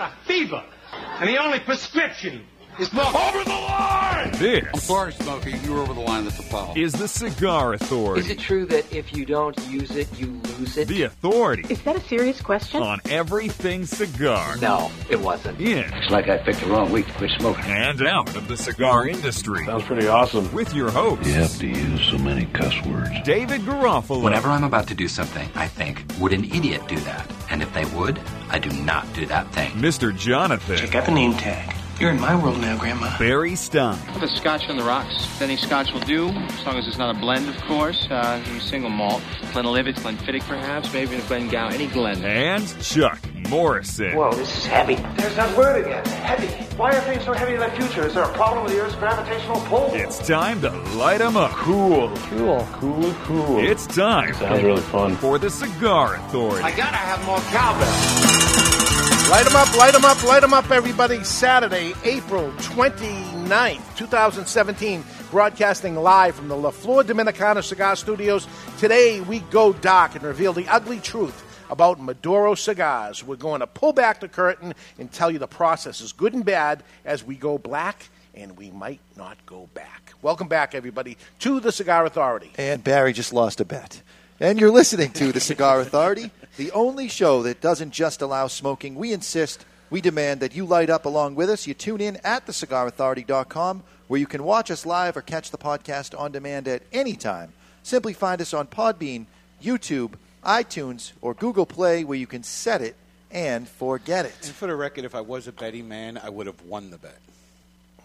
got a fever, and the only prescription is more over the line. This I'm sorry, Smokey. You were over the line. That's a foul. is the Cigar Authority. Is it true that if you don't use it, you lose it? The Authority Is that a serious question? on everything cigar. No, it wasn't. Yeah. It's like I picked the wrong week to quit smoking. and out of the cigar industry. Sounds pretty awesome. With your host, You have to use so many cuss words. David Garofalo. Whenever I'm about to do something, I think, would an idiot do that? And if they would, I do not do that thing. Mr. Jonathan Check out the name tag. You're in my world now, Grandma. Barry Stein. Put a scotch on the rocks. Any scotch will do, as long as it's not a blend, of course. Uh, a single malt. Glenlivet, Glenfiddich, perhaps, maybe even a Glengow, any Glen. and Chuck Morrison. Whoa, this is heavy. There's that word again, heavy. Why are things so heavy in the future? Is there a problem with the Earth's gravitational pull? It's time to light 'em up. Cool. Cool. Cool, cool. It's time Sounds really fun. for the Cigar Authority. I gotta have more cowbell. Light 'em up, light 'em up, light 'em up, everybody. Saturday, April 29th, 2017, broadcasting live from the La Flor Dominicana Cigar Studios. Today, we go dark and reveal the ugly truth about Maduro cigars. We're going to pull back the curtain and tell you the process is good and bad as we go black, and we might not go back. Welcome back, everybody, to the Cigar Authority. And Barry just lost a bet. And you're listening to the Cigar Authority, the only show that doesn't just allow smoking. We insist, we demand that you light up along with us. You tune in at thecigarauthority.com, where you can watch us live or catch the podcast on demand at any time. Simply find us on Podbean, YouTube, iTunes, or Google Play, where you can set it and forget And it. for the record, if I was a betting man, I would have won the bet.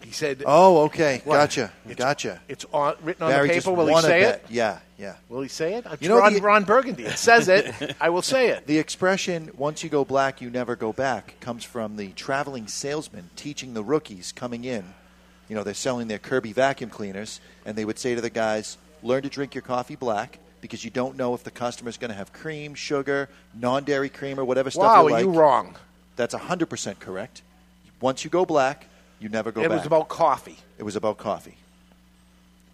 He said, Oh, okay. What? Gotcha. It's- Gotcha. It's on, written on Barry the just paper. Will he won a say bet. it? Yeah, yeah. Will he say it? It's You know Ron, the- Ron Burgundy. It says it. I will say it. The expression, once you go black, you never go back, comes from the traveling salesman teaching the rookies coming in. You know, they're selling their Kirby vacuum cleaners, and they would say to the guys, learn to drink your coffee black because you don't know if the customer is going to have cream, sugar, non dairy cream, or whatever stuff Wow, you are like. you wrong? That's 100% correct. Once you go black, you never go it back. It was about coffee. it was about coffee.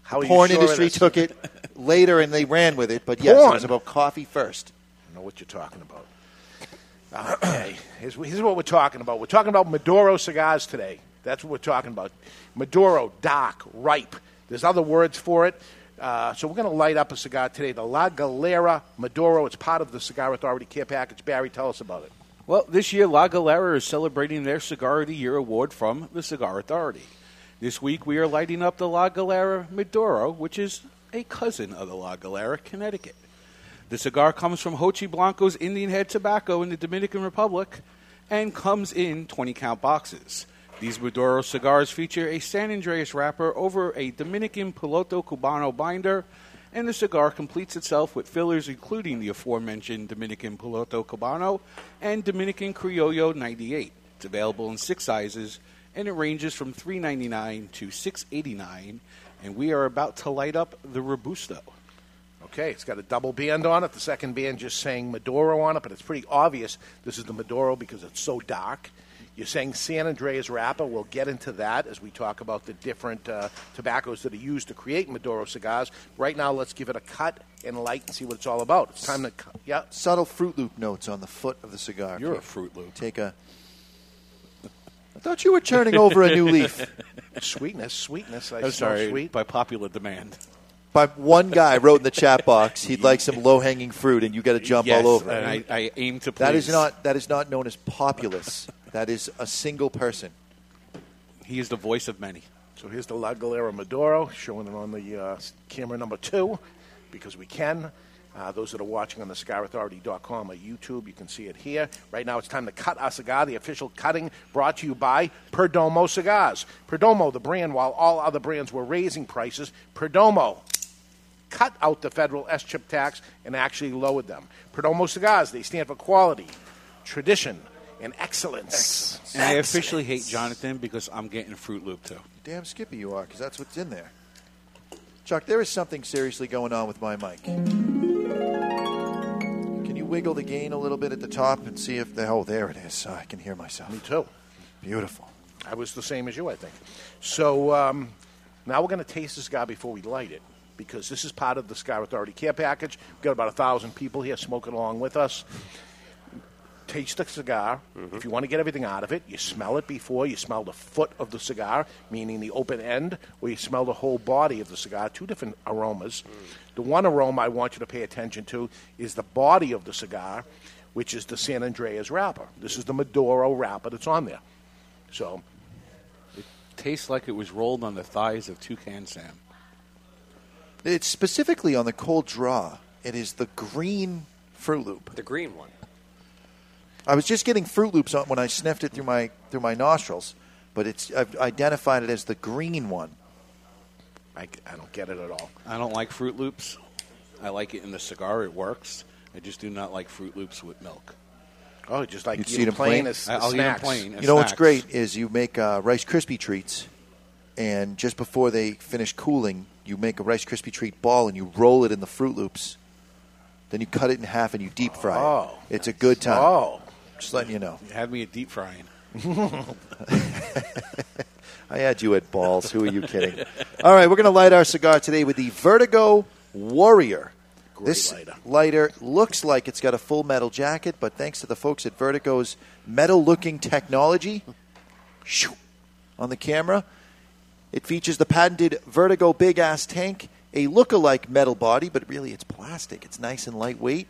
How the porn sure industry this? took it later and they ran with it, but yes, it was about coffee first. I know what you're talking about. Okay, here's, here's what we're talking about. We're talking about Maduro cigars today. That's what we're talking about. Maduro, dark, ripe. There's other words for it. Uh, so we're going to light up a cigar today. The La Galera Maduro. It's part of the Cigar Authority care package. Barry, tell us about it. Well, this year, La Galera is celebrating their Cigar of the Year award from the Cigar Authority. This week, we are lighting up the La Galera Maduro, which is a cousin of the La Galera, Connecticut. The cigar comes from Jochi Blanco's Indian Head Tobacco in the Dominican Republic and comes in 20 count boxes. These Maduro cigars feature a San Andreas wrapper over a Dominican Piloto Cubano binder, and the cigar completes itself with fillers including the aforementioned Dominican Piloto Cubano and Dominican Criollo 98. It's available in six sizes, and it ranges from $3.99 to $6.89, and we are about to light up the Robusto. Okay, it's got a double band on it. The second band just saying Maduro on it, but it's pretty obvious this is the Maduro because it's so dark. You're saying San Andreas wrapper. We'll get into that as we talk about the different uh, tobaccos that are used to create Maduro cigars. Right now, let's give it a cut and light and see what it's all about. It's time to cut. Yeah, Subtle Fruit Loop notes on the foot of the cigar. You're a Fruit Loop. Take a. I thought you were turning over a new leaf. sweetness, sweetness. I I'm smell sorry, sweet. by popular demand. But one guy wrote in the chat box he'd like some low hanging fruit, and you got to jump Yes, all over. and I, I aim to please. that is not that is not known as populace. That is a single person. He is the voice of many. So here's the La Galera Maduro, showing it on the uh, camera number two, because we can. Uh, those that are watching on the cigarauthority.com or YouTube, you can see it here. Right now, it's time to cut our cigar. The official cutting brought to you by Perdomo Cigars. Perdomo, the brand, while all other brands were raising prices, Perdomo cut out the federal S chip tax and actually lowered them. Perdomo Cigars, they stand for quality, tradition, and excellence. And I officially hate Jonathan because I'm getting a Fruit Loop too. Damn skippy you are, because that's what's in there. Chuck, there is something seriously going on with my mic. Can you wiggle the gain a little bit at the top and see if the oh there it is. I can hear myself. Me too. Beautiful. I was the same as you, I think. So um, now we're going to taste this cigar before we light it because this is part of the Cigar Authority care package. We've got about a thousand people here smoking along with us. Taste the cigar. Mm-hmm. If you want to get everything out of it, you smell it before. You smell the foot of the cigar, meaning the open end, or you smell the whole body of the cigar. Two different aromas. Mm. The one aroma I want you to pay attention to is the body of the cigar, which is the San Andreas wrapper. This is the Maduro wrapper that's on there. So It Tastes like it was rolled on the thighs of Toucan Sam. It's specifically on the cold draw. It is the green Fruit Loop. The green one. I was just getting Fruit Loops on when I sniffed it through my through my nostrils, but it's I've identified it as the green one. I, I don't get it at all. I don't like Fruit Loops. I like it in the cigar. It works. I just do not like Fruit Loops with milk. Oh, just like You'd you see them plain plain? as I- I'll eat 'em snacks. plain. You know what's great is you make uh, Rice Krispie treats, and just before they finish cooling, you make a Rice Krispie treat ball and you roll it in the Fruit Loops. Then you cut it in half and you deep fry Oh. it. It's a good time. Oh. Just letting you know. You had me at deep frying. I had you at balls. Who are you kidding? All right, we're going to light our cigar today with the Vertigo Warrior. this lighter. lighter looks like it's got a full metal jacket, but thanks to the folks at Vertigo's metal looking technology shoo, on the camera, it features the patented Vertigo Big Ass Tank, a look-alike metal body, but really it's plastic. It's nice and lightweight.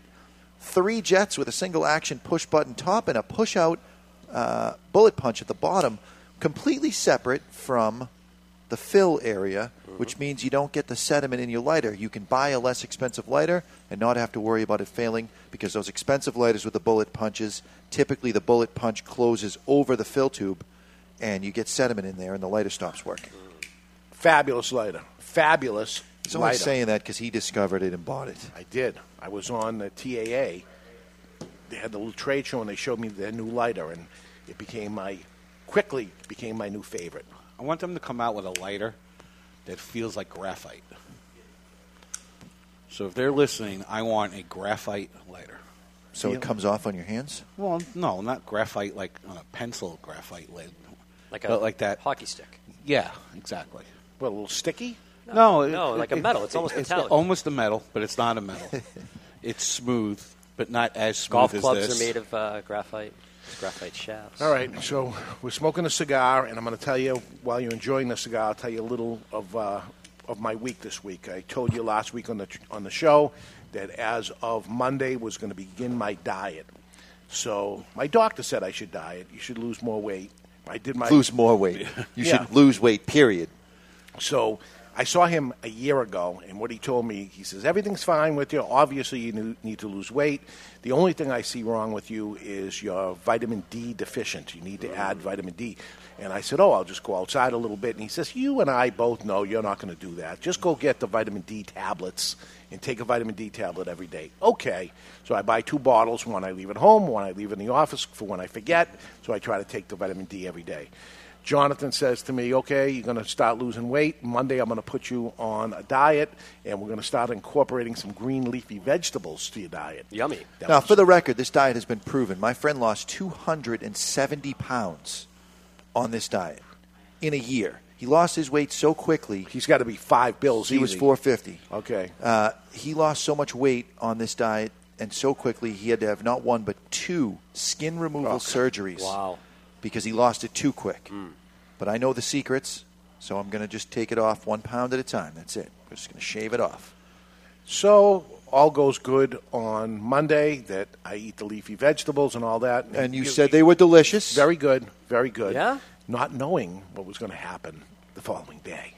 Three jets with a single action push button top and a push out uh, bullet punch at the bottom, completely separate from the fill area, which means you don't get the sediment in your lighter. You can buy a less expensive lighter and not have to worry about it failing because those expensive lighters with the bullet punches, typically the bullet punch closes over the fill tube and you get sediment in there and the lighter stops working. Fabulous lighter. Fabulous He's only lighter. saying that because he discovered it and bought it. I did. I was on the TAA. They had the little trade show and they showed me their new lighter, and it became my quickly became my new favorite. I want them to come out with a lighter that feels like graphite. So if they're listening, I want a graphite lighter. So Yeah. it comes off on your hands? Well, no, not graphite like on a pencil graphite lid. Like a but like that hockey stick. Yeah, exactly. What, a little sticky? No, No, like a metal. It's almost metallic. almost a metal, but it's not a metal. it's smooth, but not as smooth Golf as clubs this. are made of uh, graphite. Graphite shafts. All right, so we're smoking a cigar, and I'm going to tell you while you're enjoying the cigar, I'll tell you a little of uh, of my week this week. I told you last week on the on the show that as of Monday was going to begin my diet. So my doctor said I should diet. You should lose more weight. I did my lose more weight. You Yeah. should lose weight, period. So I saw him a year ago, and what he told me, he says, everything's fine with you. Obviously, you need to lose weight. The only thing I see wrong with you is you're vitamin D deficient. You need to mm. add vitamin D. And I said, oh, I'll just go outside a little bit. And he says, you and I both know you're not going to do that. Just go get the vitamin D tablets and take a vitamin D tablet every day. Okay. So I buy two bottles, one I leave at home, one I leave in the office for when I forget. So I try to take the vitamin D every day. Jonathan says to me, okay, you're going to start losing weight. Monday, I'm going to put you on a diet, and we're going to start incorporating some green leafy vegetables to your diet. Yummy. That Now, for the record, this diet has been proven. My friend lost 270 pounds on this diet in a year. He lost his weight so quickly. He's got to be five bills He was 450. Okay. Uh, he lost so much weight on this diet and so quickly he had to have not one but two skin removal Oh, surgeries. Wow. Because he lost it too quick. But I know the secrets, so I'm going to just take it off one pound at a time. That's it. We're just going to shave it off. So all goes good on Monday. That I eat the leafy vegetables and all that. And you said they were delicious. Very good. Very good. Yeah? Not knowing what was going to happen the following day.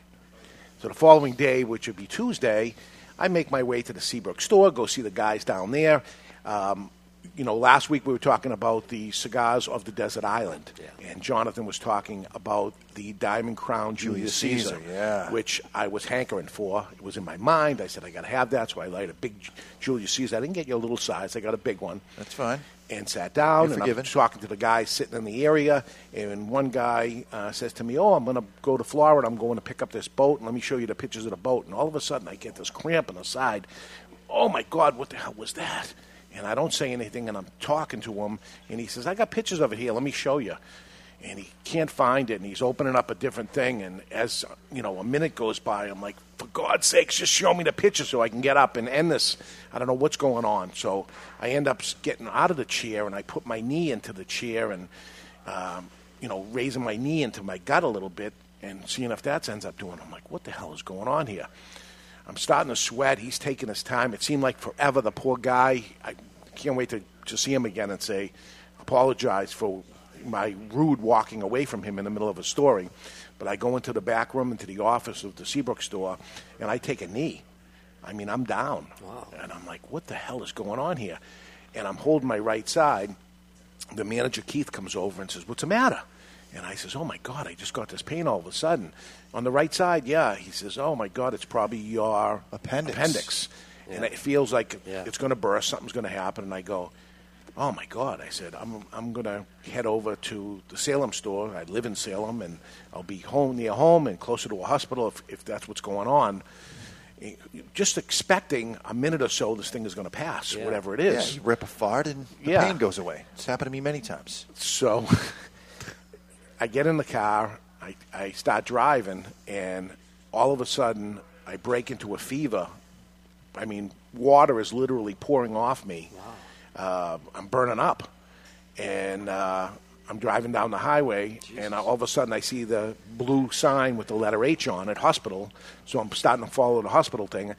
So the following day, which would be Tuesday, I make my way to the Seabrook store, go see the guys down there. Um, you know, last week we were talking about the cigars of the desert island, and Jonathan was talking about the Diamond Crown Julius, Julius Caesar, Caesar, yeah. which I was hankering for. It was in my mind. I said I got to have that, so I light a big Julius Caesar. I didn't get you a little size. I got a big one That's fine. and sat down You're and forgiven. I'm talking to the guys sitting in the area and one guy uh, says to me, "Oh, I'm going to go to Florida. I'm going to pick up this boat and let me show you the pictures of the boat." And all of a sudden, I get this cramp in the side. Oh my God, what the hell was that? And I don't say anything, and I'm talking to him, and he says, "I got pictures of it here. Let me show you." and he can't find it, and he's opening up a different thing. And as you know, a minute goes by, I'm like, for God's sakes, just show me the picture so I can get up and end this. I don't know what's going on. So I end up getting out of the chair, and I put my knee into the chair, and um, you know, raising my knee into my gut a little bit, and seeing if that ends up doing. I'm like, what the hell is going on here? I'm starting to sweat. He's taking his time. It seemed like forever. The poor guy. I can't wait to, to see him again and say, apologize for my rude walking away from him in the middle of a story. But I go into the back room, into the office of the Seabrook store, and I take a knee. I mean, I'm down. Wow. And I'm like, what the hell is going on here? And I'm holding my right side. The manager, Keith, comes over and says, what's the matter? And I says, oh, my God, I just got this pain all of a sudden. On the right side, yeah. He says, oh, my God, it's probably your Appendix. appendix. And it feels like it's going to burst, something's going to happen. And I go, oh, my God. I said, I'm, I'm going to head over to the Salem store. I live in Salem, and I'll be home near home and closer to a hospital if, if that's what's going on. Eh, just expecting a minute or so, this thing is going to pass, whatever it is. Yeah, you rip a fart and the Yeah. pain goes away. It's happened to me many times. So I get in the car, I, I start driving, and all of a sudden I break into a fever. I mean, water is literally pouring off me. Uh, I'm burning up. And uh, I'm driving down the highway, and all of a sudden I see the blue sign with the letter H on it, hospital. So I'm starting to follow the hospital thing.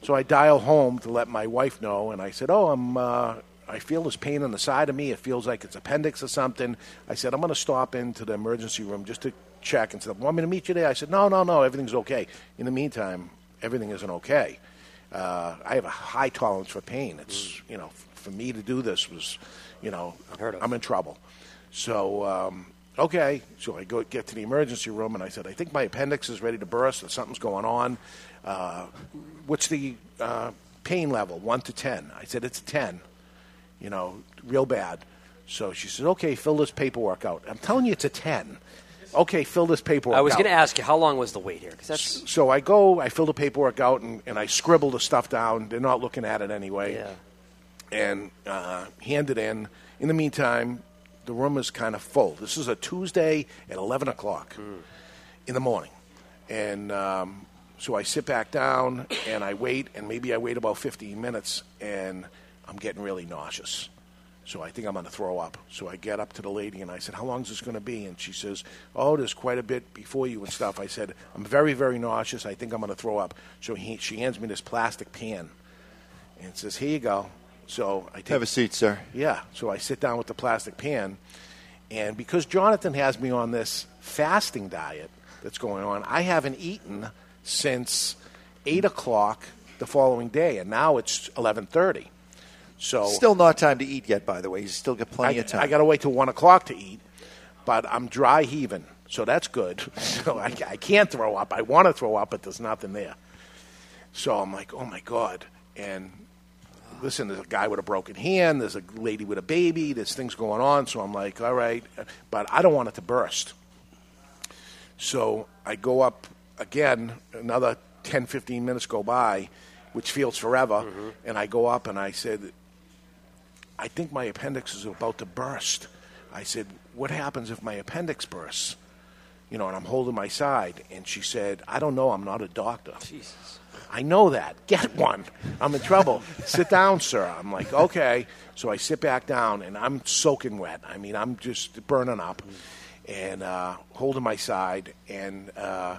So I dial home to let my wife know, and I said, "Oh, I'm. Uh, I feel this pain on the side of me. It feels like it's appendix or something." I said, "I'm going to stop into the emergency room just to check." And said, "Want me to meet you there?" I said, "No, no, no. Everything's okay." In the meantime, everything isn't okay. Uh, I have a high tolerance for pain. It's you know, for me to do this was, you know, I'm in trouble. So um, okay, so I go get to the emergency room and I said, I think my appendix is ready to burst or something's going on. Uh, what's the uh, pain level? One to ten. I said it's a ten. You know, real bad. So she says, okay, fill this paperwork out. I'm telling you, it's a ten. Okay, fill this paperwork. I was out. going to ask you how long was the wait here? Because that's So I go, I fill the paperwork out, and, and I scribble the stuff down. They're not looking at it anyway. Yeah. And uh, hand it in. In the meantime, the room is kind of full. This is a Tuesday at 11 o'clock in the morning. And um, so I sit back down and I wait, and maybe I wait about 15 minutes, and I'm getting really nauseous. So I think I'm going to throw up. So I get up to the lady and I said, How long is this going to be? And she says, Oh, there's quite a bit before you and stuff. I said, I'm very, very nauseous. I think I'm going to throw up. So he, she hands me this plastic pan and says, Here you go. So I take, Have a seat, sir. yeah. So I sit down with the plastic pan, and because Jonathan has me on this fasting diet that's going on, I haven't eaten since eight o'clock the following day, and now it's eleven thirty. So Still not time to eat yet, by the way. He's still got plenty I, of time. I got to wait till one o'clock to eat, but I'm dry heaving, so that's good. So I, I can't throw up. I want to throw up, but there's nothing there. So I'm like, oh my god! And listen, there's a guy with a broken hand. There's a lady with a baby. There's things going on. So I'm like, all right, but I don't want it to burst. So I go up again. Another 10, 15 minutes go by, which feels forever. Mm-hmm. And I go up and I said, I think my appendix is about to burst. I said, What happens if my appendix bursts? You know, and I'm holding my side. And she said, I don't know. I'm not a doctor. Jesus. I know that. Get one. I'm in trouble. sit down, sir. I'm like, okay. So I sit back down, and I'm soaking wet. I mean, I'm just burning up and uh, holding my side. And uh,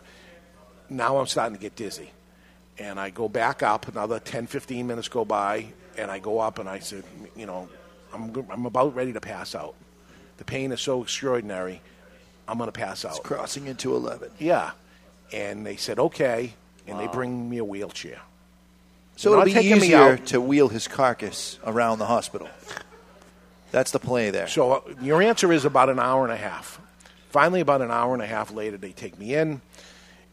now I'm starting to get dizzy. And I go back up. Another 10, 15 minutes go by, and I go up, and I said, you know, I'm, I'm about ready to pass out. The pain is so extraordinary, I'm going to pass out. It's crossing into 11. Yeah. And they said, okay. And they bring me a wheelchair. So They're it'll be easier to wheel his carcass around the hospital. That's the play there. So uh, your answer is about an hour and a half. Finally, about an hour and a half later, they take me in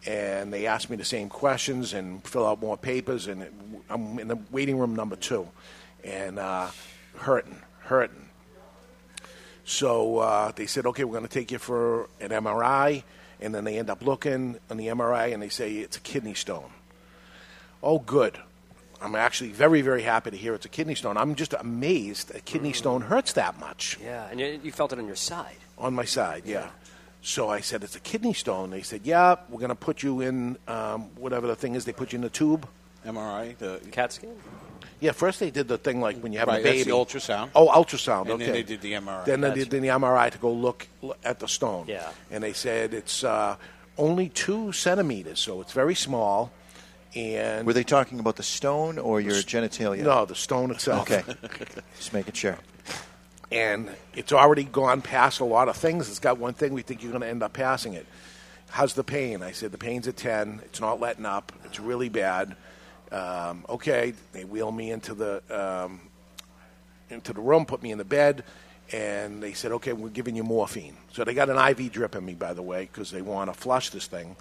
and they ask me the same questions and fill out more papers. And it, I'm in the waiting room number two and uh, hurting, hurting. So uh, they said, okay, we're going to take you for an MRI. And then they end up looking on the MRI and they say it's a kidney stone. Oh, good. I'm actually very, very happy to hear it's a kidney stone. I'm just amazed a kidney stone hurts that much Yeah, and you, you felt it on your side. on my side. Yeah. So I said, it's a kidney stone. They said, yeah, we're going to put you in um, whatever the thing is. They put you in the tube. MRI, the CAT scan. Yeah, first they did the thing like when you have Right, a that's baby. the ultrasound. Oh, ultrasound. And okay. then they did the MRI. Then they did the MRI to go look, look at the stone. Yeah. And they said it's uh, only two centimeters, so it's very small. And Were they talking about the stone or your genitalia? no, the stone itself. Okay. Just making sure. and it's already gone past a lot of things. It's got one thing we think you're going to end up passing it. How's the pain? I said the pain's at ten. It's not letting up. It's really bad. Um, okay, they wheel me into the um, into the room, put me in the bed, and they said, "Okay, we're giving you morphine." So they got an IV drip in me, by the way, because they want to flush this thing.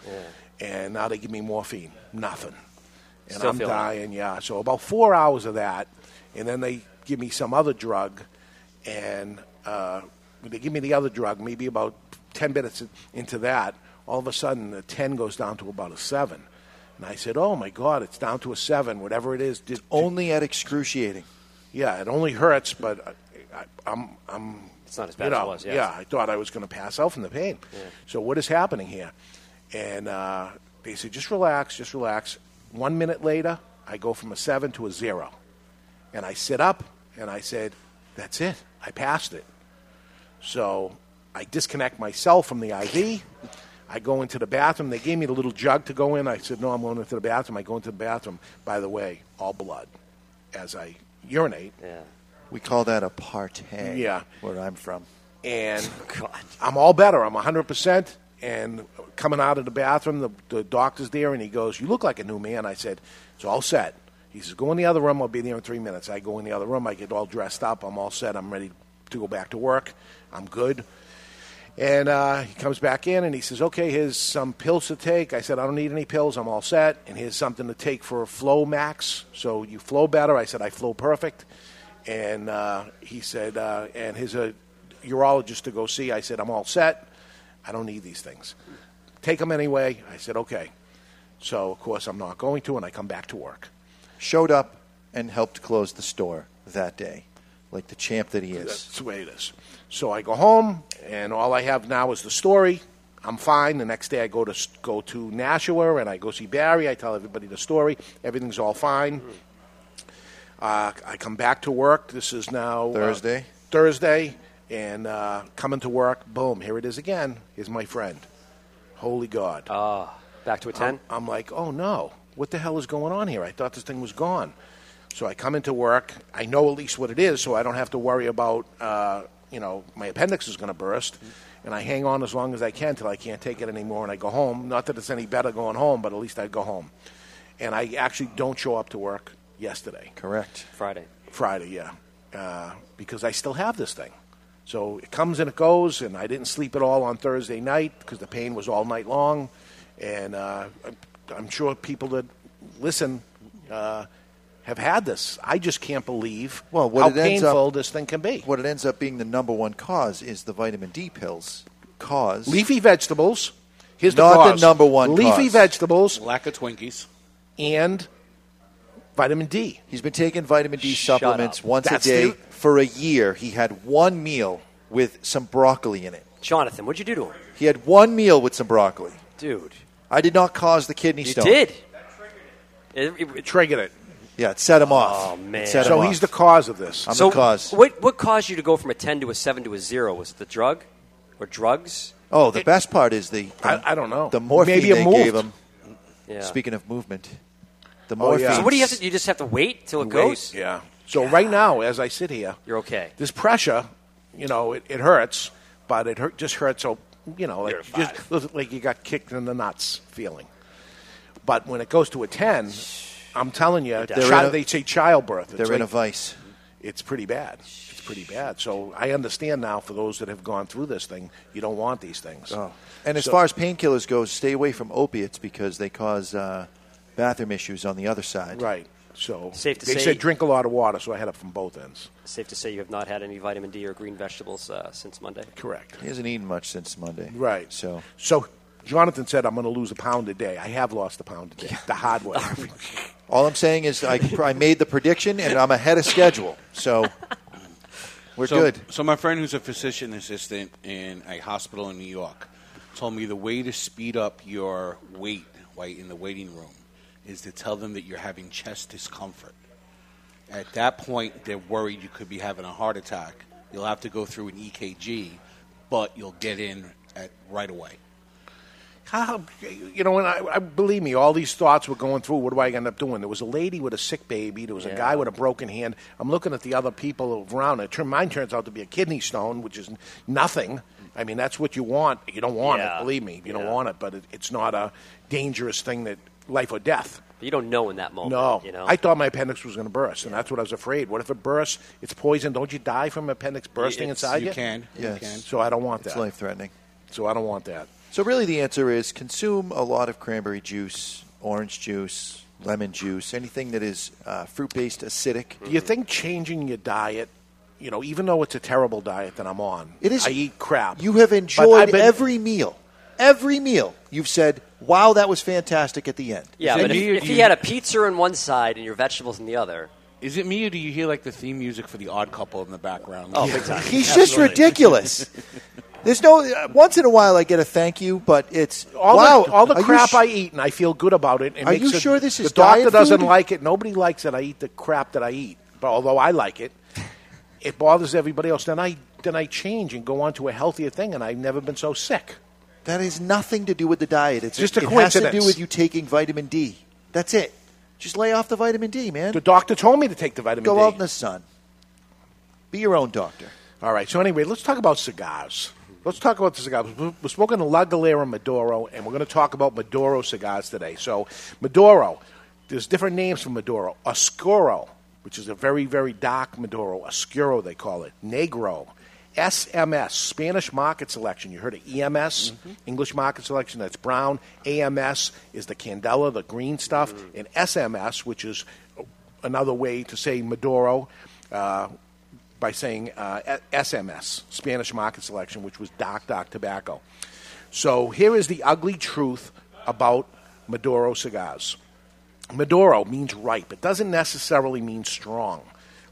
And now they give me morphine. Nothing. And Still I'm feeling it. dying. Yeah. So about four hours of that, and then they give me some other drug, and uh, they give me the other drug, maybe about ten minutes into that, all of a sudden the ten goes down to about a seven. And I said, "Oh my God, it's down to a seven. Whatever it is, did, Only at excruciating. yeah, it only hurts, but I, I, I'm, I'm. It's not as you bad as it was, yeah. Yeah, I thought I was going to pass out from the pain. So what is happening here? And uh, they said, just relax, just relax. One minute later, I go from a seven to a zero, and I sit up, and I said, that's it. I passed it. So I disconnect myself from the IV. I go into the bathroom. They gave me the little jug to go in. I said, no, I'm going into the bathroom. I go into the bathroom. By the way, all blood as I urinate. Yeah. We call that a partay. Yeah. Where I'm from. and God. I'm all better. I'm 100%. And coming out of the bathroom, the, the doctor's there, and he goes, You look like a new man. I said, It's all set. He says, Go in the other room. I'll be there in three minutes. I go in the other room. I get all dressed up. I'm all set. I'm ready to go back to work. I'm good. And uh, he comes back in and he says, Okay, here's some pills to take. I said, I don't need any pills. I'm all set. And here's something to take for Flomax. So you flow better. I said, I flow perfect. And uh, he said, uh, And here's a urologist to go see. I said, I'm all set. I don't need these things. Take them anyway. I said, Okay. So, of course, I'm not going to, and I come back to work. Showed up and helped close the store that day, like the champ that he is. That's the way it is. So I go home, and all I have now is the story. I'm fine. The next day, I go to go to Nashua, and I go see Barry. I tell everybody the story. Everything's all fine. Uh, I come back to work. This is now uh, Thursday? Thursday, and uh, coming to work. Boom! Here it is again. Here's my friend. Holy God! Ah, back to a 10? I'm, I'm like, oh no, what the hell is going on here? I thought this thing was gone. So I come into work. I know at least what it is, so I don't have to worry about, uh, you know, my appendix is going to burst. And I hang on as long as I can till I can't take it anymore, and I go home. Not that it's any better going home, but at least I go home. And I actually don't show up to work yesterday. Correct. Friday. Friday, yeah, uh, because I still have this thing. So it comes and it goes, and I didn't sleep at all on Thursday night because the pain was all night long. And uh, I'm- I'm sure people that listen uh, have had this. I just can't believe Well, what how it ends painful up, this thing can be. What it ends up being the number one cause is the vitamin D pills. Cause Leafy vegetables. Here's Not the, the number one Leafy cause. vegetables Lack of Twinkies. and vitamin D. He's been taking vitamin D Shut supplements up. once That's a day the- for a year. He had one meal with some broccoli in it. Jonathan, what'd you do to him? He had one meal with some broccoli. Dude. I did not cause the kidney You stone. did. It- it- It triggered it. Yeah, it set him oh, off. Oh, man. So him he's off. the cause of this. I'm so the cause. What, what caused you to go from a 10 to a 7 to a 0? Was it the drug? Or drugs? Oh, the best part is the, the I, I don't know. the morphine Maybe it they moved. gave him. Yeah. Speaking of movement, the Oh, morphine. yeah. So what do you have to? You just have to wait till it Wait, goes. Yeah. So right now, as I sit here, You're okay. this pressure, you know, it, it hurts, but it hurt, just hurts. So you know, like You're just like you got kicked in the nuts feeling. But when it goes to a ten, I'm telling you, They're chi- in a- they say childbirth. It's They're in a vice. It's pretty bad. It's pretty bad. So I understand now for those that have gone through this thing, you don't want these things. Oh. And as So- far as painkillers goes, stay away from opiates because they cause uh, bathroom issues on the other side. right. So Safe to they say- said drink a lot of water, so I had it from both ends. Safe to say you have not had any vitamin D or green vegetables uh, since Monday. Correct. He hasn't eaten much since Monday. Right. So So Jonathan said I'm going to lose a pound a day. I have lost a pound a day, the hard way. All I'm saying is I, I made the prediction and I'm ahead of schedule. So we're so, good. So my friend who's a physician assistant in a hospital in New York told me the way to speed up your wait while in the waiting room is to tell them that you're having chest discomfort. At that point, they're worried you could be having a heart attack. You'll have to go through an EKG, but you'll get in at right away. How, you know, and I, I believe me, all these thoughts were going through. What do I end up doing? There was a lady with a sick baby. There was a guy with a broken hand. I'm looking at the other people around. It turn, mine turns out to be a kidney stone, which is nothing. I mean, that's what you want. You don't want Yeah. it, believe me. You don't want it, but it, it's not a dangerous thing that life or death. You don't know in that moment. No, You know? I thought my appendix was going to burst, and that's what I was afraid. What if it bursts? It's poison. Don't you die from appendix bursting It's- inside you you? can. You Yes. can. So I don't want It's that. It's life threatening. So I don't want that. So really, the answer is consume a lot of cranberry juice, orange juice, lemon juice, anything that is uh, fruit-based, acidic. Do you think changing your diet, you know, even though it's a terrible diet that I'm on, It is. I eat crap. You have enjoyed been- every meal. Every meal. You've said, "Wow, that was fantastic." At the end. yeah, Is but if, me if you you- had a pizza on one side and your vegetables on the other, Is it me or do you hear like the theme music for the Odd Couple in the background? oh, big time. He's just ridiculous. There's no. Uh, once in a while, I get a thank you, but it's all wow. the, all the are you crap sh- I eat, and I feel good about it. it Are makes you it- sure this is the doctor diet doesn't food? like it? Nobody likes it. I eat the crap that I eat. But although I like it, it bothers everybody else. Then I then I change and go on to a healthier thing, and I've never been so sick. That has nothing to do with the diet. It's Just a it has to do coincidence. with you taking vitamin D. That's it. Just lay off the vitamin D, man. The doctor told me to take the vitamin Go D. Go out in the sun. Be your own doctor. All right. So anyway, let's talk about cigars. Let's talk about the cigars. We're smoking a La Galera Maduro, and we're going to talk about Maduro cigars today. So Maduro, there's different names for Maduro. Oscuro, which is a very very dark Maduro. Oscuro they call it. Negro. SMS, Spanish market selection. You heard of EMS, English market selection, that's brown. AMS is the Candela, the green stuff. And SMS, which is another way to say Maduro, uh, by saying uh, SMS, Spanish market selection, which was Doc Doc tobacco. So here is the ugly truth about Maduro cigars. Maduro means ripe. It doesn't necessarily mean strong.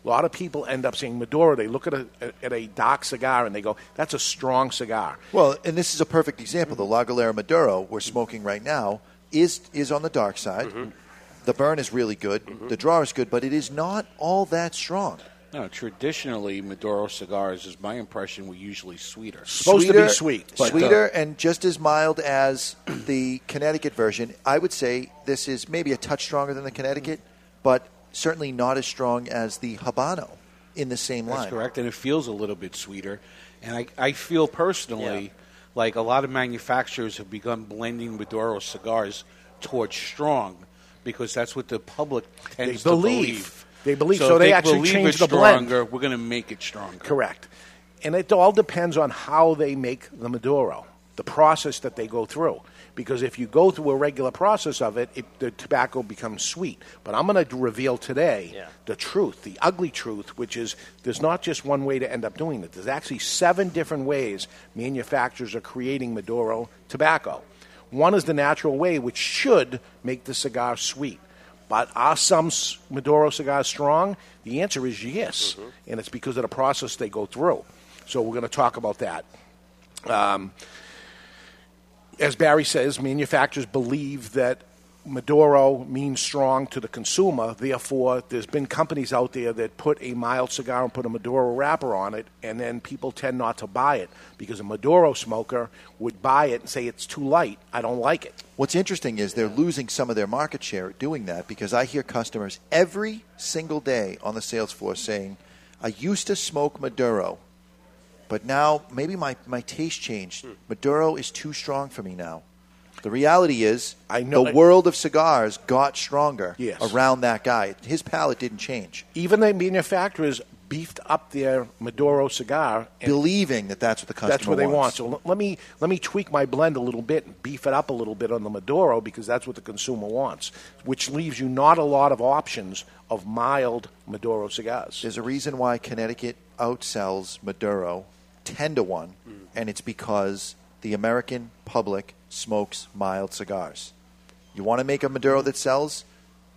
A lot of people end up saying Maduro. They look at a, at a dark cigar and they go, "That's a strong cigar." Well, and this is a perfect example. The La Galera Maduro we're smoking right now is is on the dark side. Mm-hmm. The burn is really good. The draw is good, but it is not all that strong. No, traditionally, Maduro cigars, is my impression, were usually sweeter. Supposed to be sweet. But, uh, sweeter and just as mild as the Connecticut version. I would say this is maybe a touch stronger than the Connecticut, but certainly not as strong as the Habano in the same That's line. correct, and it feels a little bit sweeter. And I, I feel personally like a lot of manufacturers have begun blending Maduro cigars towards strong because that's what the public tends They to believe. believe. They believe. So, So they they actually believe change it's the blend. stronger, We're going to make it stronger. Correct. And it all depends on how they make the Maduro, the process that they go through. Because if you go through a regular process of it, it the tobacco becomes sweet. But I'm going to reveal today Yeah. the truth, the ugly truth, which is there's not just one way to end up doing it. There's actually seven different ways manufacturers are creating Maduro tobacco. One is the natural way, which should make the cigar sweet. But are some Maduro cigars strong? The answer is yes, and it's because of the process they go through. So we're going to talk about that. Um, as Barry says, manufacturers believe that Maduro means strong to the consumer. Therefore, there's been companies out there that put a mild cigar and put a Maduro wrapper on it, and then people tend not to buy it because a Maduro smoker would buy it and say it's too light. I don't like it. What's interesting is they're losing some of their market share doing that because I hear customers every single day on the sales floor saying, I used to smoke Maduro, but now maybe my, my taste changed. Hmm. Maduro is too strong for me now. The reality is, I know- the world of cigars got stronger Yes. around that guy. His palate didn't change, Even the manufacturers beefed up their Maduro cigar believing that that's what the customer wants. That's what they want. So l- let me let me tweak my blend a little bit and beef it up a little bit on the Maduro because that's what the consumer wants, which leaves you not a lot of options of mild Maduro cigars. There's a reason why Connecticut outsells Maduro 10 to 1, Hmm. and it's because the American public smokes mild cigars. You want to make a Maduro that sells?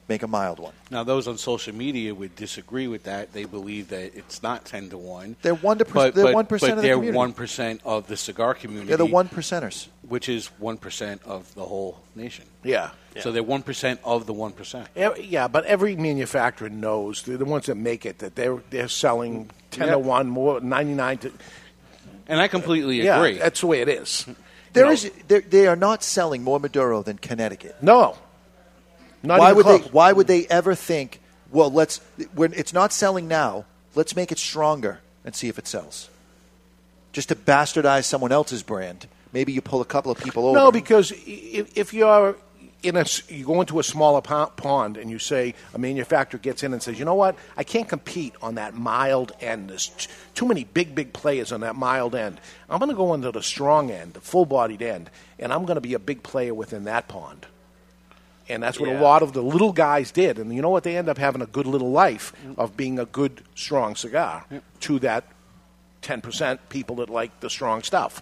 Make a mild one. Now, those on social media would disagree with that. They believe that it's not ten to one. They're one to but, they're but- 1% but of the they're community. one percent of the cigar community. They're the one percenters. which is one percent of the whole nation. Yeah. So they're one percent of the one percent. Yeah, but every manufacturer knows they're the ones that make it that they're they're selling ten Yeah. to one more ninety nine to. And I completely Yeah, agree. that's the way it is. There No. is- they're- they are not selling more Maduro than Connecticut. No. Not why even would close. they? Why would they ever think? Well, let's. When it's not selling now, let's make it stronger and see if it sells. Just to bastardize someone else's brand, maybe you pull a couple of people over. No, because if, if you're in a, you go into a smaller pond and you say a manufacturer gets in and says, you know what, I can't compete on that mild end. There's t- too many big, big players on that mild end. I'm going to go into the strong end, the full-bodied end, and I'm going to be a big player within that pond. And that's what Yeah. a lot of the little guys did. And you know what? They end up having a good little life of being a good, strong cigar to that 10% people that like the strong stuff.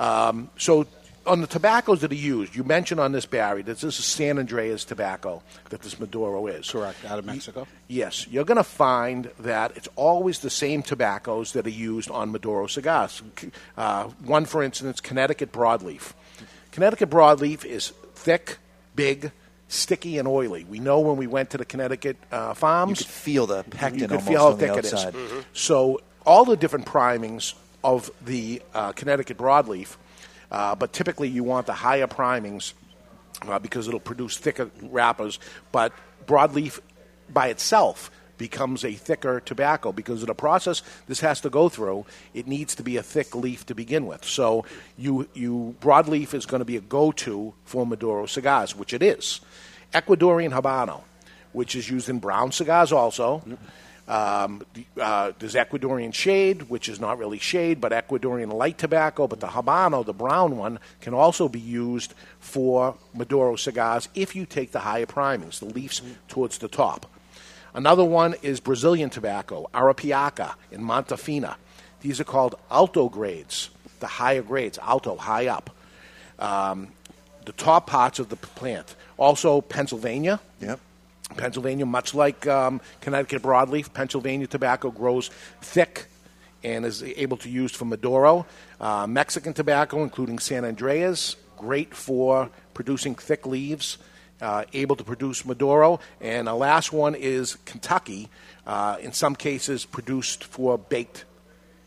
Um, so on the tobaccos that are used, you mentioned on this Barry that this is San Andreas tobacco that this Maduro is. Correct, out of Mexico. Yes, you're going to find that it's always the same tobaccos that are used on Maduro cigars. Uh, one, for instance, Connecticut broadleaf. Connecticut broadleaf is thick, big, sticky, and oily. We know when we went to the Connecticut uh, farms, You could feel the pectin you could almost feel how on the thick it is. outside. So all the different primings of the uh, Connecticut broadleaf, uh, but typically you want the higher primings uh, because it'll produce thicker wrappers. But broadleaf by itself becomes a thicker tobacco because of the process this has to go through. It needs to be a thick leaf to begin with. So you you broadleaf is going to be a go-to for Maduro cigars, which it is. Ecuadorian Habano, which is used in brown cigars also. Um, uh, there's Ecuadorian shade, which is not really shade, but Ecuadorian light tobacco. But the Habano, the brown one, can also be used for Maduro cigars if you take the higher primings, the leaves towards the top. Another one is Brazilian tobacco, Arapiraca in Montefina. These are called alto grades, the higher grades, alto, high up. Um, the top parts of the plant. Also, Pennsylvania. Yep. Pennsylvania, much like um, Connecticut broadleaf, Pennsylvania tobacco grows thick and is able to use for Maduro. Uh, Mexican tobacco, including San Andreas, great for producing thick leaves, uh, able to produce Maduro. And the last one is Kentucky, uh, in some cases produced for baked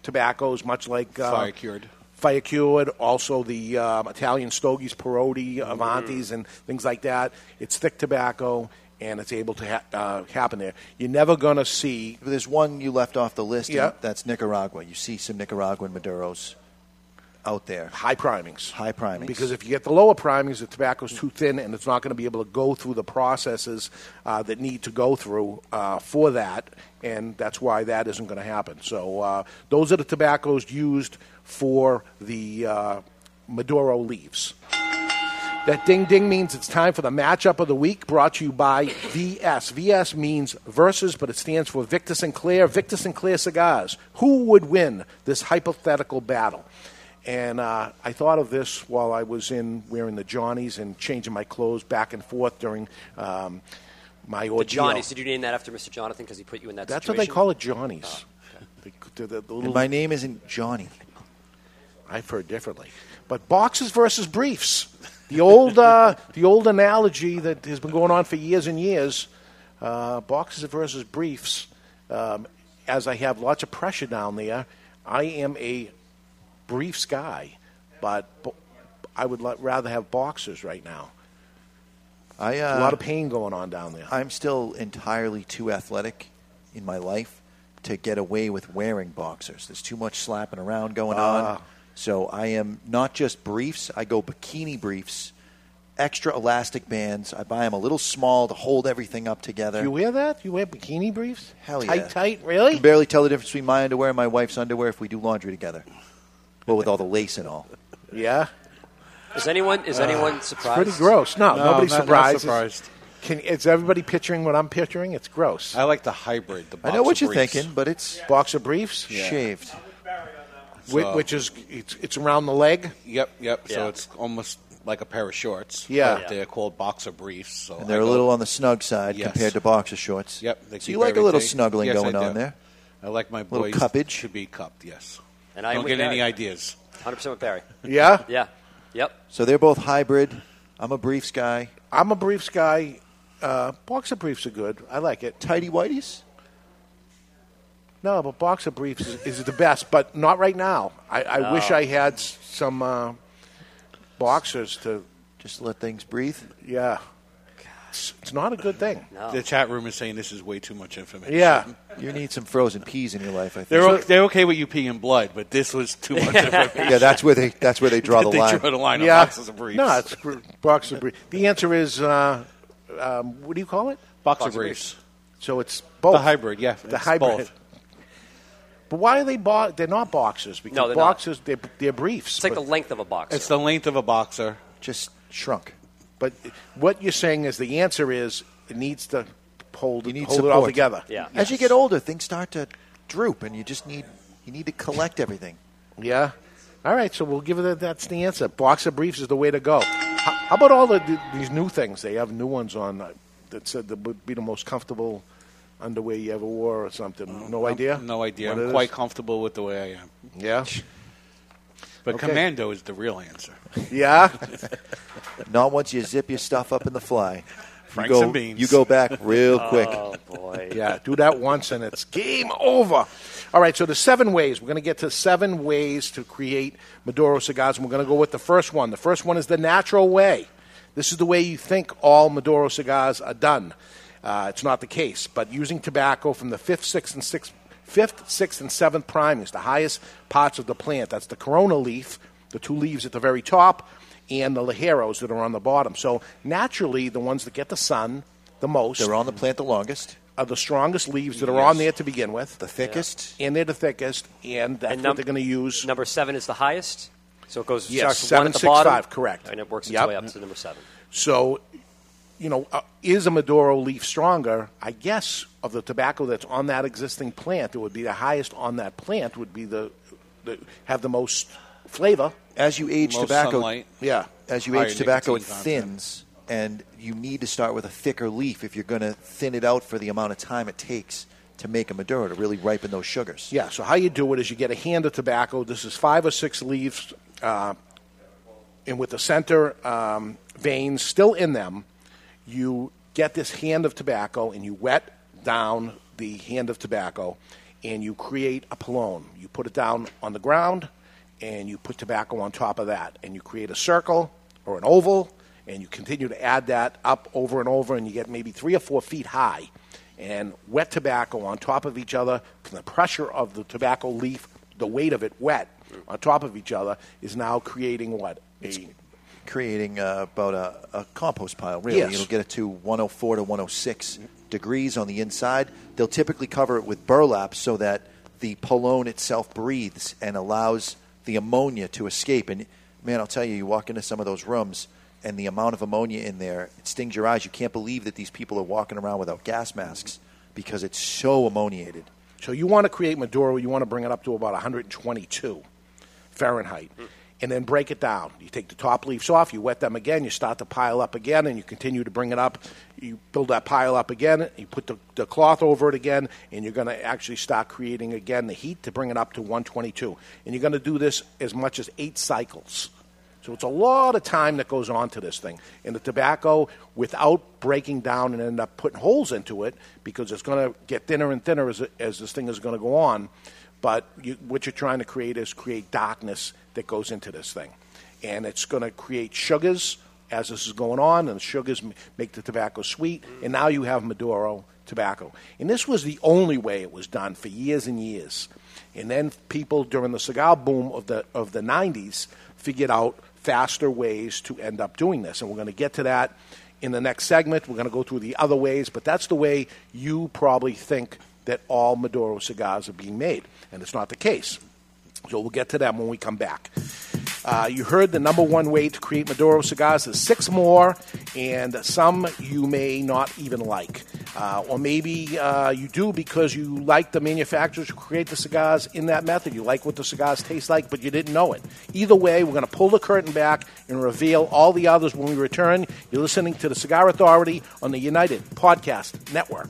tobaccos, much like uh, Fire cured. fire cured. Also, the um, Italian stogies, Parodi, Avantis, and things like that. It's thick tobacco, and it's able to ha- uh, happen there. You're never going to see. There's one you left off the list. Yeah. That's Nicaragua. You see some Nicaraguan Maduros out there. High primings. High primings. Because if you get the lower primings, the tobacco's too thin, and it's not going to be able to go through the processes uh, that need to go through uh, for that, and that's why that isn't going to happen. So uh, those are the tobaccos used for the uh, Maduro leaves. That ding ding means it's time for the matchup of the week brought to you by VS. VS means versus, but it stands for Victor Sinclair. Victor Sinclair Cigars. Who would win this hypothetical battle? And uh, I thought of this while I was in wearing the Johnnies and changing my clothes back and forth during um, my The ordeal. Johnny's. Did you name that after Mr. Jonathan because he put you in that That's what they call it, Johnnies. The- the- the- the And little- my name isn't Johnny. I've heard differently. But boxes versus briefs. The old, uh, the old analogy that has been going on for years and years. Uh, boxes versus briefs. Um, as I have lots of pressure down there, I am a briefs guy, but I would rather have boxers right now. I uh, a lot of pain going on down there. I'm still entirely too athletic in my life to get away with wearing boxers. There's too much slapping around going Ah. on. So I am not just briefs. I go bikini briefs, extra elastic bands. I buy them a little small to hold everything up together. You wear that? You wear bikini briefs? Hell tight, yeah. tight, I really? can barely tell the difference between my underwear and my wife's underwear if we do laundry together. Well, with all the lace and all. Yeah. Is anyone is uh, anyone It's surprised? pretty gross. No, No, nobody's not- not surprised. surprised. Can, is everybody picturing what I'm picturing? It's gross. I like the hybrid. The I know what you're briefs. thinking, but it's Boxer briefs? shaved. Whi- So- which is it's, it's around the leg. Yep, yep. So it's almost like a pair of shorts. Yeah. but they're called boxer briefs. So And they're I a go- little on the snug side Yes. compared to boxer shorts. Yep. they So you like a little everything- snuggling Yes, going on there. I like my Little boys cuppage. to be cupped. Yes. And I don't with get any ideas. 100% with Barry. Yeah? Yeah. Yep. So they're both hybrid. I'm a briefs guy. I'm a briefs guy. Uh, boxer briefs are good. I like it. Tidy whiteys? No, but boxer briefs is, is the best, but not right now. I, I No. wish I had some uh, boxers to just let things breathe. Yeah, it's, it's not a good thing. The chat room is saying this is way too much information. Yeah. You need some frozen peas in your life, I think. They're, o- they're okay with you peeing blood, but this was too much information. yeah, that's where they that's where they draw the They line. draw the line on yeah, boxes of briefs. no, it's br- boxer briefs. The answer is uh, um, what do you call it? Boxer Boxer briefs. So it's both The hybrid, yeah, the it's hybrid. both. But why are they? Bo- they're not boxers because No, they're not. boxers they're, they're briefs. It's like the length of a boxer. It's the length of a boxer. Just shrunk. But what you're saying is the answer is it needs to hold, You need hold support. it all together. As you get older, things start to droop, and you just need you need to collect everything. Yeah. All right, so we'll give it that. That's the answer. Boxer briefs is the way to go. How, how about all the, th- these new things? They have new ones on uh, that said that would be the most comfortable underwear you ever wore or something. No idea. No idea. what I'm quite is? comfortable with the way I am. Yeah. But Okay. commando is the real answer. Yeah. Not once you zip your stuff up in the fly. Franks you go, and beans. You go back real oh, quick. Oh, boy. Yeah, do that once and it's game over. All right, so the seven ways. We're going to get to seven ways to create Maduro cigars, and we're going to go with the first one. The first one is the natural way. This is the way you think all Maduro cigars are done. Uh, it's not the case, but using tobacco from the fifth, sixth, and sixth, fifth, sixth, and seventh primings, the highest parts of the plant. That's the corona leaf, the two leaves at the very top, and the ligeros that are on the bottom. So naturally, the ones that get the sun the most, They're on the plant the longest. are the strongest leaves that are Yes. on there to begin with. The thickest. And they're the thickest, and that's And what they're going to use. Number seven is the highest. So it goes Yes, starts seven, one at the six, bottom, five, correct. and it works its Yep. way up to number seven. So, you know, uh, is a Maduro leaf stronger? I guess of the tobacco that's on that existing plant, it would be the highest on that plant would be the, the have the most flavor. As you age Most tobacco, sunlight. Yeah. as you Higher age tobacco, it nicotine content. thins, and you need to start with a thicker leaf if you're going to thin it out for the amount of time it takes to make a Maduro to really ripen those sugars. Yeah, so how you do it is you get a hand of tobacco. This is five or six leaves, uh, and with the center um, veins still in them, you get this hand of tobacco and you wet down the hand of tobacco and you create a pilón. You put it down on the ground and you put tobacco on top of that and you create a circle or an oval and you continue to add that up over and over and you get maybe three or four feet high and wet tobacco on top of each other from the pressure of the tobacco leaf, the weight of it wet on top of each other is now creating what? A, creating uh, about a, a compost pile. Really, Yes. it'll get it to 104 to 106 degrees on the inside. They'll typically cover it with burlap so that the pilón itself breathes and allows the ammonia to escape. And man, I'll tell you, you walk into some of those rooms. And the amount of ammonia in there, it stings your eyes. You can't believe that these people are walking around without gas masks because it's so ammoniated. So you want to create Maduro, you want to bring it up to about 122 Fahrenheit. And then break it down. You take the top leaves off, you wet them again, you start to pile up again, and you continue to bring it up. You build that pile up again, you put the, the cloth over it again, and you're going to actually start creating again the heat to bring it up to 122. And you're going to do this as much as eight cycles. So it's a lot of time that goes on to this thing. And the tobacco, without breaking down and end up putting holes into it, because it's going to get thinner and thinner as, as this thing is going to go on. But you, what you're trying to create is create darkness that goes into this thing. And it's going to create sugars as this is going on, and the sugars make the tobacco sweet. And now you have Maduro tobacco. And this was the only way it was done for years and years. And then people during the cigar boom of the of the 90s figured out faster ways to end up doing this. And we're going to get to that in the next segment. We're going to go through the other ways, but that's the way you probably think that all Maduro cigars are being made. And it's not the case. So we'll get to them when we come back. Uh, you heard the number one way to create Maduro cigars. is six more, and some you may not even like. Uh, or maybe uh, you do because you like the manufacturers who create the cigars in that method. You like what the cigars taste like, but you didn't know it. Either way, we're going to pull the curtain back and reveal all the others when we return. You're listening to the Cigar Authority on the United Podcast Network.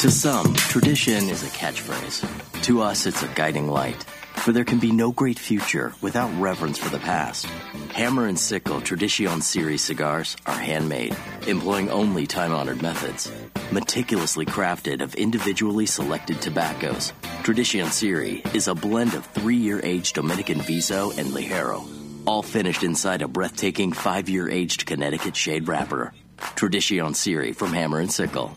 To some, tradition is a catchphrase. To us, it's a guiding light. For there can be no great future without reverence for the past. Hammer and Sickle Tradition Series cigars are handmade, employing only time honored methods. Meticulously crafted of individually selected tobaccos, Tradition Series is a blend of three year aged Dominican Viso and Ligero, all finished inside a breathtaking five year aged Connecticut shade wrapper. Tradition Series from Hammer and Sickle.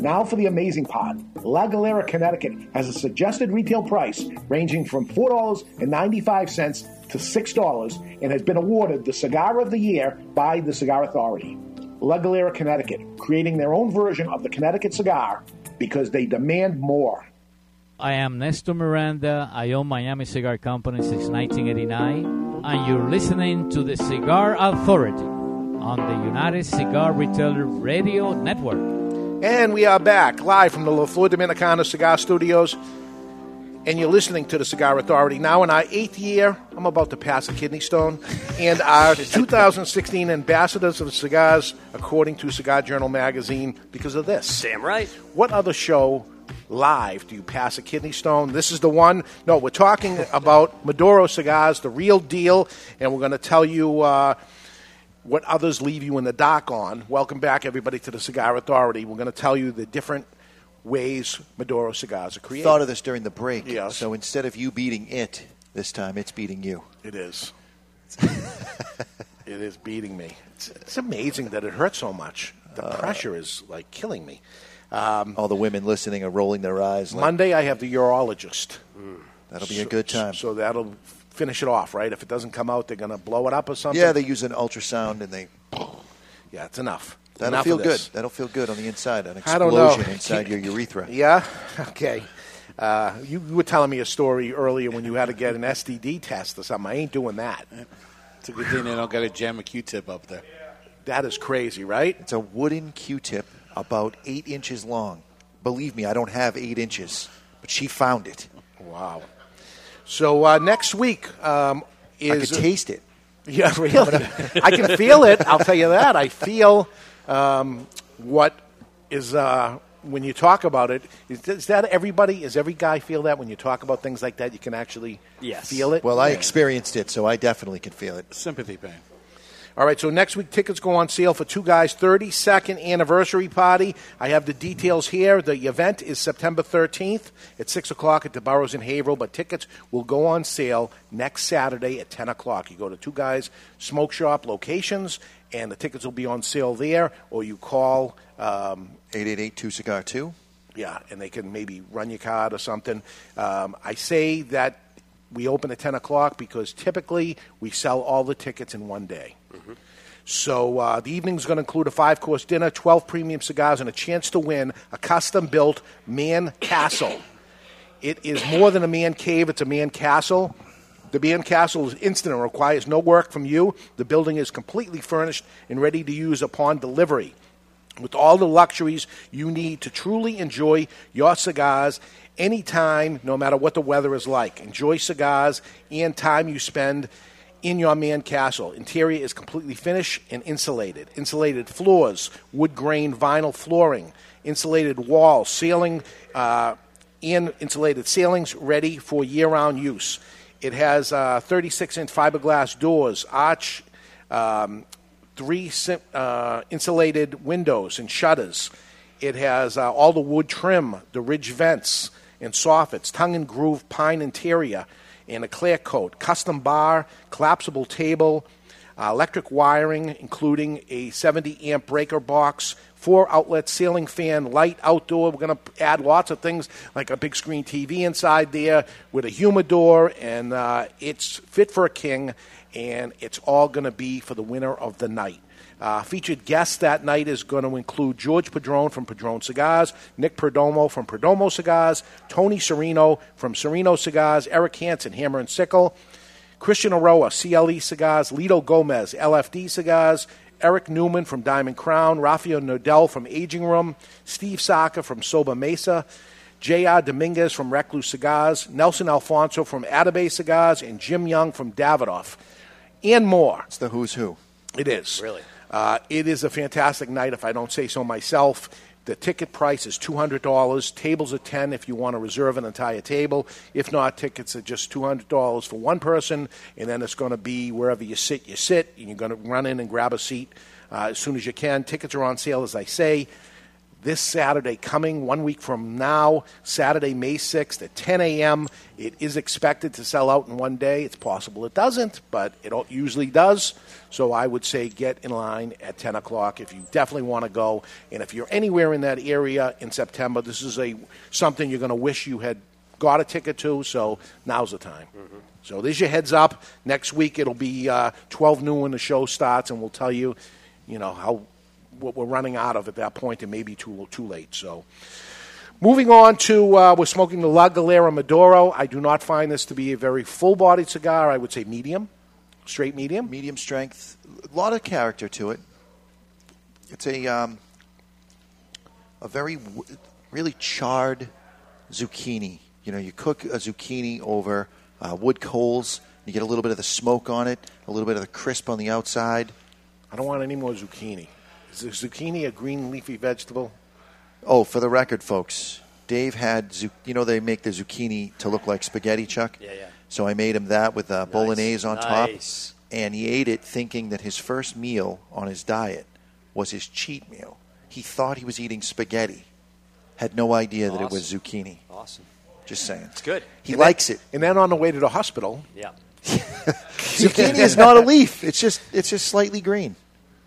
Now for the amazing part. La Galera, Connecticut has a suggested retail price ranging from $4.95 to $6 and has been awarded the Cigar of the Year by the Cigar Authority. La Galera, Connecticut, creating their own version of the Connecticut cigar because they demand more. I am Nestor Miranda. I own Miami Cigar Company since 1989, and you're listening to the Cigar Authority on the United Cigar Retailer Radio Network. And we are back live from the La Flor Dominicana Cigar Studios. And you're listening to the Cigar Authority. Now, in our eighth year, I'm about to pass a kidney stone. And our 2016 ambassadors of cigars, according to Cigar Journal magazine, because of this. Damn right. What other show live do you pass a kidney stone? This is the one. No, we're talking about Maduro cigars, the real deal. And we're going to tell you. Uh, what others leave you in the dark on. Welcome back, everybody, to the Cigar Authority. We're going to tell you the different ways Maduro cigars are created. Thought of this during the break. Yes. So instead of you beating it this time, it's beating you. It is. it is beating me. It's, it's amazing that it hurts so much. The Uh, pressure is like killing me. Um, All the women listening are rolling their eyes. Like, Monday, I have the urologist. That'll be a good time. So that'll finish it off, right? If it doesn't come out, they're going to blow it up or something. yeah, they use an ultrasound and they. Yeah, it's enough. That'll Enough feel of good. That'll feel good on the inside. An I don't know. explosion inside your urethra. Yeah. Okay. Uh, you, you were telling me a story earlier when you had to get an STD test or something. I ain't doing that. It's a good thing they don't got to jam a Q-tip up there. That is crazy, right? It's a wooden Q-tip about eight inches long. Believe me, I don't have eight inches, but she found it. Wow. So uh, next week um, is I could taste it. Yeah, really. I can feel it. I'll tell you that. I feel um, what is uh, when you talk about it. Is, is that everybody? Is every guy feel that when you talk about things like that? You can actually feel it. Well, I Yeah. experienced it, so I definitely can feel it. Sympathy pain. All right, so next week tickets go on sale for Two Guys' 32nd anniversary party. I have the details here. The event is September 13th at 6 o'clock at the Burrows in Haverhill, but tickets will go on sale next Saturday at 10 o'clock. You go to Two Guys Smoke Shop locations, and the tickets will be on sale there, or you call. Um, 888 Cigar 2. Yeah, and they can maybe run your card or something. Um, I say that we open at 10 o'clock because typically we sell all the tickets in one day. So uh, the evening's going to include a five course dinner, 12 premium cigars, and a chance to win a custom built man castle. It is more than a man cave, it's a man castle. The man castle is instant and requires no work from you. The building is completely furnished and ready to use upon delivery with all the luxuries you need to truly enjoy your cigars anytime, no matter what the weather is like. Enjoy cigars and time you spend in your man castle. Interior is completely finished and insulated. Insulated floors, wood grain vinyl flooring, insulated walls, ceiling, uh, and insulated ceilings ready for year round use. It has uh, 36 inch fiberglass doors, arch. Um, three uh, insulated windows and shutters. It has uh, all the wood trim, the ridge vents and soffits, tongue and groove pine interior, and a clear coat, custom bar, collapsible table, uh, electric wiring, including a 70 amp breaker box, four outlet ceiling fan, light outdoor. We're going to add lots of things like a big screen TV inside there with a humidor, and uh, it's fit for a king, and it's all going to be for the winner of the night. Uh, featured guests that night is going to include George Padron from Padron Cigars, Nick Perdomo from Perdomo Cigars, Tony Serino from Serino Cigars, Eric Hansen, Hammer and Sickle, Christian Eiroa, CLE Cigars, Lito Gomez, LFD Cigars, Eric Newman from Diamond Crown, Rafael Nodal from Aging Room, Steve Saka from Sobremesa, J.R. Dominguez from Recluse Cigars, Nelson Alfonso from Atabey Cigars, and Jim Young from Davidoff, and more. It's the who's who. It is. Really? Uh, it is a fantastic night, if I don't say so myself. The ticket price is $200. Tables are 10 if you want to reserve an entire table. If not, tickets are just $200 for one person, and then it's going to be wherever you sit, you sit, and you're going to run in and grab a seat uh, as soon as you can. Tickets are on sale, as I say. This Saturday coming, one week from now, Saturday, May 6th at 10 a.m. It is expected to sell out in one day. It's possible it doesn't, but it usually does. So I would say get in line at 10 o'clock if you definitely want to go. And if you're anywhere in that area in September, this is a something you're going to wish you had got a ticket to. So now's the time. So there's your heads up. Next week it'll be uh, 12 noon when the show starts, and we'll tell you, you know, how what we're running out of at that point. It may be too too late. So. Moving on to, uh, we're smoking the La Galera Maduro. I do not find this to be a very full bodied cigar. I would say medium, straight medium. Medium strength. A lot of character to it. It's a um, a very really charred zucchini. You know, you cook a zucchini over uh, wood coals. You get a little bit of the smoke on it, a little bit of the crisp on the outside. I don't want any more zucchini. Is zucchini a green leafy vegetable? Oh, for the record, folks, Dave had zu- you know they make the zucchini to look like spaghetti, Chuck. Yeah, yeah. So I made him that with uh, bolognese on Nice. top, and he ate it thinking that his first meal on his diet was his cheat meal. He thought he was eating spaghetti, had no idea that it was zucchini. Awesome. Just saying. It's good. He And likes then, it. And then on the way to the hospital, Yeah. Zucchini is not a leaf. It's just it's just slightly green,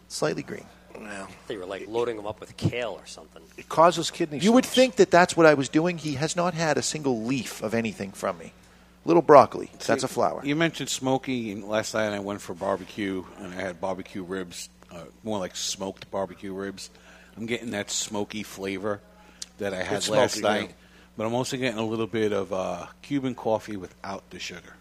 slightly green. I thought you were like loading them up with kale or something. It causes kidney You would think that that's what I was doing. He has not had a single leaf of anything from me. Little broccoli. That's a flower. You mentioned smoky, and last night I went for barbecue, and I had barbecue ribs, uh, more like smoked barbecue ribs. I'm getting that smoky flavor that I had It's last smoky, yeah. night, but I'm also getting a little bit of uh, Cuban coffee without the sugar.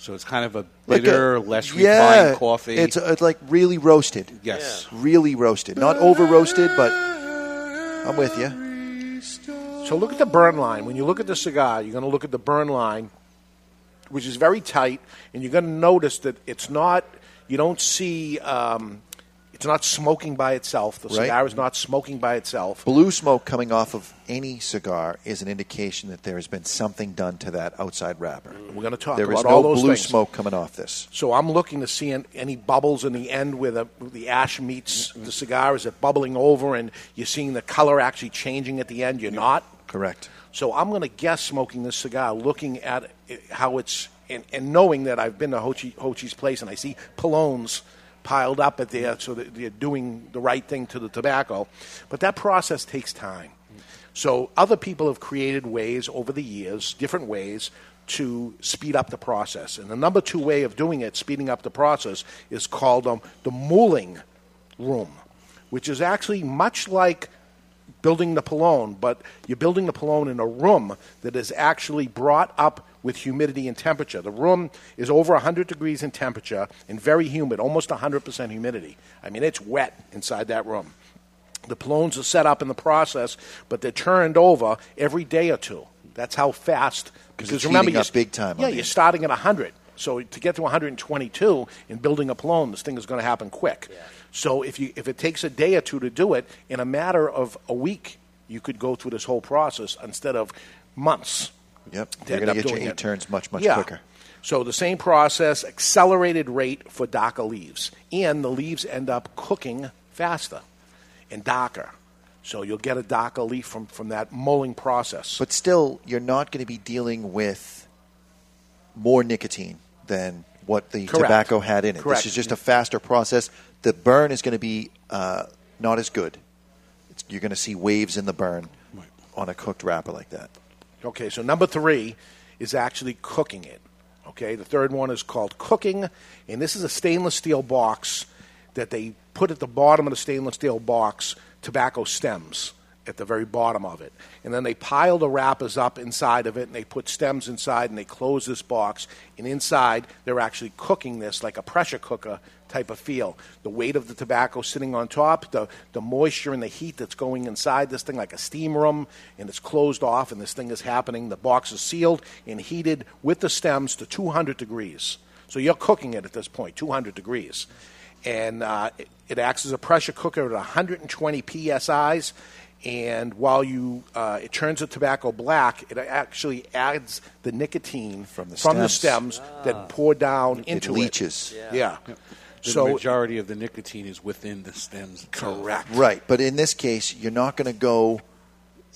So it's kind of a Like a- bitter, less yeah, refined coffee. It's, uh, it's like really roasted. Yes. Really roasted. Not over roasted, but I'm with you. So look at the burn line. When you look at the cigar, you're going to look at the burn line, which is very tight, and you're going to notice that it's not. You don't see. Um, it's not smoking by itself. The Right. cigar is not smoking by itself. Blue smoke coming off of any cigar is an indication that there has been something done to that outside wrapper. Mm, we're going to talk There is about no all those blue things. smoke coming off this. So I'm looking to see any bubbles in the end where the, the ash meets the cigar. Is it bubbling over, and you're seeing the color actually changing at the end? You're not. Correct. So I'm going to guess smoking this cigar, looking at how it's and, and knowing that I've been to Ho, Chi, Ho Chi's place and I see Pilones piled up at there, so that they're doing the right thing to the tobacco. But that process takes time. So other people have created ways over the years, different ways to speed up the process. And the number two way of doing it, speeding up the process, is called um, the mulling room, which is actually much like building the pilón, but you're building the pilón in a room that is actually brought up with humidity and temperature. The room is over 100 degrees in temperature and very humid, almost 100% humidity. I mean, it's wet inside that room. The pilones are set up in the process, but they're turned over every day or two. That's how fast. Because Because it's remember, you're, up big time Yeah, you're these. starting at 100. So to get to 122 in building a pilón, this thing is going to happen quick. So if you if it takes a day or two to do it, in a matter of a week, you could go through this whole process instead of months. Yep. You're end going to get your eight it. turns much, much Yeah. quicker. So the same process, accelerated rate for darker leaves, and the leaves end up cooking faster and darker. So you'll get a darker leaf from, from that mulling process. But still, you're not going to be dealing with more nicotine than what the Correct. tobacco had in it. Correct. This is just a faster process. The burn is going to be uh, not as good. It's, you're going to see waves in the burn on a cooked wrapper like that. Okay, so number three is actually cooking it. Okay, the third one is called cooking, and this is a stainless steel box that they put at the bottom of the stainless steel box tobacco stems at the very bottom of it. And then they pile the wrappers up inside of it, and they put stems inside, and they close this box. And inside, they're actually cooking this like a pressure cooker type of feel. The weight of the tobacco sitting on top, the, the moisture and the heat that's going inside this thing like a steam room, and it's closed off, and this thing is happening. The box is sealed and heated with the stems to 200 degrees. So you're cooking it at this point, 200 degrees. And uh, it, it acts as a pressure cooker at 120 psi's. And while you uh, it turns the tobacco black, it actually adds the nicotine from the from the stems. stems that ah. pour down It into leaches. Yeah. The So- majority of the nicotine is within the stems. itself. Correct. Right, but in this case, you're not going to go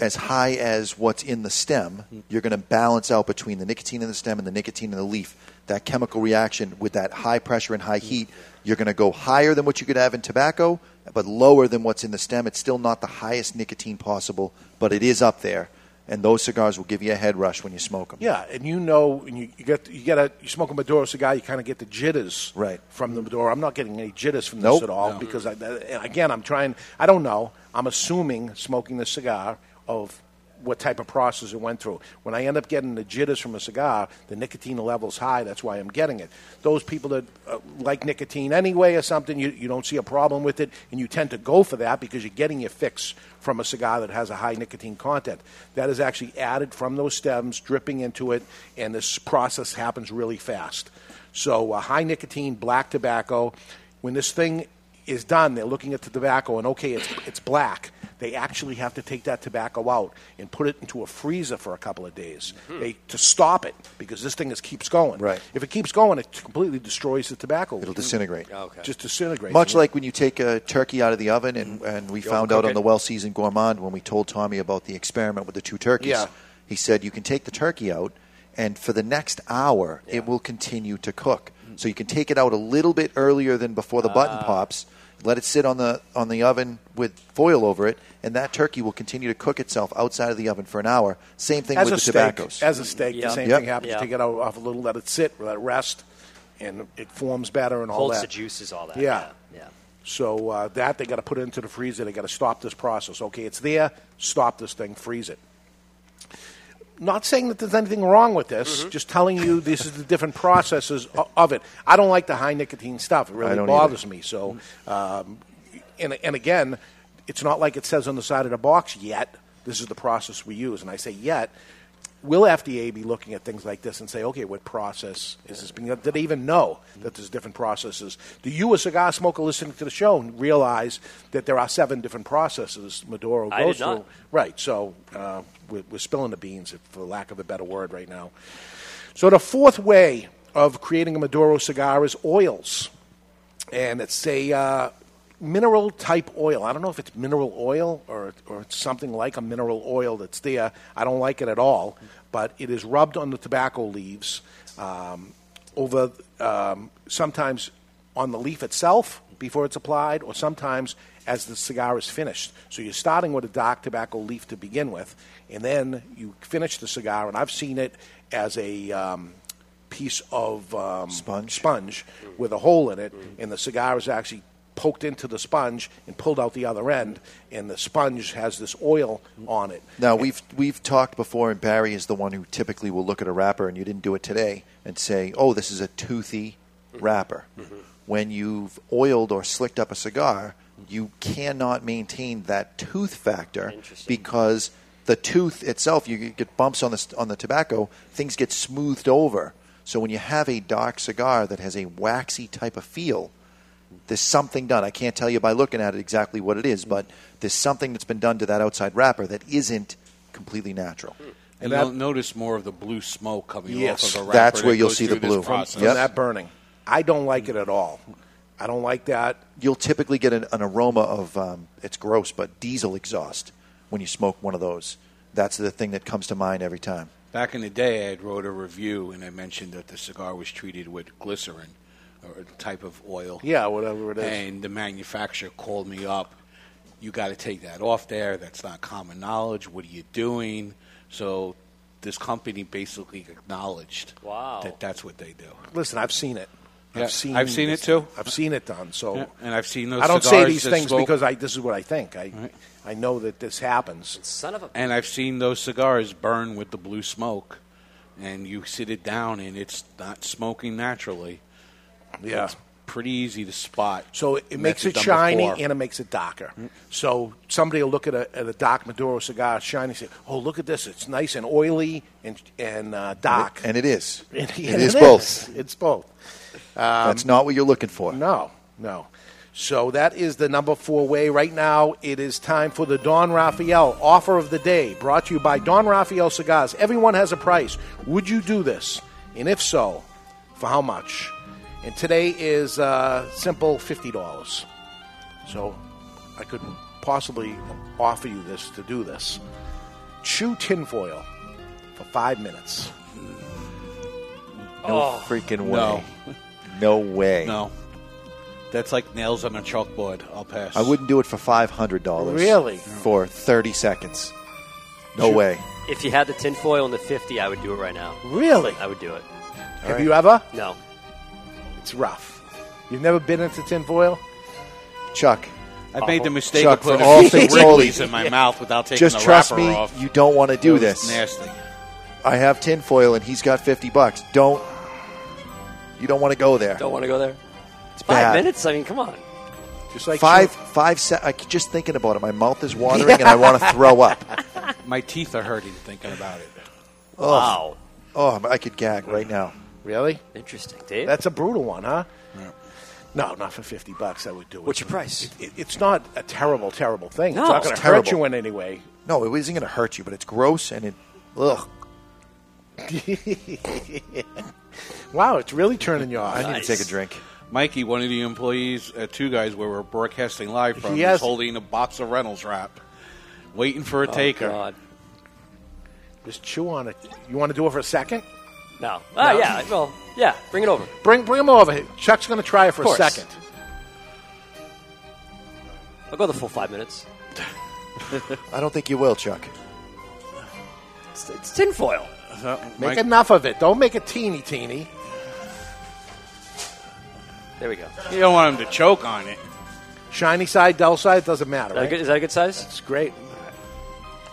as high as what's in the stem. Mm-hmm. You're going to balance out between the nicotine in the stem and the nicotine in the leaf. That chemical reaction with that high pressure and high mm-hmm. heat, you're going to go higher than what you could have in tobacco, but lower than what's in the stem. It's still not the highest nicotine possible, but it is up there. And those cigars will give you a head rush when you smoke them. Yeah, and you know, and you, you get you get a you smoke a Maduro cigar, you kind of get the jitters right. from the Maduro. I'm not getting any jitters from Nope. this at all No. because I, again, I'm trying. I don't know. I'm assuming smoking the cigar of what type of process it went through. When I end up getting the jitters from a cigar, the nicotine level's high. That's why I'm getting it. Those people that uh, like nicotine anyway or something, you, you don't see a problem with it, and you tend to go for that because you're getting your fix from a cigar that has a high nicotine content. That is actually added from those stems, dripping into it, and this process happens really fast. So, uh, high nicotine, black tobacco. When this thing is done, they're looking at the tobacco, and okay, it's, it's black. They actually have to take that tobacco out and put it into a freezer for a couple of days hmm. they, to stop it because this thing just keeps going. Right. If it keeps going, it completely destroys the tobacco. It'll disintegrate. Mm-hmm. Okay. Just disintegrates. Much like when you take a turkey out of the oven, and, mm-hmm. and we You found out on it. the well seasoned gourmand when we told Tommy about the experiment with the two turkeys. Yeah. He said you can take the turkey out, and for the next hour, it will continue to cook. Mm. So you can take it out a little bit earlier than before the button Ah. pops. Let it sit on the on the oven with foil over it, and that turkey will continue to cook itself outside of the oven for an hour. Same thing as with the steak, tobaccos. As a steak, Yeah. the same Yep. thing happens. Yeah. Take it out off a little, let it sit, let it rest, and it forms better and all Holds that. the juices, all that. Yeah. Yeah. yeah. So uh, that they got to put it into the freezer. They got to stop this process. Okay, it's there. Stop this thing. Freeze it. Not saying that there's anything wrong with this. Mm-hmm. Just telling you this is the different processes of it. I don't like the high nicotine stuff. It really don't bothers me. So, um, and and again, it's not like it says on the side of the box yet. This is the process we use, and I say yet. Will FDA be looking at things like this and say, okay, what process is this being? Did they even know that there's different processes? Do you, a cigar smoker listening to the show, realize that there are seven different processes Maduro I goes did not. through? Right. So uh, we're, we're spilling the beans, for lack of a better word, right now. So the fourth way of creating a Maduro cigar is oils, and it's a uh, mineral type oil. I don't know if it's mineral oil or or it's something like a mineral oil that's there. I don't like it at all, but it is rubbed on the tobacco leaves um, over um, sometimes on the leaf itself before it's applied, or sometimes as the cigar is finished. So you're starting with a dark tobacco leaf to begin with, and then you finish the cigar. And I've seen it as a um, piece of um, Sponge. sponge with a hole in it, and the cigar is actually poked into the sponge and pulled out the other end, and the sponge has this oil on it. Now we've we've talked before, and Barry is the one who typically will look at a wrapper, and you didn't do it today, and say, "Oh, this is a toothy wrapper." Mm-hmm. When you've oiled or slicked up a cigar, you cannot maintain that tooth factor because the tooth itself, you get bumps on the on the tobacco, things get smoothed over. So when you have a dark cigar that has a waxy type of feel, there's something done. I can't tell you by looking at it exactly what it is, but there's something that's been done to that outside wrapper that isn't completely natural. And you'll notice more of the blue smoke coming Yes. off of a wrapper. That's where you'll see the through this blue. process. From that burning. I don't like it at all. I don't like that. You'll typically get an, an aroma of um, it's gross, but diesel exhaust when you smoke one of those. That's the thing that comes to mind every time. Back in the day, I had wrote a review and I mentioned that the cigar was treated with glycerin or type of oil. Yeah, whatever it is. And the manufacturer called me up. You got to take that off there. That's not common knowledge. What are you doing? So this company basically acknowledged Wow. that that's what they do. Listen, I've seen it. Yeah, I've seen. I've seen it too. I've seen it done. So, Yeah, and I've seen those I don't say these things smoke- because I. This is what I think. I. I know that this happens. Son of a. And I've seen those cigars burn with the blue smoke, and you sit it down, and it's not smoking naturally. Yeah. It's pretty easy to spot. So it makes it shiny and it makes it darker. So somebody will look at a, at a dark Maduro cigar, shiny, and say, "Oh, look at this! It's nice and oily and and uh, dark." And it is. And It it is is. both. It's both. Um, That's not what you're looking for. No, no. So that is the number four way. Right now, it is time for the Don Raphael offer of the day, brought to you by Don Raphael Cigars. Everyone has a price. Would you do this? And if so, for how much? And today is uh, simple $50. So I couldn't possibly offer you this to do this. Chew tinfoil for five minutes. No Oh, freaking way. no. No way. No. That's like nails on a chalkboard. I'll pass. I wouldn't do it for five hundred dollars. Really? For thirty seconds. No Shoot. way. If you had the tinfoil and the 50, I would do it right now. Really? I would do it. Have you ever? No. It's rough. You've never been into tinfoil? Chuck. I've made the uh, mistake Chuck, of putting all a few things Wrigley's in my mouth without taking a lap off. Just the trust wrapper me, off. you don't want to do It was this. Nasty. I have tinfoil and he's got fifty bucks. Don't. You don't want to go there. Don't want to go there? It's Five bad. minutes? I mean, come on. Just like five, five. Se- I c- just thinking about it. My mouth is watering and I want to throw up. My teeth are hurting thinking about it. Oh. Wow. Oh, I could gag right now. Really? Interesting, Dave. That's a brutal one, huh? No, not for fifty bucks. I would do it. What's your price? It, it's not a terrible, terrible thing. No, it's not it's going to hurt you in any way. No, it isn't going to hurt you, but it's gross and it. Ugh. wow, it's really turning you off. I need to take a drink. Mikey, one of the employees at Two Guys, where we're broadcasting live from, He is has- holding a box of Reynolds wrap, waiting for a Oh, taker. God. Just chew on it. You want to do it for a second? No. Ah, yeah. Well, yeah. Bring it over. Bring bring him over. Chuck's going to try it for a course. second. I'll go the full five minutes. I don't think you will, Chuck. It's, it's tinfoil. Make enough of it. Don't make it teeny teeny. There we go. You don't want him to choke on it. Shiny side, dull side, doesn't matter. Is that, a Right? good, is that a good size? It's great.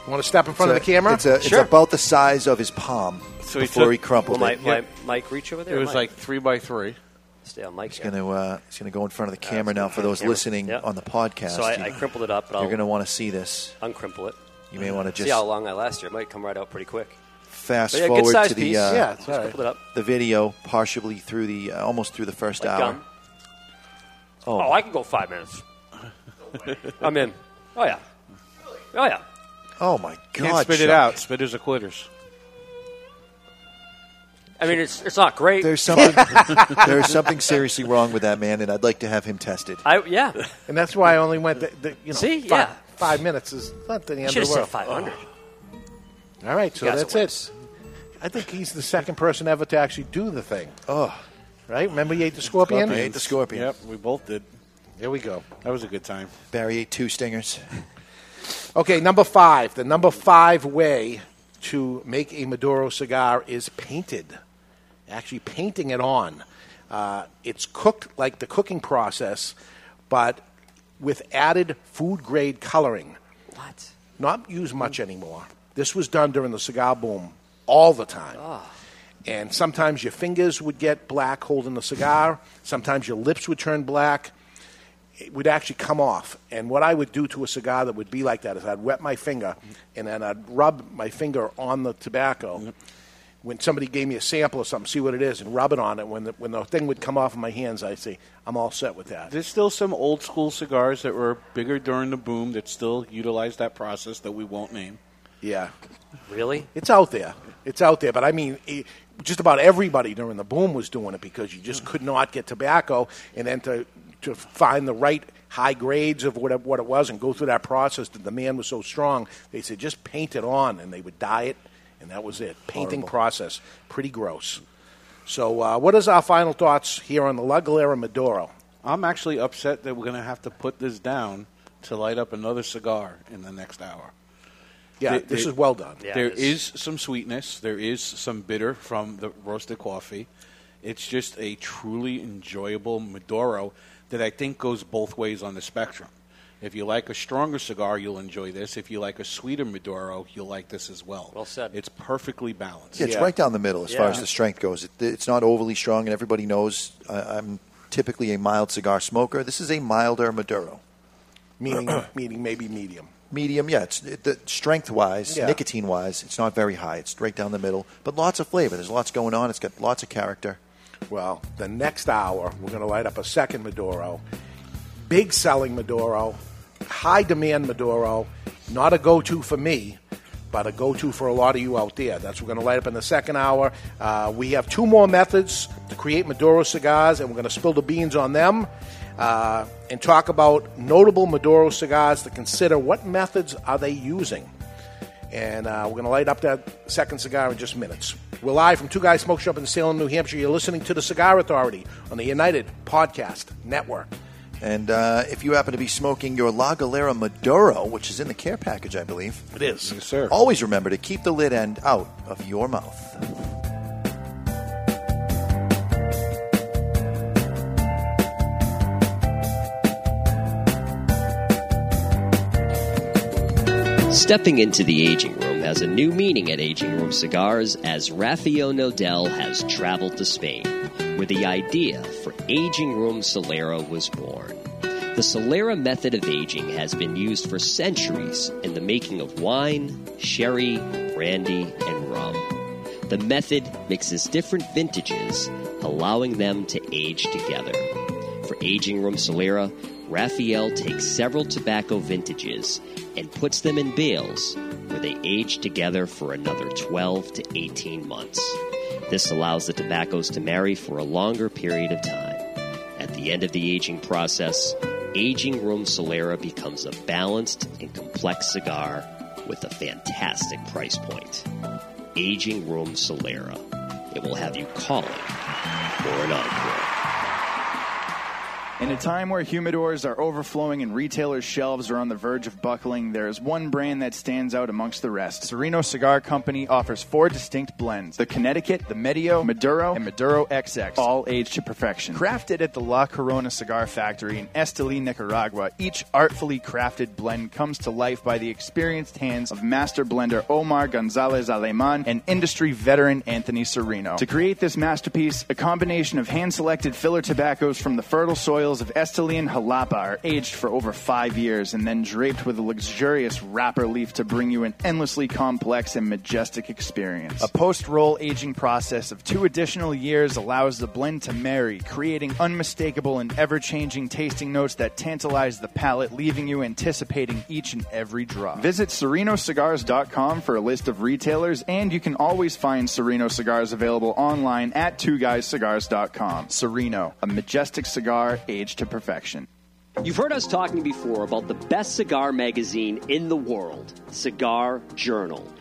Want to step in front It's of the camera? It's, a, it's Sure. about the size of his palm So he before took- he crumpled Will my, it. my Mike reach over there? It was Mike? like three by three. Stay on Mike's He's going to uh, he's going to go in front of the camera now for those camera. listening Yep. on the podcast. So I, You- I crumpled it up, but You're I'll going to want to see this. uncrimple it. You may want to just See how long I last here. It might come right out pretty quick. fast yeah, good forward size to the uh, Yeah, it's all right. Crumpled it up. the video, partially through the uh, almost through the first Like hour. gum. Oh, Oh, I can go five minutes. I'm in. Oh yeah. Oh yeah. oh my God! Can't God! spit it Chuck. out. Spitters are quitters. I mean, it's it's not great. There's something there's something seriously wrong with that man, and I'd like to have him tested. I yeah. and that's why I only went. The, the, you know, See? five, Yeah. five minutes is not the end Should of have the said world. 500. All right, so guys that's are it. I think he's the second person ever to actually do the thing. Oh, right. Remember you ate the scorpion? I ate the scorpion. Yep, we both did. There we go. That was a good time. Barry ate two stingers. Okay, number five. The number five way to make a Maduro cigar is painted. Actually, painting it on. Uh, it's cooked like the cooking process, but with added food grade coloring. What? Not used much anymore. This was done during the cigar boom all the time. Oh. And sometimes your fingers would get black holding the cigar. Sometimes your lips would turn black. It would actually come off. And what I would do to a cigar that would be like that is I'd wet my finger and then I'd rub my finger on the tobacco. When somebody gave me a sample of something, see what it is, and rub it on it. When the, when the thing would come off of my hands, I'd say, I'm all set with that. There's still some old school cigars that were bigger during the boom that still utilize that process that we won't name. Yeah. Really? It's out there. It's out there. But I mean, it, just about everybody during the boom was doing it because you just could not get tobacco, and then to to find the right high grades of what it, what it was and go through that process. The demand was so strong. They said just paint it on, and they would dye it, and that was it. Painting Horrible. process, pretty gross. So, uh, what is our final thoughts here on the La Galera Maduro? I'm actually upset that we're going to have to put this down to light up another cigar in the next hour. Yeah, There- this is well done. there is some sweetness. There is some bitter from the roasted coffee. It's just a truly enjoyable Maduro that I think goes both ways on the spectrum. If you like a stronger cigar, you'll enjoy this. If you like a sweeter Maduro, you'll like this as well. Well said. It's perfectly balanced. Yeah, it's right down the middle as far as the strength goes. It, it's not overly strong, and everybody knows I, I'm typically a mild cigar smoker. This is a milder Maduro. Meaning, meaning maybe medium. Medium, yeah. It's it, the strength wise, Yeah. nicotine wise, it's not very high. It's right down the middle, but lots of flavor. There's lots going on. It's got lots of character. Well, the next hour, we're going to light up a second Maduro. Big selling Maduro, high demand Maduro, not a go to for me, but a go-to for a lot of you out there. That's what we're going to light up in the second hour. Uh, we have two more methods to create Maduro cigars, and we're going to spill the beans on them uh, and talk about notable Maduro cigars to consider. What methods are they using? And uh, we're going to light up that second cigar in just minutes. We're live from Two Guys Smoke Shop in Salem, New Hampshire. You're listening to the Cigar Authority on the United Podcast Network. And uh, if you happen to be smoking your La Galera Maduro, which is in the care package, I believe, it is. Yes, sir. Always remember to keep the lid end out of your mouth. Stepping into the aging room has a new meaning at Aging Room Cigars as Rafael Nodal has traveled to Spain, where the idea for Aging Room Solera was born. The Solera method of aging has been used for centuries in the making of wine, sherry, brandy, and rum. The method mixes different vintages, allowing them to age together. For Aging Room Solera, Rafael takes several tobacco vintages and puts them in bales where they age together for another 12 to 18 months. This allows the tobaccos to marry for a longer period of time. At the end of the aging process, Aging Room Solera becomes a balanced and complex cigar with a fantastic price point. Aging Room Solera. It will have you calling for an encore. In a time where humidors are overflowing and retailers' shelves are on the verge of buckling, there is one brand that stands out amongst the rest. Sereno Cigar Company offers four distinct blends the Connecticut, the Medio, Maduro, and Maduro XX, all aged to perfection. Crafted at the La Corona Cigar Factory in Esteli, Nicaragua, each artfully crafted blend comes to life by the experienced hands of master blender Omar Gonzalez Aleman and industry veteran Anthony Sereno. To create this masterpiece, a combination of hand selected filler tobaccos from the fertile of Esteli and Jalapa are aged for over five years and then draped with a luxurious wrapper leaf to bring you an endlessly complex and majestic experience. A post roll aging process of two additional years allows the blend to marry, creating unmistakable and ever changing tasting notes that tantalize the palate, leaving you anticipating each and every drop. Visit SerenoCigars.com for a list of retailers, and you can always find Sereno cigars available online at TwoGuysCigars.com. Sereno, a majestic cigar aged to perfection. You've heard us talking before about the best cigar magazine in the world, Cigar Journal.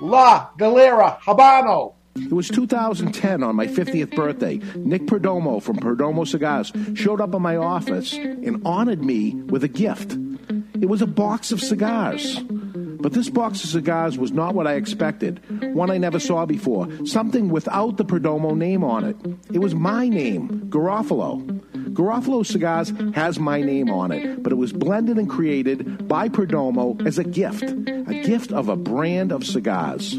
La Galera Habano. It was 2010 on my 50th birthday. Nick Perdomo from Perdomo Cigars showed up in my office and honored me with a gift. It was a box of cigars. But this box of cigars was not what I expected. One I never saw before. Something without the Perdomo name on it. It was my name, Garofalo. Garofalo Cigars has my name on it, but it was blended and created by Perdomo as a gift. A gift of a brand of cigars.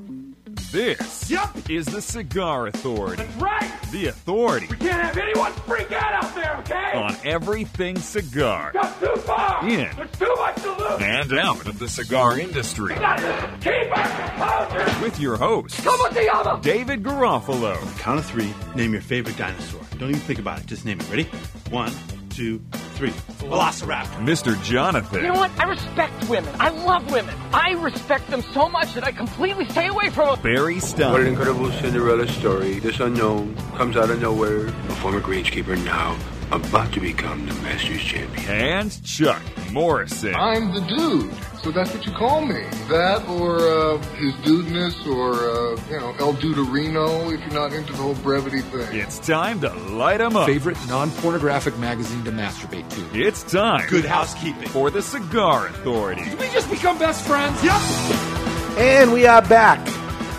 This yep. is the Cigar Authority. Right! The authority We can't have anyone freak out out there, okay? on everything cigar. Got too far! In There's too much to lose! and out of the cigar industry. Keep our composure! With your host, Como te llama? David Garofalo. Count of three, name your favorite dinosaur. Don't even think about it, just name it. Ready? One, two, three. Velociraptor. Mr. Jonathan. You know what? I respect women. I love women. I respect them so much that I completely stay away from them. Barry Stein. What an incredible Cinderella story. This unknown comes out of nowhere. A former greenskeeper now about to become the Masters champion. And Chuck Morrison. I'm the dude, so that's what you call me. That or uh, his dudeness or, uh, you know, El Duderino if you're not into the whole brevity thing. It's time to light 'em up. Favorite non-pornographic magazine to masturbate to. It's time. Good housekeeping. For the Cigar Authority. we just become best friends? Yep. And we are back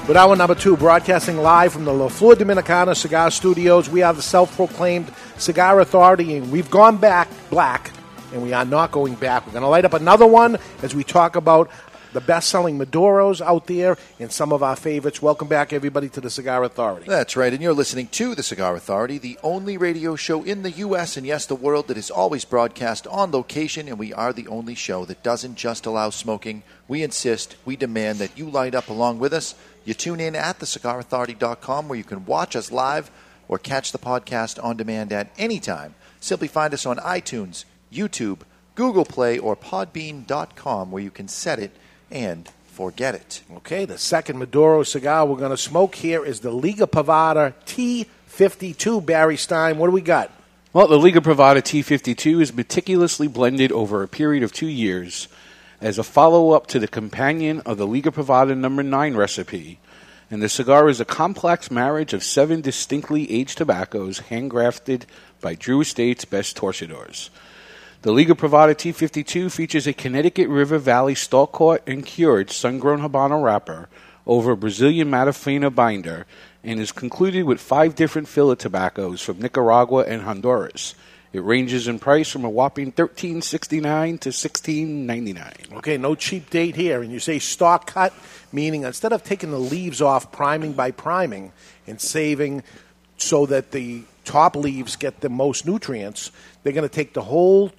with hour number two, broadcasting live from the La Flor Dominicana Cigar Studios. We are the self proclaimed Cigar Authority, and we've gone back black, and we are not going back. We're going to light up another one as we talk about the best selling Maduros out there and some of our favorites. Welcome back, everybody, to the Cigar Authority. That's right, and you're listening to the Cigar Authority, the only radio show in the U.S. and yes, the world that is always broadcast on location, and we are the only show that doesn't just allow smoking. We insist, we demand that you light up along with us. You tune in at thecigarauthority.com where you can watch us live or catch the podcast on demand at any time. Simply find us on iTunes, YouTube, Google Play, or Podbean.com where you can set it and forget it. Okay, the second Maduro cigar we're going to smoke here is the Liga Privada T52 Barry Stein. What do we got? Well, the Liga Privada T52 is meticulously blended over a period of two years as a follow up to the companion of the Liga Privada number 9 recipe. And the cigar is a complex marriage of seven distinctly aged tobaccos handcrafted by Drew Estate's best torcedores. The Liga Privada T52 features a Connecticut River Valley stalk cut and cured sun grown Habano wrapper over a Brazilian Matafina binder and is concluded with five different filler tobaccos from Nicaragua and Honduras. It ranges in price from a whopping thirteen sixty nine to sixteen ninety nine. Okay, no cheap date here. And you say stock cut, meaning instead of taking the leaves off priming by priming and saving so that the top leaves get the most nutrients, they're going to take the whole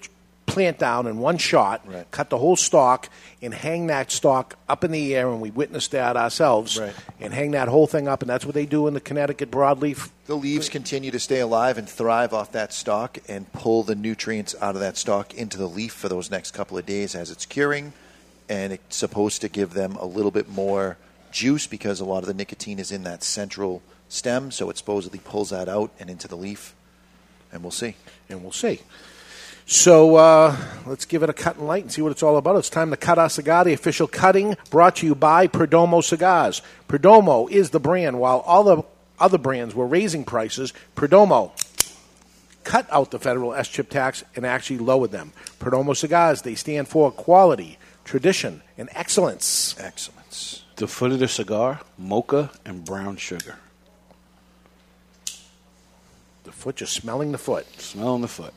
plant down in one shot, cut the whole stalk, and hang that stalk up in the air. And we witnessed that ourselves. And hang that whole thing up. And that's what they do in the Connecticut broadleaf. The leaves continue to stay alive and thrive off that stalk and pull the nutrients out of that stalk into the leaf for those next couple of days as it's curing. And it's supposed to give them a little bit more juice because a lot of the nicotine is in that central stem. So it supposedly pulls that out and into the leaf. And we'll see. And we'll see. So uh, let's give it a cut and light and see what it's all about. It's time to cut our cigar. The official cutting brought to you by Perdomo Cigars. Perdomo is the brand. While all the other brands were raising prices, Perdomo cut out the federal S chip tax and actually lowered them. Perdomo Cigars, they stand for quality, tradition, and excellence. Excellence. The foot of the cigar, mocha and brown sugar. The foot, just smelling the foot. Smelling the foot.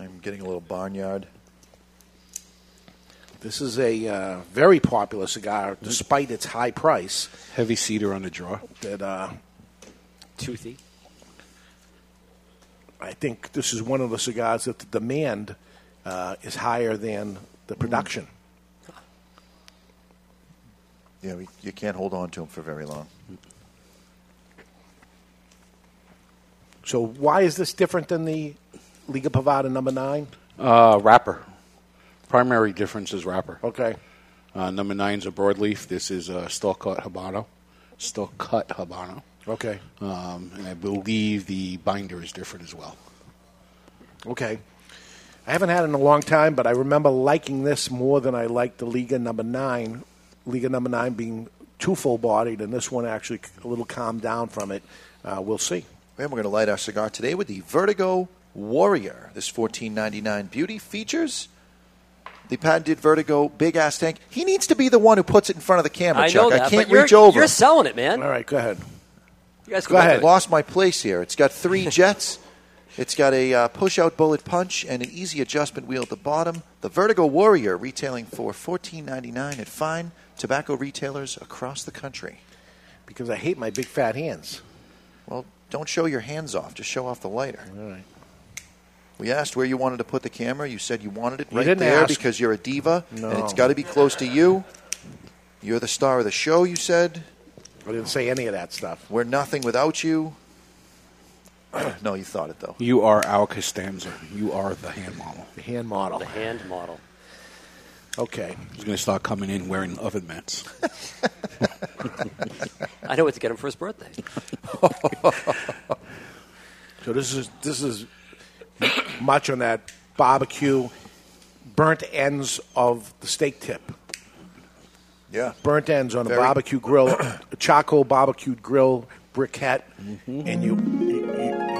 I'm getting a little barnyard. This is a uh, very popular cigar, despite its high price. Heavy cedar on the draw. That uh, Toothy. I think this is one of the cigars that the demand uh, is higher than the production. Yeah, we, you can't hold on to them for very long. So why is this different than the Liga Privada number nine? Uh, wrapper. Primary difference is wrapper. Okay. Uh, number nine's a broadleaf. This is a still cut Habano. Still cut Habano. Okay. Um, and I believe the binder is different as well. Okay. I haven't had it in a long time, but I remember liking this more than I liked the Liga number nine. Liga number nine being too full bodied, and this one actually a little calmed down from it. Uh, we'll see. And we're going to light our cigar today with the Vertigo Warrior. This 1499 beauty features the patented Vertigo big ass tank. He needs to be the one who puts it in front of the camera, I Chuck. know that, I can't but you're- reach over. you're selling it, man. All right, go ahead. You guys Go can ahead. do it. Lost my place here. It's got three jets. It's got a uh, push-out bullet punch and an easy adjustment wheel at the bottom. The Vertigo Warrior retailing for fourteen ninety nine at fine tobacco retailers across the country. Because I hate my big fat hands. Well, don't show your hands off. Just show off the lighter. All right. We asked where you wanted to put the camera. You said you wanted it You right there ask. because you're a diva, No. and it's got to be close to you. You're the star of the show. You said. I didn't say any of that stuff. We're nothing without you. no, you thought it though. You are our Costanza. You are the hand model. The hand model. The hand model. Okay. He's going to start coming in wearing oven mitts. I know what to get him for his birthday. So this is this is much on that barbecue burnt ends of the steak tip. Yeah. Burnt ends on a barbecue grill, a charcoal barbecue grill briquette, and you, you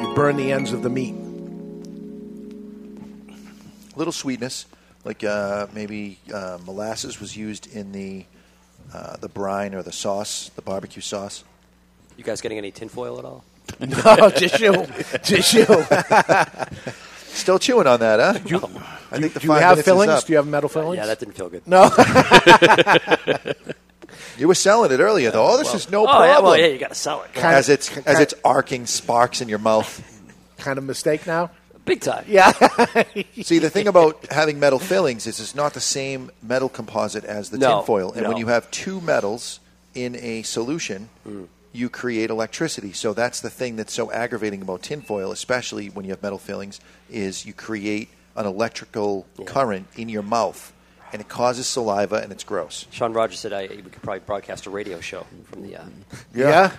you burn the ends of the meat. little sweetness, like uh, maybe uh, molasses was used in the uh, the brine or the sauce, the barbecue sauce. You guys getting any tinfoil at all? No, just you. Just you. Still chewing on that, huh? You- I think the do you five have minutes is fillings? up. Do you have metal fillings? Yeah, that didn't feel good. No. You were selling it earlier, though. Oh, this is no oh, problem. yeah, well, yeah, you got to sell it. as it's as it's arcing sparks in your mouth. kind of mistake now. Big time. Yeah. See, the thing about having metal fillings is it's not the same metal composite as the No, tinfoil. And when you have two metals in a solution, Mm. You create electricity. So that's the thing that's so aggravating about tinfoil, especially when you have metal fillings, is you create an electrical current in your mouth, and it causes saliva, and it's gross. Sean Rogers said I, we could probably broadcast a radio show from the. Uh, Yeah.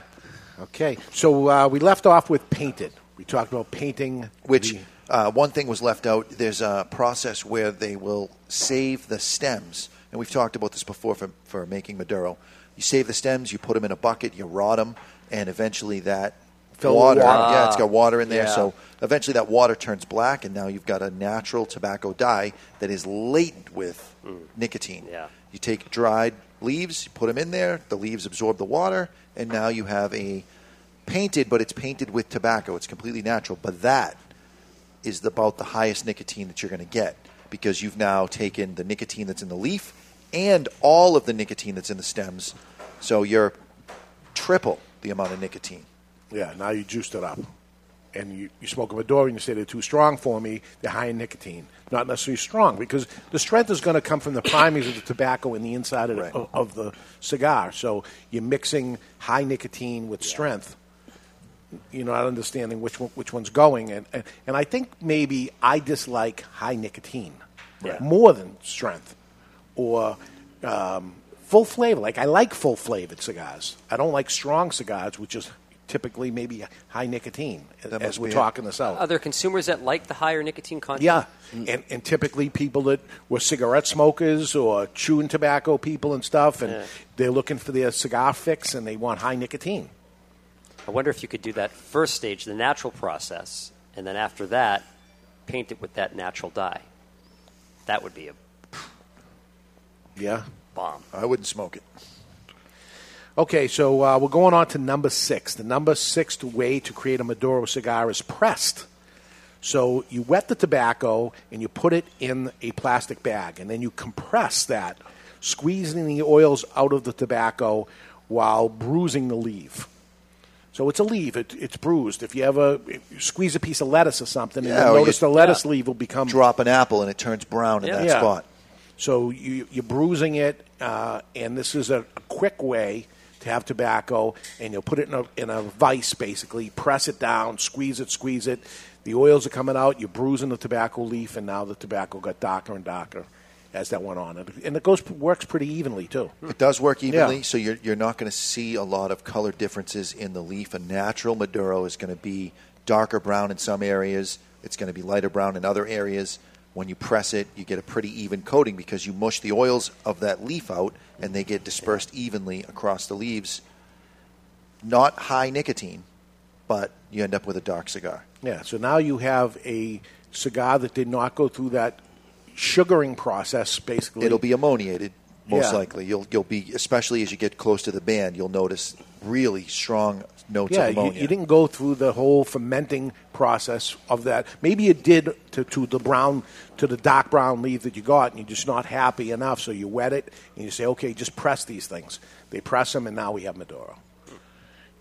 Okay. So uh, we left off with painted. We talked about painting. Which the- uh, one thing was left out. There's a process where they will save the stems, and we've talked about this before for, for making Maduro. You save the stems, you put them in a bucket, you rot them, and eventually that Fill water, water. yeah, it's got water in there. Yeah. So eventually that water turns black, and now you've got a natural tobacco dye that is latent with mm. nicotine. Yeah. You take dried leaves, you put them in there, the leaves absorb the water, and now you have a painted, but it's painted with tobacco. It's completely natural. But that is about the highest nicotine that you're going to get because you've now taken the nicotine that's in the leaf and all of the nicotine that's in the stems. So you're triple the amount of nicotine. Yeah, now you juiced it up. And you, you smoke a Maduro and you say they're too strong for me, they're high in nicotine. Not necessarily strong, because the strength is going to come from the primings of the tobacco in the inside of, the, of, the cigar. So you're mixing high nicotine with strength. You're not understanding which one, which one's going. And, and, and I think maybe I dislike high nicotine more than strength or um, full flavor. Like I like full flavored cigars. I don't like strong cigars, which is typically maybe high nicotine. That as we're be it. talking this out. are there consumers that like the higher nicotine content? Yeah, and, and typically people that were cigarette smokers or chewing tobacco people and stuff, and Yeah. they're looking for their cigar fix and they want high nicotine. I wonder if you could do that first stage, the natural process, and then after that, paint it with that natural dye. That would be a Yeah. Bomb. I wouldn't smoke it. Okay, so uh, we're going on to number six. The number six way to create a Maduro cigar is pressed. So you wet the tobacco and you put it in a plastic bag, and then you compress that, squeezing the oils out of the tobacco while bruising the leaf. So it's a leaf; it, it's bruised. If you ever if you squeeze a piece of lettuce or something, and you notice you- the lettuce yeah. leaf will become Drop an apple and it turns brown in that Yeah. spot. So you, you're bruising it, uh, and this is a, a quick way to have tobacco, and you'll put it in a, in a vice, basically, press it down, squeeze it, squeeze it. The oils are coming out, you're bruising the tobacco leaf, and now the tobacco got darker and darker. as that went on, and, and it goes works pretty evenly too. It does work evenly, Yeah. so you're, you're not going to see a lot of color differences in the leaf. A natural Maduro is going to be darker brown in some areas, it's going to be lighter brown in other areas. When you press it, you get a pretty even coating because you mush the oils of that leaf out and they get dispersed evenly across the leaves. Not high nicotine, but you end up with a dark cigar. Yeah, so now you have a cigar that did not go through that sugaring process, basically. It'll be ammoniated, most Yeah. likely. You'll you'll be especially as you get close to the band, you'll notice really strong notes yeah, of you, you didn't go through the whole fermenting process of that. Maybe you did to, to the brown, to the dark brown leaf that you got, and you're just not happy enough. So you wet it, and you say, okay, just press these things. They press them, and now we have Maduro.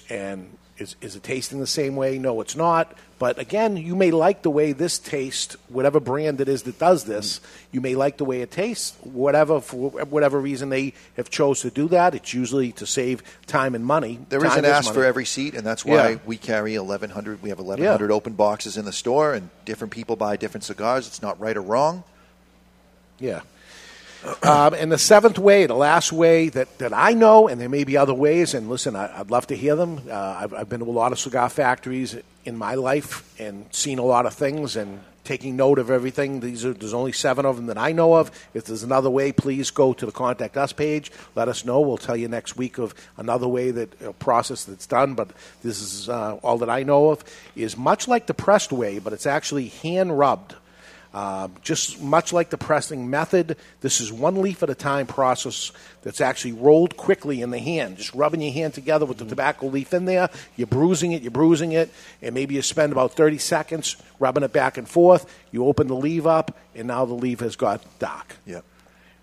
And is, is it tasting the same way? No, it's not. But again, you may like the way this tastes, whatever brand it is that does this. Mm-hmm. You may like the way it tastes, whatever for whatever reason they have chose to do that. It's usually to save time and money. There is Time an ask money. for every seat, and that's why Yeah. we carry 1,100. We have 1,100 open boxes in the store, and different people buy different cigars. It's not right or wrong. Yeah. Um, and the seventh way, the last way that, that I know, and there may be other ways, and listen, I, I'd love to hear them. Uh, I've, I've been to a lot of cigar factories in my life and seen a lot of things and taking note of everything. These are, there's only seven of them that I know of. If there's another way, please go to the Contact Us page. Let us know. We'll tell you next week of another way that a process that's done. But this is uh, all that I know of. Is much like the pressed way, but it's actually hand rubbed. Uh, just much like the pressing method, this is one leaf at a time process that's actually rolled quickly in the hand. Just rubbing your hand together with the tobacco leaf in there. You're bruising it, you're bruising it, and maybe you spend about 30 seconds rubbing it back and forth. You open the leaf up, and now the leaf has got dark. Yep.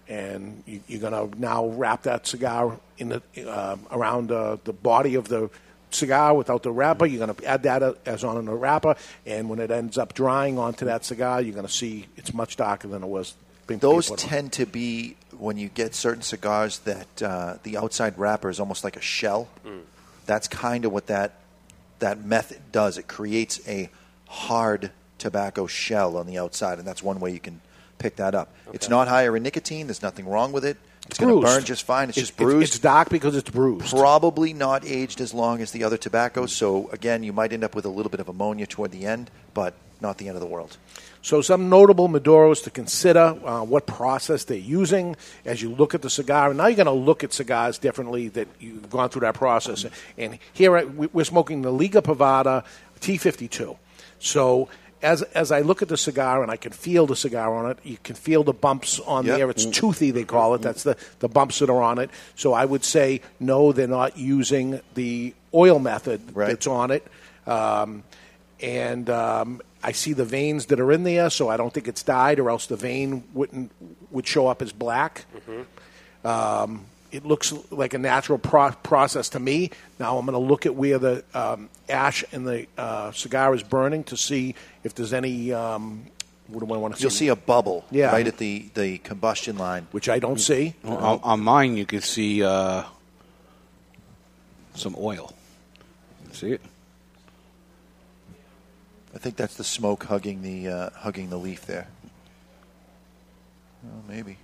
And you, you're going to now wrap that cigar in the, uh, around uh, the body of the cigar without the wrapper. You're going to add that as on in the wrapper, and when it ends up drying onto that cigar, you're going to see it's much darker than it was. being Those put on. tend to be when you get certain cigars that uh, the outside wrapper is almost like a shell. That's kind of what that that method does. It creates a hard tobacco shell on the outside, and that's one way you can pick that up. It's not higher in nicotine. There's nothing wrong with it. It's going to burn just fine. It's It- just it's- bruised. it's dark because it's bruised. Probably not aged as long as the other tobaccos. So again, you might end up with a little bit of ammonia toward the end, but not the end of the world. So, some notable Maduros to consider uh, what process they're using as you look at the cigar. And now you're going to look at cigars differently that you've gone through that process. And here we- we're smoking the Liga Privada T52. So, as, as I look at the cigar and I can feel the cigar on it, you can feel the bumps on Yep. there. It's toothy, they call it. That's the, the bumps that are on it. So, I would say, no, they're not using the oil method that's on it. Um, and um, I see the veins that are in there, so I don't think it's dyed, or else the vein wouldn't would show up as black. Um, it looks like a natural pro- process to me. Now I'm going to look at where the um, ash in the uh, cigar is burning to see if there's any. Um, what do I want to see? You'll see a bubble Yeah. right at the, the combustion line. Which I don't see. On, on mine, you can see uh, some oil. See it? I think that's the smoke hugging the uh, hugging the leaf there. Well, maybe.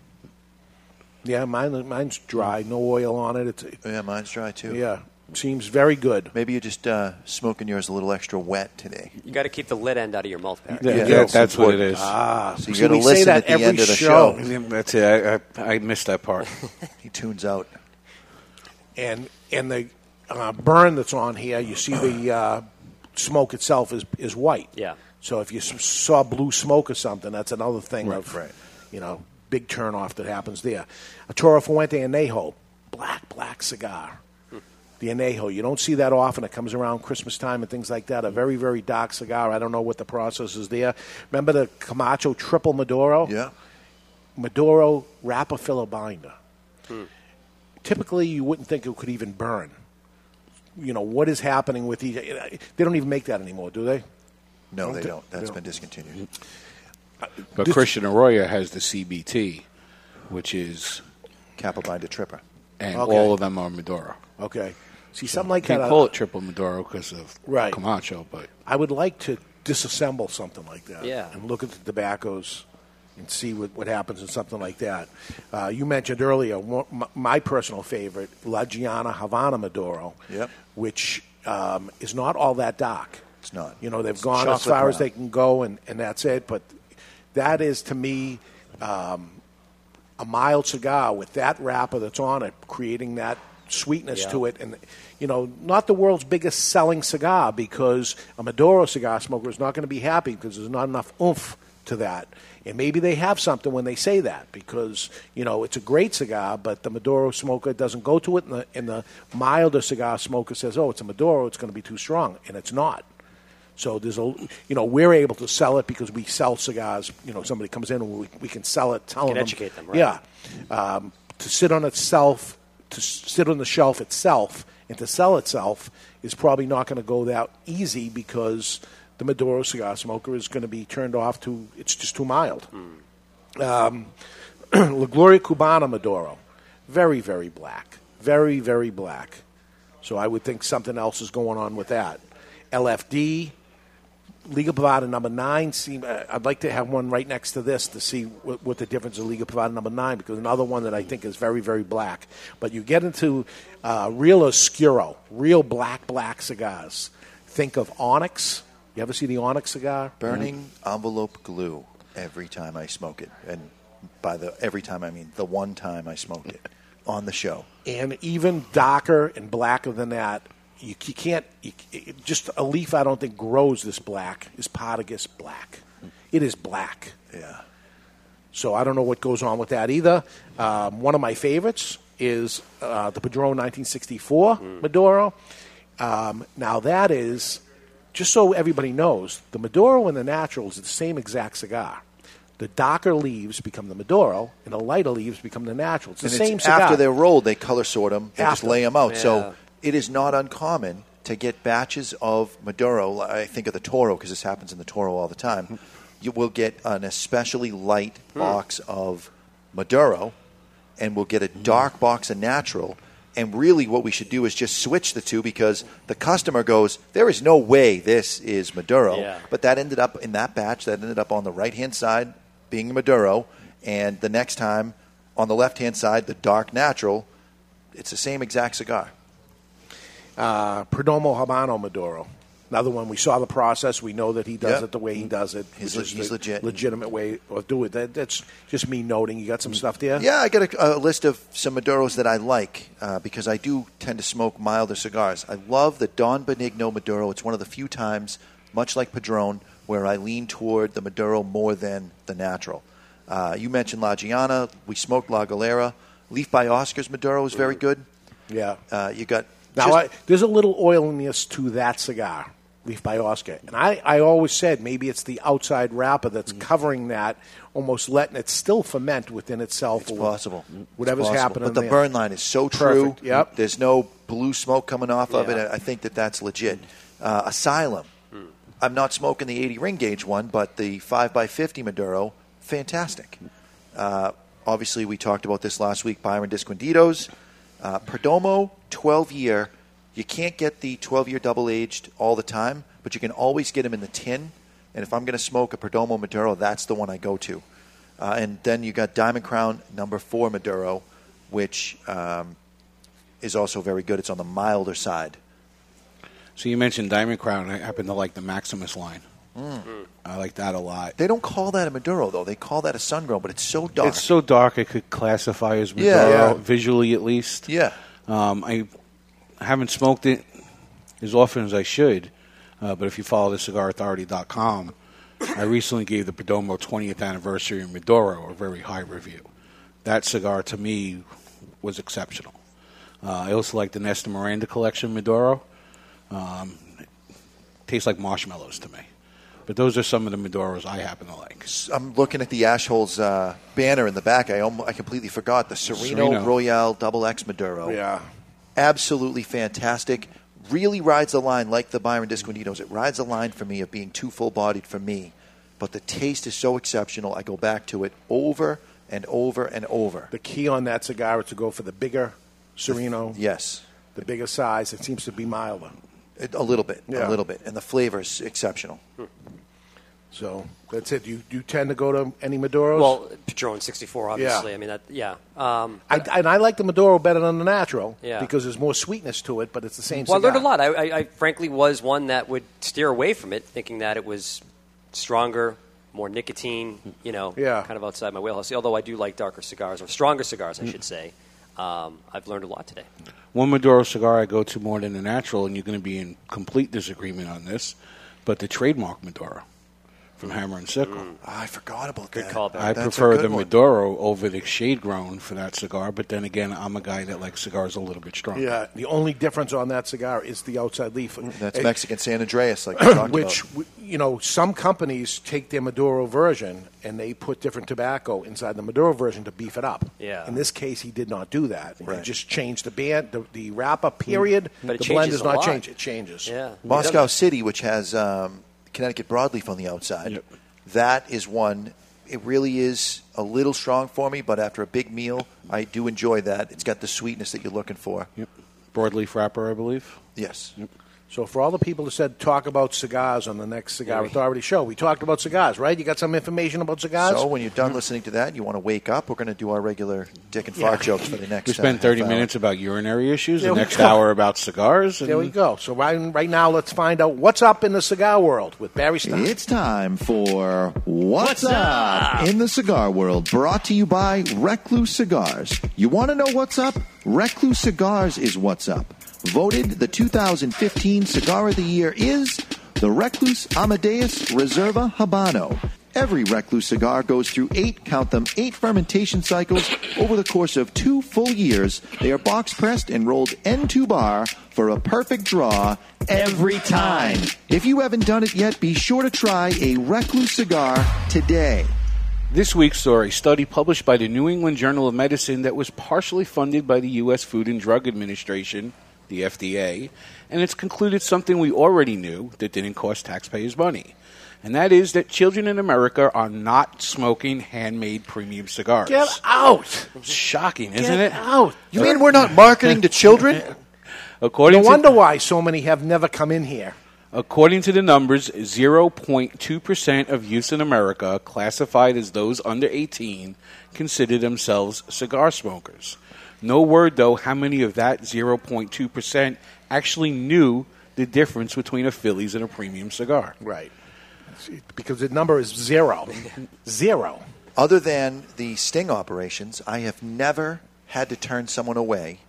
Yeah, mine mine's dry, no oil on it. It's, yeah, mine's dry too. Yeah, seems very good. Maybe you're just uh, smoking yours a little extra wet today. You got to keep the lid end out of your mouth, Barry. Yeah, yeah, that's what it is. Ah, So you got to listen at the end of the show. Yeah, That's it. I, I, I missed that part. he tunes out. and and the uh, burn that's on here, you see the uh, smoke itself is is white. Yeah. So if you saw blue smoke or something, that's another thing Right, of right. you know big turnoff that happens there. Arturo Fuente Anejo, black black cigar. The Anejo, you don't see that often. It comes around Christmas time and things like that. A very very dark cigar. I don't know what the process is there. Remember the Camacho Triple Maduro? Yeah. Maduro wrapper filler binder typically you wouldn't think it could even burn. You know what is happening with these? They don't even make that anymore, do they? No, Don't they don't. That's they been don't. discontinued. But This- Christian Eiroa has the CBT, which is Kappa binder tripper, and Okay. all of them are Maduro. Okay. See, something like Can't that. uh, call it triple Maduro because of Right. Camacho, but I would like to disassemble something like that. Yeah. And look at the tobaccos and see what, what happens in something like that. Uh, you mentioned earlier one, my, my personal favorite, La Gianna Havana Maduro, Yep. which um, is not all that dark. It's not. You know, they've It's gone as chocolate far as they can go, and, and that's it. But that is, to me, um, a mild cigar with that wrapper that's on it, creating that sweetness Yeah. to it. And, you know, not the world's biggest selling cigar because a Maduro cigar smoker is not going to be happy because there's not enough oomph to that. And maybe they have something when they say that because, you know, it's a great cigar, but the Maduro smoker doesn't go to it, and the, and the milder cigar smoker says, oh, it's a Maduro, it's going to be too strong. And it's not. So there's a, you know, we're able to sell it because we sell cigars. You know, somebody comes in and we, we can sell it, telling can them, educate them, right. yeah, um, to sit on itself, to sit on the shelf itself, and to sell itself is probably not going to go that easy because the Maduro cigar smoker is going to be turned off to it's just too mild. Um, La Gloria Cubana Maduro, very very black, very very black. So I would think something else is going on with that. LFD, Liga Privada number nine. Seem, uh, I'd like to have one right next to this to see what, what the difference of Liga Privada number nine because another one that I think is very very black. But you get into uh, real oscuro, real black black cigars. Think of Onyx. You ever see the Onyx cigar? Burning envelope glue every time I smoke it, and by the every time I mean the one time I smoked it on the show. and even darker and blacker than that. You, you can't you, it, just a leaf. I don't think grows this black. Is Partagás black? It is black. Yeah. So I don't know what goes on with that either. Um, one of my favorites is uh, the Padron 1964 Maduro. Um, now that is just so everybody knows, the Maduro and the Natural is the same exact cigar. The darker leaves become the Maduro, and the lighter leaves become the Natural. It's the And same it's cigar. after they're rolled, they color sort them and just lay them out. Yeah. So it is not uncommon to get batches of Maduro. I think of the Toro because this happens in the Toro all the time. You will get an especially light Hmm. box of Maduro, and we'll get a dark box of Natural. And really, what we should do is just switch the two because the customer goes, "There is no way this is Maduro." Yeah. But that ended up in that batch. That ended up on the right hand side being Maduro, and the next time on the left hand side, the dark natural. It's the same exact cigar. Uh, Perdomo Habano Maduro. Another one. We saw the process. We know that he does Yep. it the way he does it. He's le- he's the legit. Legitimate way of doing it. That, that's just me noting. You got some stuff there. Yeah, I got a, a list of some Maduros that I like uh, because I do tend to smoke milder cigars. I love the Don Benigno Maduro. It's one of the few times, much like Padron, where I lean toward the Maduro more than the natural. Uh, you mentioned La Gianna. We smoked La Galera. Leaf by Oscar's Maduro is very good. Yeah. Uh, you got Now, just- I, there's a little oiliness to that cigar, Leaf by Oscar. And I, I always said maybe it's the outside wrapper that's Mm. covering that, almost letting it still ferment within itself. It's possible. Whatever's It's possible. happening But the there. burn line is so true. Perfect. Yep. There's no blue smoke coming off of it. I think that that's legit. Uh, Asylum. I'm not smoking the 80 ring gauge one, but the 5x50 Maduro, fantastic. Uh, obviously, we talked about this last week. Byron Disquinditos. Uh, Perdomo, 12 year. You can't get the 12 year double aged all the time, but you can always get them in the tin. And if I'm going to smoke a Perdomo Maduro, that's the one I go to. Uh, and then you got Diamond Crown number four Maduro, which um, is also very good. It's on the milder side. So you mentioned Diamond Crown. I happen to like the Maximus line. Mm. I like that a lot. They don't call that a Maduro, though. They call that a sun grown, but it's so dark. It's so dark it could classify as Maduro, Yeah. Yeah. visually at least. Yeah. Um, I haven't smoked it as often as I should, uh, but if you follow the cigarauthority.com, I recently gave the Perdomo 20th anniversary in Maduro a very high review. That cigar, to me, was exceptional. Uh, I also like the Nestor Miranda collection Maduro. Um, it tastes like marshmallows to me. But those are some of the Maduros I happen to like. I'm looking at the Ashholes uh, banner in the back. I, almo- I completely forgot the Sereno, Sereno. Royale Double X Maduro. Yeah. Absolutely fantastic. Really rides the line like the Byron Disquinditos. It rides the line for me of being too full bodied for me. But the taste is so exceptional. I go back to it over and over and over. The key on that cigar is to go for the bigger Sereno. Yes. The bigger size. It seems to be milder. It- a little bit. Yeah. A little bit. And the flavor is exceptional. So that's it. You you tend to go to any Maduros? Well, Padron 64, obviously. I mean, that, yeah. Um, I, and I like the Maduro better than the natural Yeah. because there's more sweetness to it, but it's the same. well, I learned a lot. I, I, I frankly was one that would steer away from it, thinking that it was stronger, more nicotine, you know, Yeah. kind of outside my wheelhouse. Although I do like darker cigars, or stronger cigars, I should say. Um, I've learned a lot today. One Maduro cigar I go to more than the natural, and you're going to be in complete disagreement on this, but the trademark Maduro from Hammer and Sickle. Mm. I forgot about Good that. call, Barry. I That's prefer the one. Maduro over the shade grown for that cigar, but then again, I'm a guy that likes cigars a little bit stronger. Yeah, the only difference on that cigar is the outside leaf. That's Eh, Mexican San Andrés, like we talked which about. w- you know some companies take their Maduro version and they put different tobacco inside the Maduro version to beef it up. Yeah. In this case, he did not do that. Right. He just changed the band, the, the wrapper period. But it the blend does a not lot. change. It changes. Yeah. Moscow City, which has um, Connecticut broadleaf on the outside, that is one. It really is a little strong for me, but after a big meal, I do enjoy that. It's got the sweetness that you're looking for. Yep. Broadleaf wrapper, I believe. Yes. So for all the people that said talk about cigars on the next Cigar Yeah, we- Authority show, we talked about cigars, right? You got some information about cigars? So when you're done listening to that, you want to wake up. We're going to do our regular dick and fart Yeah. jokes for the next. We spent uh, 30 half hour. minutes about urinary issues, There the next go. hour about cigars. And There we go. So right, right now, let's find out what's up in the cigar world with Barry Stein. It's time for What's, up? in the cigar world, brought to you by Recluse Cigars. You want to know what's up? Recluse Cigars is what's up. Voted the 2015 Cigar of the Year is the Recluse Amadeus Reserva Habano. Every Recluse cigar goes through eight, count them, eight fermentation cycles over the course of two full years. They are box pressed and rolled end to bar for a perfect draw every time. If you haven't done it yet, be sure to try a Recluse cigar today. This week saw a study published by the New England Journal of Medicine that was partially funded by the U.S. Food and Drug Administration, the FDA, and it's concluded something we already knew that didn't cost taxpayers money. And that is that children in America are not smoking handmade premium cigars. Get out! Shocking, isn't Get it? out! You mean we're not marketing to children? According no to wonder why so many have never come in here. According to the numbers, 0.2% of youth in America classified as those under 18 consider themselves cigar smokers. No word, though, how many of that 0.2% actually knew the difference between a Phillies and a premium cigar. Right. Because the number is zero. Zero. Other than the sting operations, I have never had to turn someone away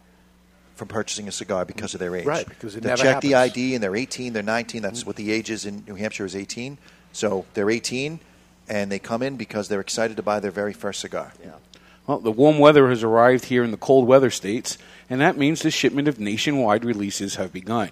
from purchasing a cigar because of their age. Right, because it they never check the. ID and they're 18, they're 19. That's what the age is in New Hampshire is 18. So they're 18 and they come in because they're excited to buy their very first cigar. Yeah. Well, the warm weather has arrived here in the cold weather states, and that means the shipment of nationwide releases have begun.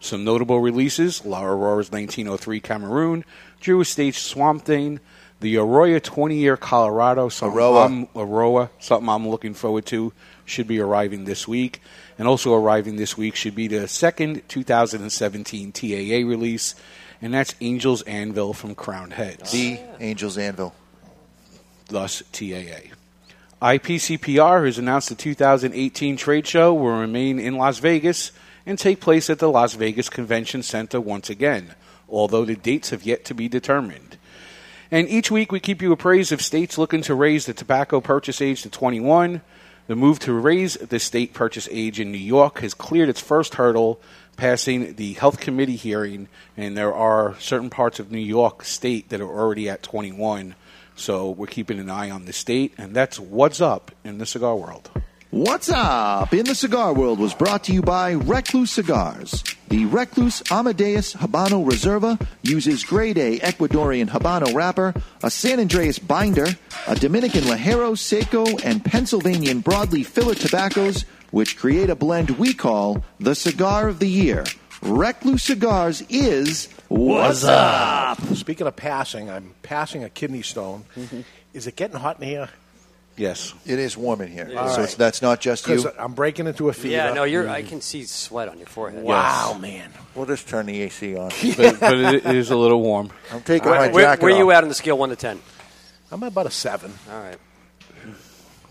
Some notable releases La Aurora's 1903 Cameroon, Drew Estate's Swamp Thing, the Eiroa 20 year Colorado, something Eiroa. I'm, Eiroa, something I'm looking forward to, should be arriving this week. And also arriving this week should be the second 2017 TAA release, and that's Angels Anvil from Crown Heads. The Angels Anvil. thus TAA. IPCPR has announced the 2018 trade show will remain in Las Vegas and take place at the Las Vegas Convention Center once again, although the dates have yet to be determined. And each week we keep you appraised of states looking to raise the tobacco purchase age to 21. The move to raise the state purchase age in New York has cleared its first hurdle, passing the Health Committee hearing, and there are certain parts of New York State that are already at 21. So we're keeping an eye on the state, and that's what's up in the cigar world. What's up in the cigar world was brought to you by Recluse Cigars. The Recluse Amadeus Habano Reserva uses grade A Ecuadorian Habano wrapper, a San Andrés binder, a Dominican Ligero Seco, and Pennsylvanian broadleaf filler tobaccos, which create a blend we call the Cigar of the Year. Recluse Cigars is What's Up? Speaking of passing, I'm passing a kidney stone. Mm-hmm. Is it getting hot in here? Yes. It is warm in here. All so right. it's, that's not just you. 'Cause I'm breaking into a fever. Yeah, no, you're. I mm. can see sweat on your forehead. Wow, man. We'll just turn the AC on. But, but it is a little warm. I'm taking Where, my where, jacket where are you off. at on the scale one to ten? I'm about a seven. All right.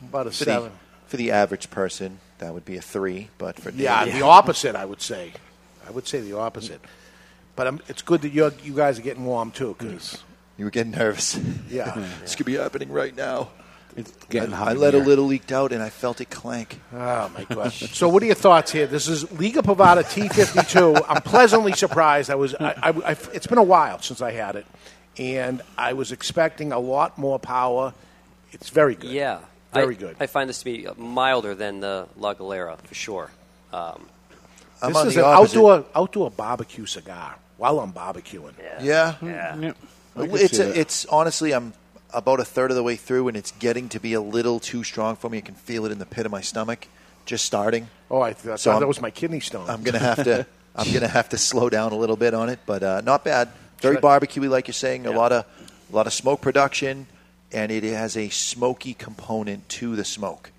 About a For the, seven. for the average person, that would be a three. But for Yeah, Dave- the opposite, I would say. I would say the opposite. But um, it's good that you you guys are getting warm too, because You were getting nervous. Yeah. this could be happening right now. It's getting I, hot I in let a little leaked out, and I felt it clank. Oh my gosh! so, what are your thoughts here? This is Liga Privada T52. I'm pleasantly surprised. I was. I, I, I, it's been a while since I had it, and I was expecting a lot more power. It's very good. Yeah. Very I, good. I find this to be milder than the La Galera, for sure. Um, this is an outdoor outdoor barbecue cigar while I'm barbecuing. Yeah. Yeah. I can It's a, it's honestly I'm about a third of the way through, and it's getting to be a little too strong for me. I can feel it in the pit of my stomach, just starting. Oh, I thought So that I'm- was my kidney stone. I'm gonna have to I'm gonna have to slow down a little bit on it, but uh, not bad. Very Sure. barbecuey, like you're saying. A lot of a lot of smoke production, and it has a smoky component to the smoke.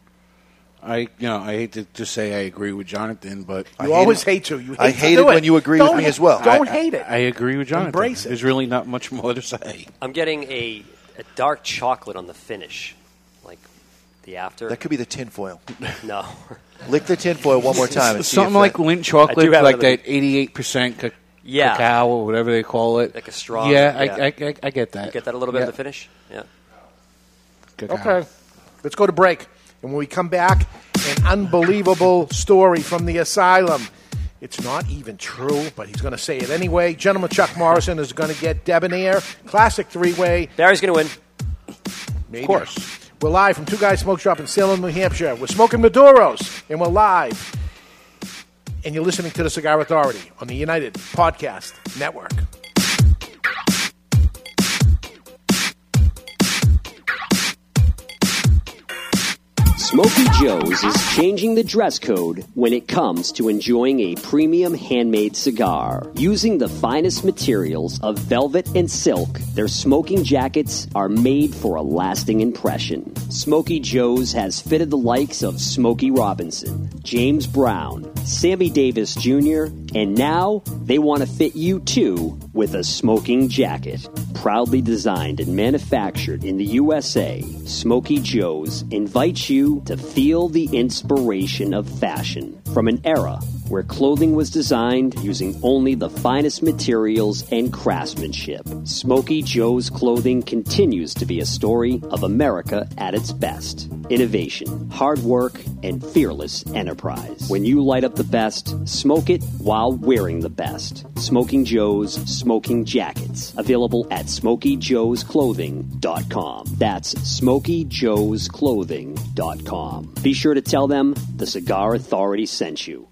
I you know I hate to just say I agree with Jonathan, but I You hate always it. hate to. You hate I to hate do it when you agree with Don't me ha- as well. Don't I- hate it. I agree with Jonathan. Embrace it. There's really not much more to say. I'm getting a, a dark chocolate on the finish, like the after. That could be the tinfoil. no. Lick the tinfoil one more time. And see Something if like that- Lindt chocolate, like another- that 88 percent ca- Yeah. cacao or whatever they call it. Like a strong. Yeah, I, I, I, I get that. Get that a little bit Yeah. of the finish? Yeah. Cacao. Okay, let's go to break. And when we come back, an unbelievable story from the asylum. It's not even true, but he's going to say it anyway. Gentleman Chuck Morrison is going to get Debonair. Classic three way. Barry's going to win. Maybe. Of course. We're live from Two Guys Smoke Shop in Salem, New Hampshire. We're smoking Maduros, and we're live. And you're listening to the Cigar Authority on the United Podcast Network. Smoky Joe's is changing the dress code when it comes to enjoying a premium handmade cigar. Using the finest materials of velvet and silk, their smoking jackets are made for a lasting impression. Smoky Joe's has fitted the likes of Smokey Robinson, James Brown, Sammy Davis Jr., and now they want to fit you too with a smoking jacket. Proudly designed and manufactured in the USA, Smoky Joe's invites you to feel the inspiration of fashion from an era where clothing was designed using only the finest materials and craftsmanship. Smoky Joe's clothing continues to be a story of America at its best. Innovation, hard work, and fearless enterprise. When you light up the best, smoke it while wearing the best. Smoking Joe's Smoking Jackets. Available at SmokyJoe'sClothing.com. That's SmokyJoe'sClothing.com. Be sure to tell them the Cigar Authority sent you.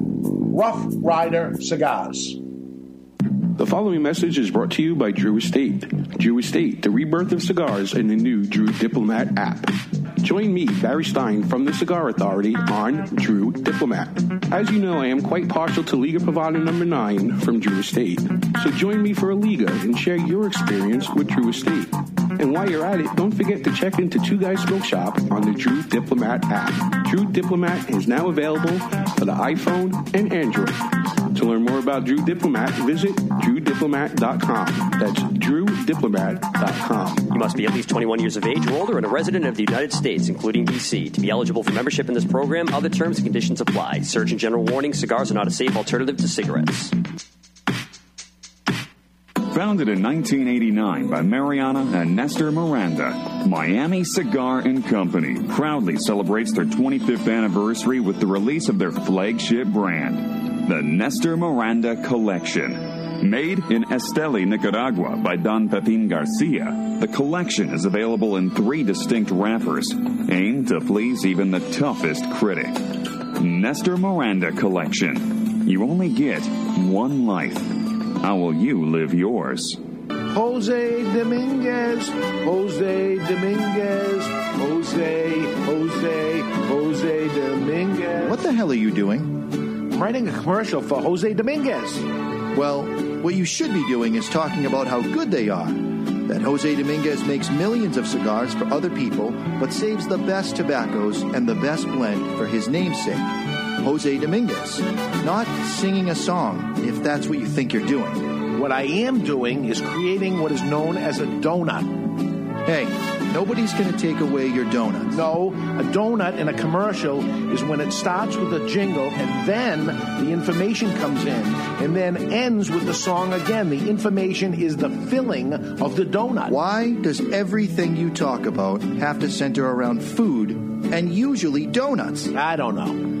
Rough Rider Cigars. The following message is brought to you by Drew Estate. Drew Estate, the rebirth of cigars in the new Drew Diplomat app. Join me, Barry Stein, from the Cigar Authority on Drew Diplomat. As you know, I am quite partial to Liga Privada number 9 from Drew Estate. So join me for a Liga and share your experience with Drew Estate. And while you're at it, don't forget to check into Two Guys Smoke Shop on the Drew Diplomat app. Drew Diplomat is now available for the iPhone and Android. To learn more about Drew Diplomat, visit drewdiplomat.com. That's drewdiplomat.com. You must be at least 21 years of age or older and a resident of the United States, including D.C. To be eligible for membership in this program, other terms and conditions apply. Surgeon General warning cigars are not a safe alternative to cigarettes. Founded in 1989 by Mariana and Nestor Miranda, Miami Cigar and Company proudly celebrates their 25th anniversary with the release of their flagship brand, the Nestor Miranda Collection. Made in Esteli, Nicaragua by Don Pepin Garcia, the collection is available in three distinct wrappers, aimed to please even the toughest critic. Nestor Miranda Collection. You only get one life. How will you live yours? Jose Dominguez, Jose Dominguez, Jose, Jose, Jose Dominguez. What the hell are you doing? I'm writing a commercial for Jose Dominguez. Well, what you should be doing is talking about how good they are. That Jose Dominguez makes millions of cigars for other people, but saves the best tobaccos and the best blend for his namesake, Jose Dominguez. Not singing a song, if that's what you think you're doing. What I am doing is creating what is known as a donut. Hey, nobody's going to take away your donut. No, a donut in a commercial is when it starts with a jingle and then the information comes in and then ends with the song again. The information is the filling of the donut. Why does everything you talk about have to center around food and usually donuts? I don't know.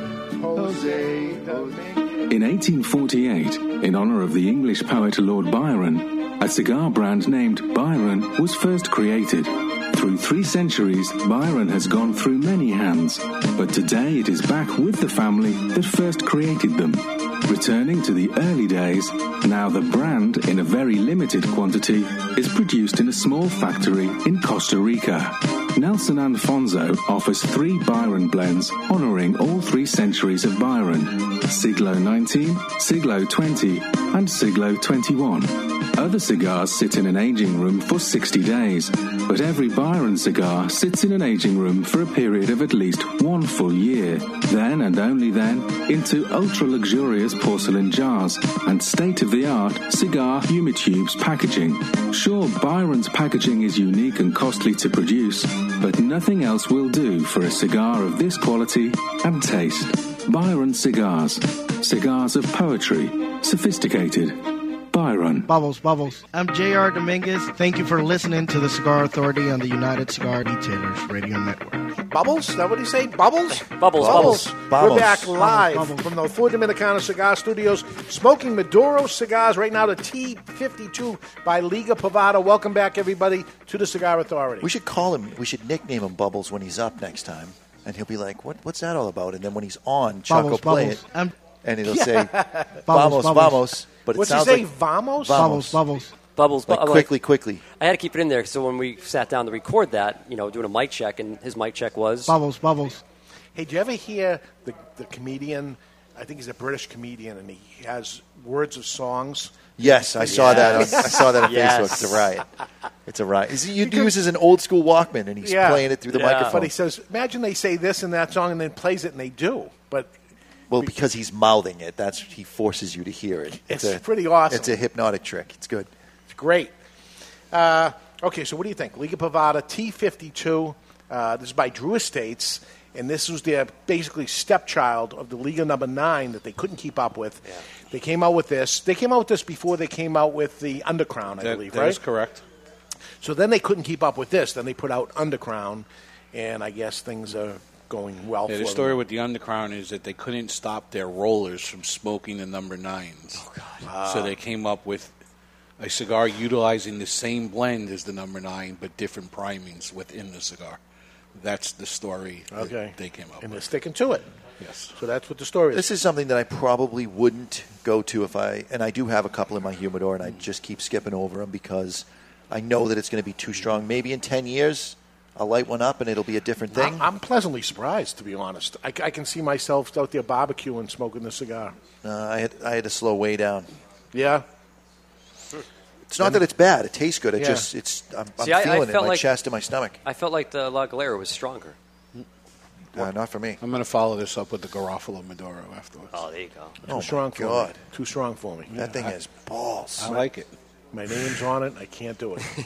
In 1848, in honor of the English poet Lord Byron, a cigar brand named Byron was first created. Through three centuries, Byron has gone through many hands, but today it is back with the family that first created them. Returning to the early days, now the brand, in a very limited quantity, is produced in a small factory in Costa Rica. Nelson Alfonso offers three Byron blends honoring all three centuries of Byron Siglo 19, Siglo 20, and Siglo 21. Other cigars sit in an aging room for 60 days, but every Byron cigar sits in an aging room for a period of at least one full year. Then and only then into ultra luxurious porcelain jars and state of the art cigar humitubes packaging. Sure, Byron's packaging is unique and costly to produce, but nothing else will do for a cigar of this quality and taste. Byron Cigars. Cigars of poetry. Sophisticated. Byron. Bubbles, bubbles. I'm J.R. Dominguez. Thank you for listening to the Cigar Authority on the United Cigar Retailers Radio Network. Bubbles? Is that what he say? Bubbles? Bubbles, Bubbles. bubbles. We're back live bubbles. from the Four Dominicana Cigar Studios, smoking Maduro cigars right now. The T52 by Liga Privada. Welcome back, everybody, to the Cigar Authority. We should call him, we should nickname him Bubbles when he's up next time. And he'll be like, what, what's that all about? And then when he's on, Chuck Bubbles, will play bubbles. it. I'm- and it'll Yeah. say, Bubbles, Vamos, bubbles. vamos. But it What's he sounds say? like Vamos? Bubbles, bubbles. Bubbles, Like bu- quickly, quickly. I had to keep it in there. So when we sat down to record that, you know, doing a mic check, and his mic check was Bubbles, bubbles. Hey, did you ever hear the, the comedian? I think he's a British comedian, and he has words of songs. Yes, I saw that. On, I saw that on Yes. Facebook. It's a riot. It's a riot. He uses an old school Walkman and he's playing it through the microphone. But he says, imagine they say this in that song, and then plays it, and they do. But well, because he's mouthing it, that's he forces you to hear it. It's a, pretty awesome. It's a hypnotic trick. It's good. It's great. Uh, okay, so what do you think? Liga Privada T52. Uh, this is by Drew Estates, and this was their basically stepchild of the Liga number nine that they couldn't keep up with. They came out with this. They came out with this before they came out with the Undercrown, I That- believe, that right? is correct. So then they couldn't keep up with this. Then they put out Undercrown, and I guess things are going well Yeah, for the story them. with the Undercrown is that they couldn't stop their rollers from smoking the number nines. Oh, God. So ah. they came up with a cigar utilizing the same blend as the number nine, but different primings within the cigar. That's the story that Okay. they came up with. and they're sticking to it. Yes. So that's what the story is. This is something that I probably wouldn't go to if I, and I do have a couple in my humidor, and I just keep skipping over them because I know that it's going to be too strong. Maybe in 10 years, I'll light one up and it'll be a different thing. I'm, I'm pleasantly surprised, to be honest. I, I can see myself out there barbecuing, smoking the cigar. Uh, I, had, I had to slow way down. Yeah. It's not that it's bad. It tastes good. It Yeah. just, it's, I'm, I'm See, I- I feeling it in felt my like- chest and my stomach. I felt like the La Galera was stronger. Uh, not for me. I'm going to follow this up with the Garofalo Maduro afterwards. Oh, there you go. Too Oh, my strong for me. Too strong for me. That thing I- has balls. I like it. My name's on it. I can't do it.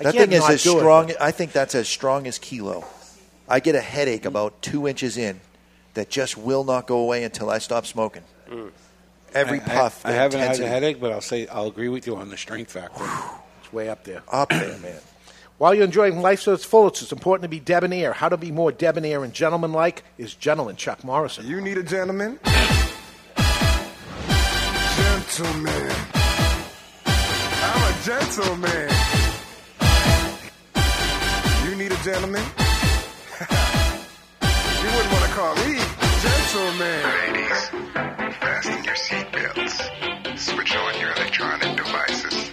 I That can't thing is as do it. strong. I think that's as strong as kilo. I get a headache about two inches in that just will not go away until I stop smoking. Mm. Every I- puff. I, I haven't intensity. had a headache, but I'll say I'll agree with you on the strength factor. It's way up there. Up there, man. While you're enjoying life to its fullest, it's important to be debonair. How to be more debonair and gentlemanlike is gentleman Chuck Morrison. You need a gentleman? Gentleman. I'm gentleman. You need a gentleman? you wouldn't want to call me gentleman. Ladies, fasten your seatbelts, switch on your electronic devices,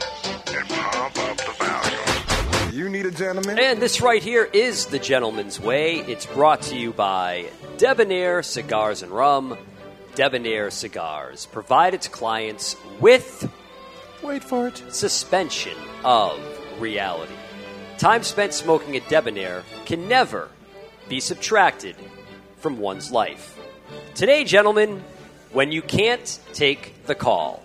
and pump up the volume. You need a gentleman? And this right here is The Gentleman's Way. It's brought to you by Debonair Cigars and Rum. Debonair Cigars provide its clients with wait for it suspension of reality. Time spent smoking a Debonair can never be subtracted from one's life. Today, gentlemen, when you can't take the call,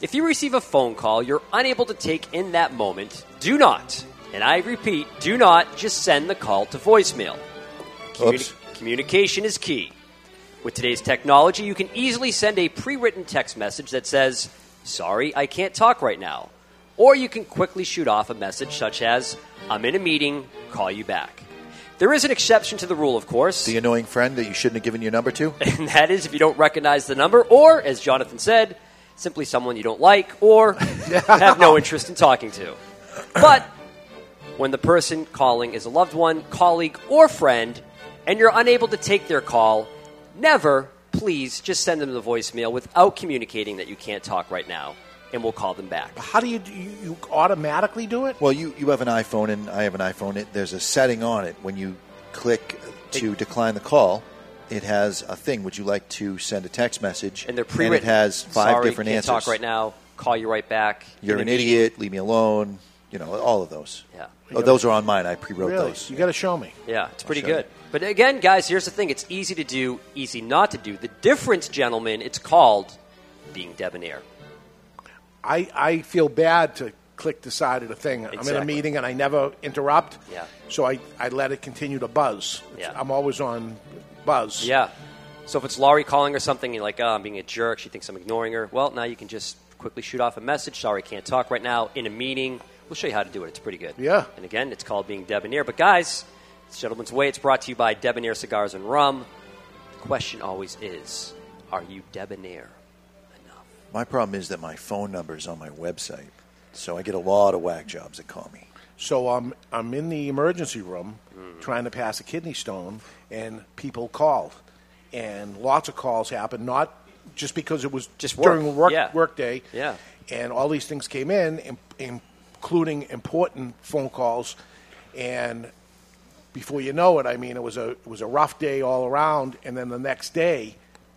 if you receive a phone call you're unable to take in that moment, do not, and I repeat, do not just send the call to voicemail. Communi- Oops. communication is key. With today's technology, you can easily send a pre written text message that says, Sorry, I can't talk right now. Or you can quickly shoot off a message such as, I'm in a meeting, call you back. There is an exception to the rule, of course. The annoying friend that you shouldn't have given your number to. And that is if you don't recognize the number, or, as Jonathan said, simply someone you don't like or have no interest in talking to. But when the person calling is a loved one, colleague, or friend, and you're unable to take their call, never, please, just send them the voicemail without communicating that you can't talk right now, and we'll call them back. How do you, do you you automatically do it? Well, you, you have an iPhone and I have an iPhone. It, there's a setting on it when you click to decline the call. It has a thing. Would you like to send a text message? And they're it pre-written. It has five Sorry, different can't answers. talk right now. Call you right back. You're an idiot. Leave me alone. You know all of those. Yeah. Oh, those are on mine. I pre-wrote Really? those. You got to show me. Yeah, it's pretty I'll show good. But again, guys, here's the thing: it's easy to do, easy not to do. The difference, gentlemen, it's called being debonair. I, I feel bad to click the side of the thing. I'm in a meeting and I never interrupt. Yeah. So I, I let it continue to buzz. Yeah. I'm always on buzz. Yeah. So if it's Laurie calling or something, you're like, oh, I'm being a jerk. She thinks I'm ignoring her. Well, now you can just quickly shoot off a message. Sorry, can't talk right now. In a meeting, we'll show you how to do it. It's pretty good. Yeah. And again, it's called being debonair. But guys, it's Gentleman's Way. It's brought to you by Debonair Cigars and Rum. The question always is, are you debonair? Enough? My problem is that my phone number is on my website, so I get a lot of whack jobs that call me. So um, I'm in the emergency room Mm. trying to pass a kidney stone, and people called, and lots of calls happened. Not just because it was Just work. during work Yeah. work day. Yeah. And all these things came in, in, including important phone calls, and before you know it, I mean, it was a it was a rough day all around. And then the next day,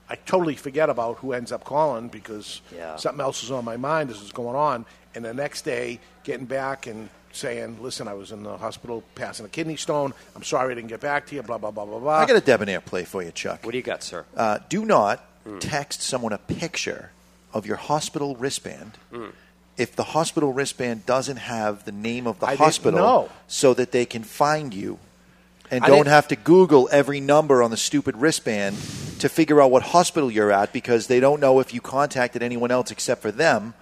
I totally forget about who ends up calling because Yeah. something else is on my mind. This is going on. And the next day, getting back and saying, "Listen, I was in the hospital passing a kidney stone. I'm sorry I didn't get back to you." Blah blah blah blah blah. I got a debonair play for you, Chuck. What do you got, sir? Uh, do not Mm. text someone a picture of your hospital wristband Mm. If the hospital wristband doesn't have the name of the I hospital so that they can find you and I don't have to Google every number on the stupid wristband to figure out what hospital you're at because they don't know if you contacted anyone else except for them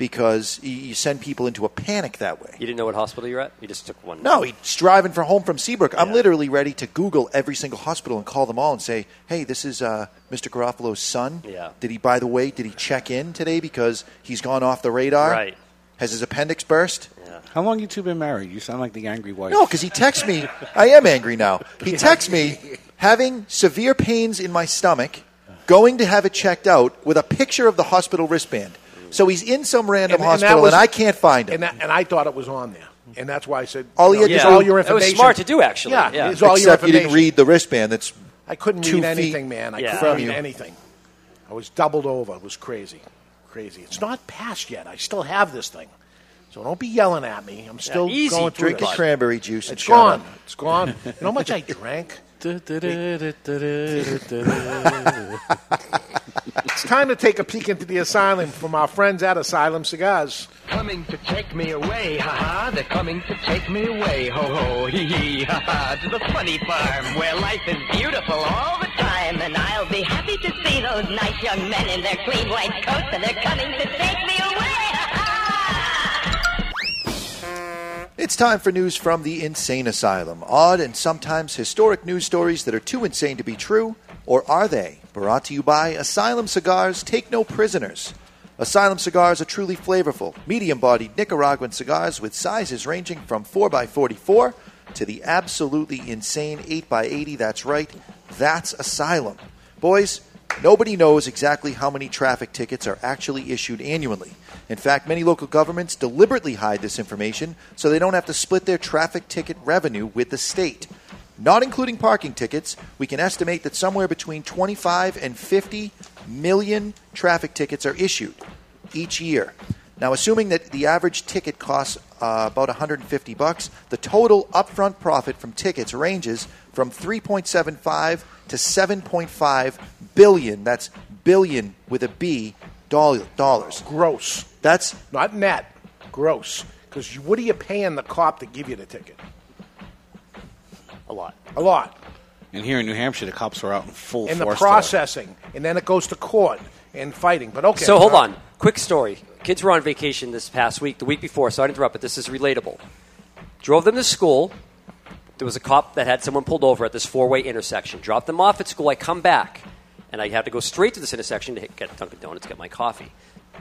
because you- you send people into a panic that way. You didn't know what hospital you're at? You just took one. No, he's driving for home from Seabrook. I'm literally ready to Google every single hospital and call them all and say, "Hey, this is uh, Mr. Garofalo's son. Yeah. Did he, by the way, did he check in today because he's gone off the radar? Right. Has his appendix burst? Yeah. How long you two been married? You sound like the angry wife. No, because he texts me. I am angry now. He texts me having severe pains in my stomach, going to have it checked out with a picture of the hospital wristband. So he's in some random And- and hospital, was- and I can't find him. And, that, and I thought it was on there, and that's why I said, All you had know, to do- all your information. That was smart to do, actually. Yeah, Yeah. it's all your Except you information. didn't read the wristband. That's I couldn't two read anything, man. I Yeah. couldn't from read you. anything. I was doubled over. It was crazy, crazy. It's not passed yet. I still have this thing. So don't be yelling at me. I'm still easy. going through Drink this. cranberry juice and It's shut gone. up. It's gone. You know how much I drank? It's time to take a peek into the asylum from our friends at Asylum Cigars. Coming to take me away, ha ha. They're coming to take me away, ho ho, hee hee, ha ha. To the funny farm where life is beautiful all the time. And I'll be happy to see those nice young men in their clean white coats, and they're coming to take me away. It's time for news from the Insane Asylum. Odd and sometimes historic news stories that are too insane to be true, or are they? Brought to you by Asylum Cigars Take No Prisoners. Asylum cigars are truly flavorful, medium bodied Nicaraguan cigars with sizes ranging from 4x44 to the absolutely insane 8x80. That's right, that's Asylum. Boys, nobody knows exactly how many traffic tickets are actually issued annually. In fact, many local governments deliberately hide this information so they don't have to split their traffic ticket revenue with the state. Not including parking tickets, we can estimate that somewhere between 25 and 50 million traffic tickets are issued each year. Now, assuming that the average ticket costs uh, about 150 bucks, the total upfront profit from tickets ranges from 3.75 to 7.5 billion. That's billion with a B doll- dollars. Gross. That's not net. Gross. Because what are you paying the cop to give you the ticket? A lot. A lot. And here in New Hampshire, the cops are out in full And the force. processing, and then it goes to court and fighting. But okay. So hold on. Quick story. Kids were on vacation this past week, the week before, so I interrupt, but this is relatable. Drove them to school. There was a cop that had someone pulled over at this four way intersection. Dropped them off at school. I come back, and I have to go straight to this intersection to hit- get Dunkin' Donuts, get my coffee.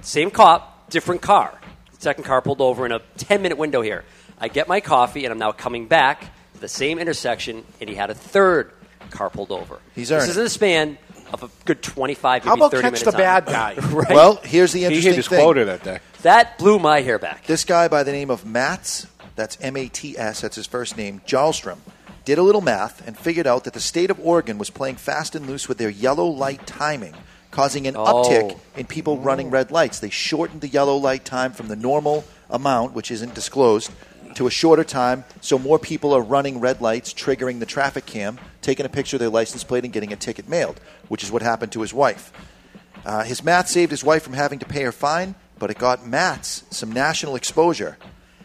Same cop, different car. Second car pulled over in a 10 minute window here. I get my coffee, and I'm now coming back to the same intersection, and he had a third car pulled over. He's This is in a span of a good 25, How maybe about 30 catch minutes. the bad guy? right? Well, here's the interesting thing. quota that day. That blew my hair back. This guy by the name of Mats, that's M A T S, that's his first name, Järlström, did a little math and figured out that the state of Oregon was playing fast and loose with their yellow light timing, causing an Oh. uptick in people running red lights. They shortened the yellow light time from the normal amount, which isn't disclosed, to a shorter time, so more people are running red lights, triggering the traffic cam, taking a picture of their license plate, and getting a ticket mailed, which is what happened to his wife. Uh, his math saved his wife from having to pay her fine, but it got Mats some national exposure.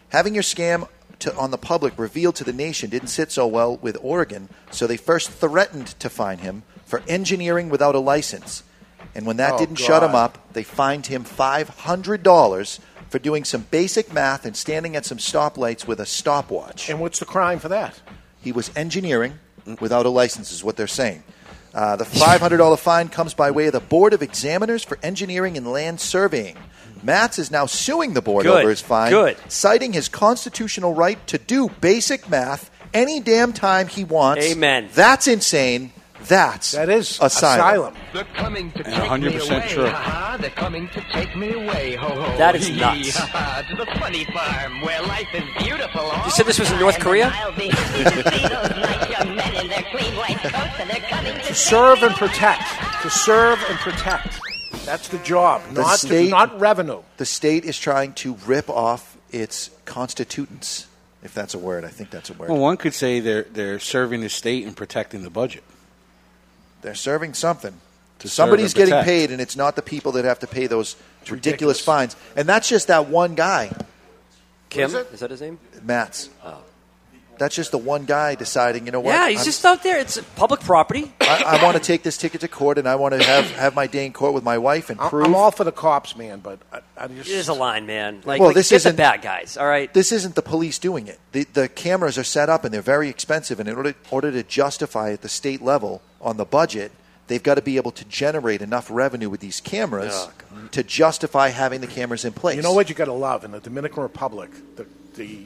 Having your scam to, on the public revealed to the nation didn't sit so well with Oregon, so they first threatened to fine him for engineering without a license. And when that Oh, didn't shut him up, they fined him $500 for doing some basic math and standing at some stoplights with a stopwatch. And what's the crime for that? He was engineering without a license, is what they're saying. Uh, the $500 fine comes by way of the Board of Examiners for Engineering and Land Surveying. Mats is now suing the board Good. over his fine, Good. citing his constitutional right to do basic math any damn time he wants. Amen. That's insane. That's that is asylum. They're coming to And take 100% me away, true. ha ha. They're coming to take me away, ho ho. That is hee hee, nuts. ha ha. To the funny farm where life is beautiful. You said this was in North. Korea? I'll be happy to see those nice young men in their clean white coats, and they're coming to To serve and protect. To serve and protect. That's the job. The not state- not revenue. The state is trying to rip off its constituents, if that's a word. I think that's a word. Well, one could say they're they're serving the state and protecting the budget. They're serving something. To Somebody's serve getting paid, and it's not the people that have to pay those ridiculous, fines. And that's just that one guy, Kim? is it? Is that his name? Mats. Oh. That's just the one guy deciding, you know what? Yeah, he's I'm- just out there. It's public property. I, I want to take this ticket to court, and I want to have, have my day in court with my wife and I- prove. I'm all for the cops, man, but I, I just There's a line, man. Like, well, like, this isn't the bad guys. All right. This isn't the police doing it. The, the cameras are set up and they're very expensive. And in order, order to justify at the state level on the budget, they've got to be able to generate enough revenue with these cameras Oh, to justify having the cameras in place. You know what you got to love in the Dominican Republic? The the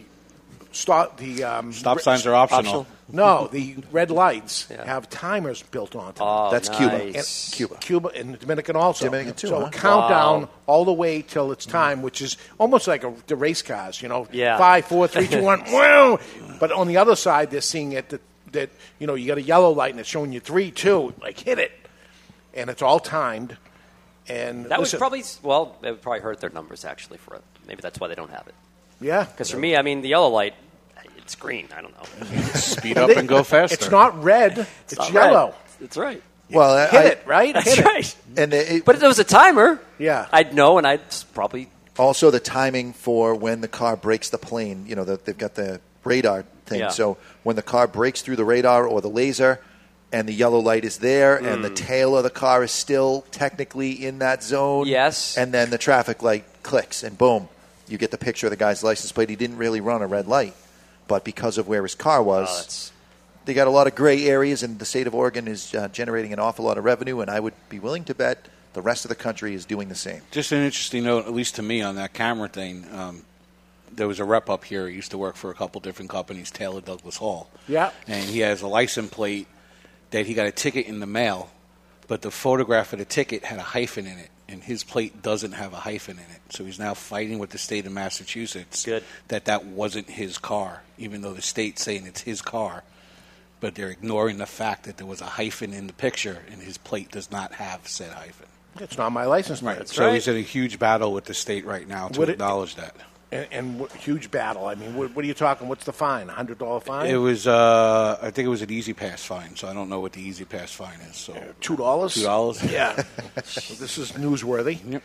stop the um, Stop signs are optional. No, the red lights have timers built onto them. Oh, That's Cuba. And Cuba. Cuma and the Dominican also. Dominican too, So huh? a countdown Wow. all the way till it's time, which is almost like a, the race cars. You know, Yeah. five, four, three, two, one. wow! But on the other side, they're seeing it that, that you know you got a yellow light and it's showing you three, two, like hit it, and it's all timed. And That would listen, probably well, it would probably hurt their numbers actually for it. Maybe that's why they don't have it. Yeah. Because for me, I mean, the yellow light, it's green. I don't know. Speed up and go faster. It's not red. It's, not yellow. red. That's right. Well, I- hit I- it right. That's hit it. right. And it, But if there was a timer, Yeah. I'd know, and I'd probably also the timing for when the car breaks the plane. You know, the, they've got the radar thing. Yeah. So when the car breaks through the radar or the laser, and the yellow light is there, and the Mm. tail of the car is still technically in that zone. Yes. And then the traffic light clicks, and boom, you get the picture of the guy's license plate. He didn't really run a red light, but because of where his car was. they got a lot of gray areas, and the state of Oregon is uh, generating an awful lot of revenue. And I would be willing to bet the rest of the country is doing the same. Just an interesting note, at least to me, on that camera thing. Um, there was a rep up here. He used to work for a couple different companies, Taylor Douglas Hall. Yeah. And he has a license plate that he got a ticket in the mail, but the photograph of the ticket had a hyphen in it, and his plate doesn't have a hyphen in it. So he's now fighting with the state of Massachusetts that that wasn't his car, even though the state's saying it's his car. But they're ignoring the fact that there was a hyphen in the picture, and his plate does not have said hyphen. It's not my license plate. so he's in a huge battle with the state right now to Would it- acknowledge that. And, and what, huge battle. I mean, what, what are you talking? What's the fine? Hundred dollar fine? It was, uh, I think it was an E-ZPass fine, so I don't know what the E-ZPass fine is. So two dollars. Two dollars. Yeah. So this is newsworthy. Yep.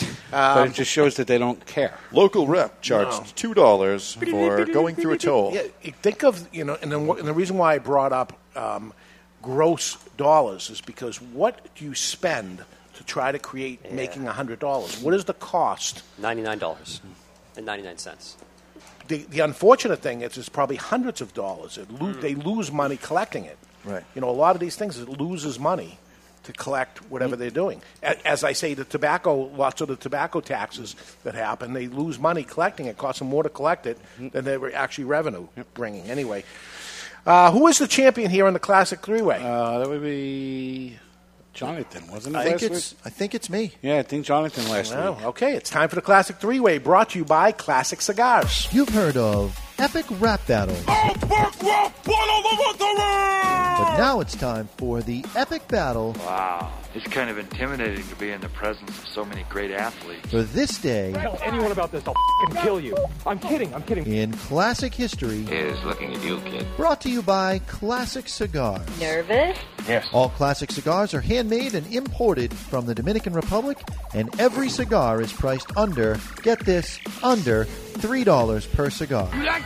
Um, but it just shows that they don't care. Local rep charged No. two dollars for going through a toll. Yeah, think of you know, and, then, and the reason why I brought up um, gross dollars is because what do you spend to try to create making hundred dollars? What is the cost? ninety nine dollars and ninety nine cents. The, the unfortunate thing is, it's probably hundreds of dollars. It lo- They lose money collecting it. Right. You know, a lot of these things it loses money to collect whatever they're doing. A- As I say, the tobacco, lots of the tobacco taxes that happen, they lose money collecting it. It costs them more to collect it than they were actually revenue bringing. Anyway, uh, who is the champion here in the Classic Three Way? Uh, that would be Jonathan, wasn't it? I think last it's- week? I think it's me. Yeah, I think Jonathan last Well, week. okay, it's time for the Classic Three Way, brought to you by Classic Cigars. You've heard of epic rap battles. But now it's time for the epic battle Wow. It's kind of intimidating to be in the presence of so many great athletes. for this day Tell anyone about this, I'll f***ing kill you. I'm kidding, I'm kidding. in classic history. Is looking at you, kid. Brought to you by Classic Cigars. Nervous? Yes. All classic cigars are handmade and imported from the Dominican Republic, and every cigar is priced under, get this, under $3 per cigar. You like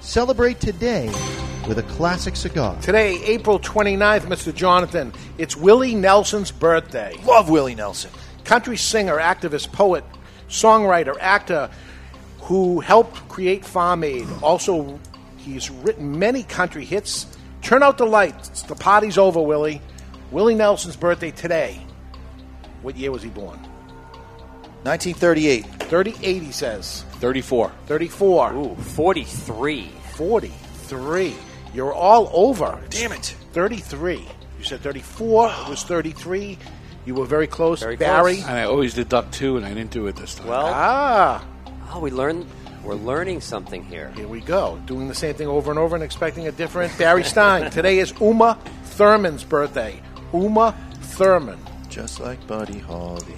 Celebrate today with a classic cigar. Today, April 29th, Mr. Jonathan, it's Willie Nelson's birthday. Love Willie Nelson. Country singer, activist, poet, songwriter, actor who helped create Farm Aid. Also, he's written many country hits. Turn out the lights. The party's over, Willie. Willie Nelson's birthday today. What year was he born? 1938. 38, he says. 34. 34. Ooh, 43. 43. You're all over. Damn it. 33. You said 34. It was 33. You were very close. Very Barry. close. And I always deduct two, and I didn't do it this time. Well, Ah. oh, we learned. We're learning something here. Here we go. Doing the same thing over and over and expecting a different Barry Stein. Today is Uma Thurman's birthday. Uma Thurman. Just like Buddy Holly.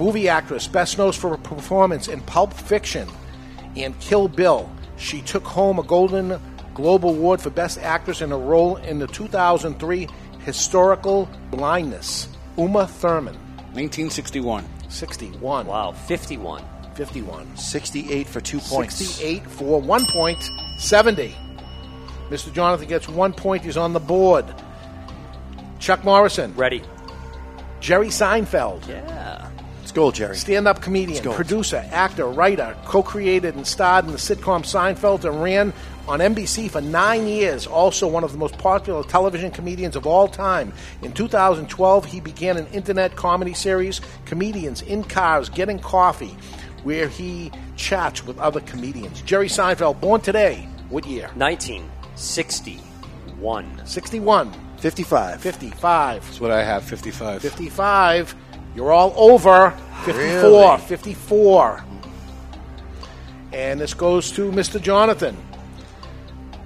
Movie actress, best known for her performance in Pulp Fiction and Kill Bill. She took home a Golden Globe Award for Best Actress in a role in the 2003 historical blindness. Uma Thurman. 1961. 61. Wow, 51. 51. 68 for two points. 68 for one point. 70. Mr. Jonathan gets one point. He's on the board. Chuck Morrison. Ready. Jerry Seinfeld. Yeah. Let's go, Jerry. Stand up comedian, Let's go. producer, actor, writer, co created and starred in the sitcom Seinfeld and ran on NBC for nine years. Also, one of the most popular television comedians of all time. In 2012, he began an internet comedy series, Comedians in Cars Getting Coffee, where he chats with other comedians. Jerry Seinfeld, born today. What year? 1961. 61. 61. 55. 55. That's what I have, 55. 55. You're all over. 54. Really? 54. And this goes to Mr. Jonathan,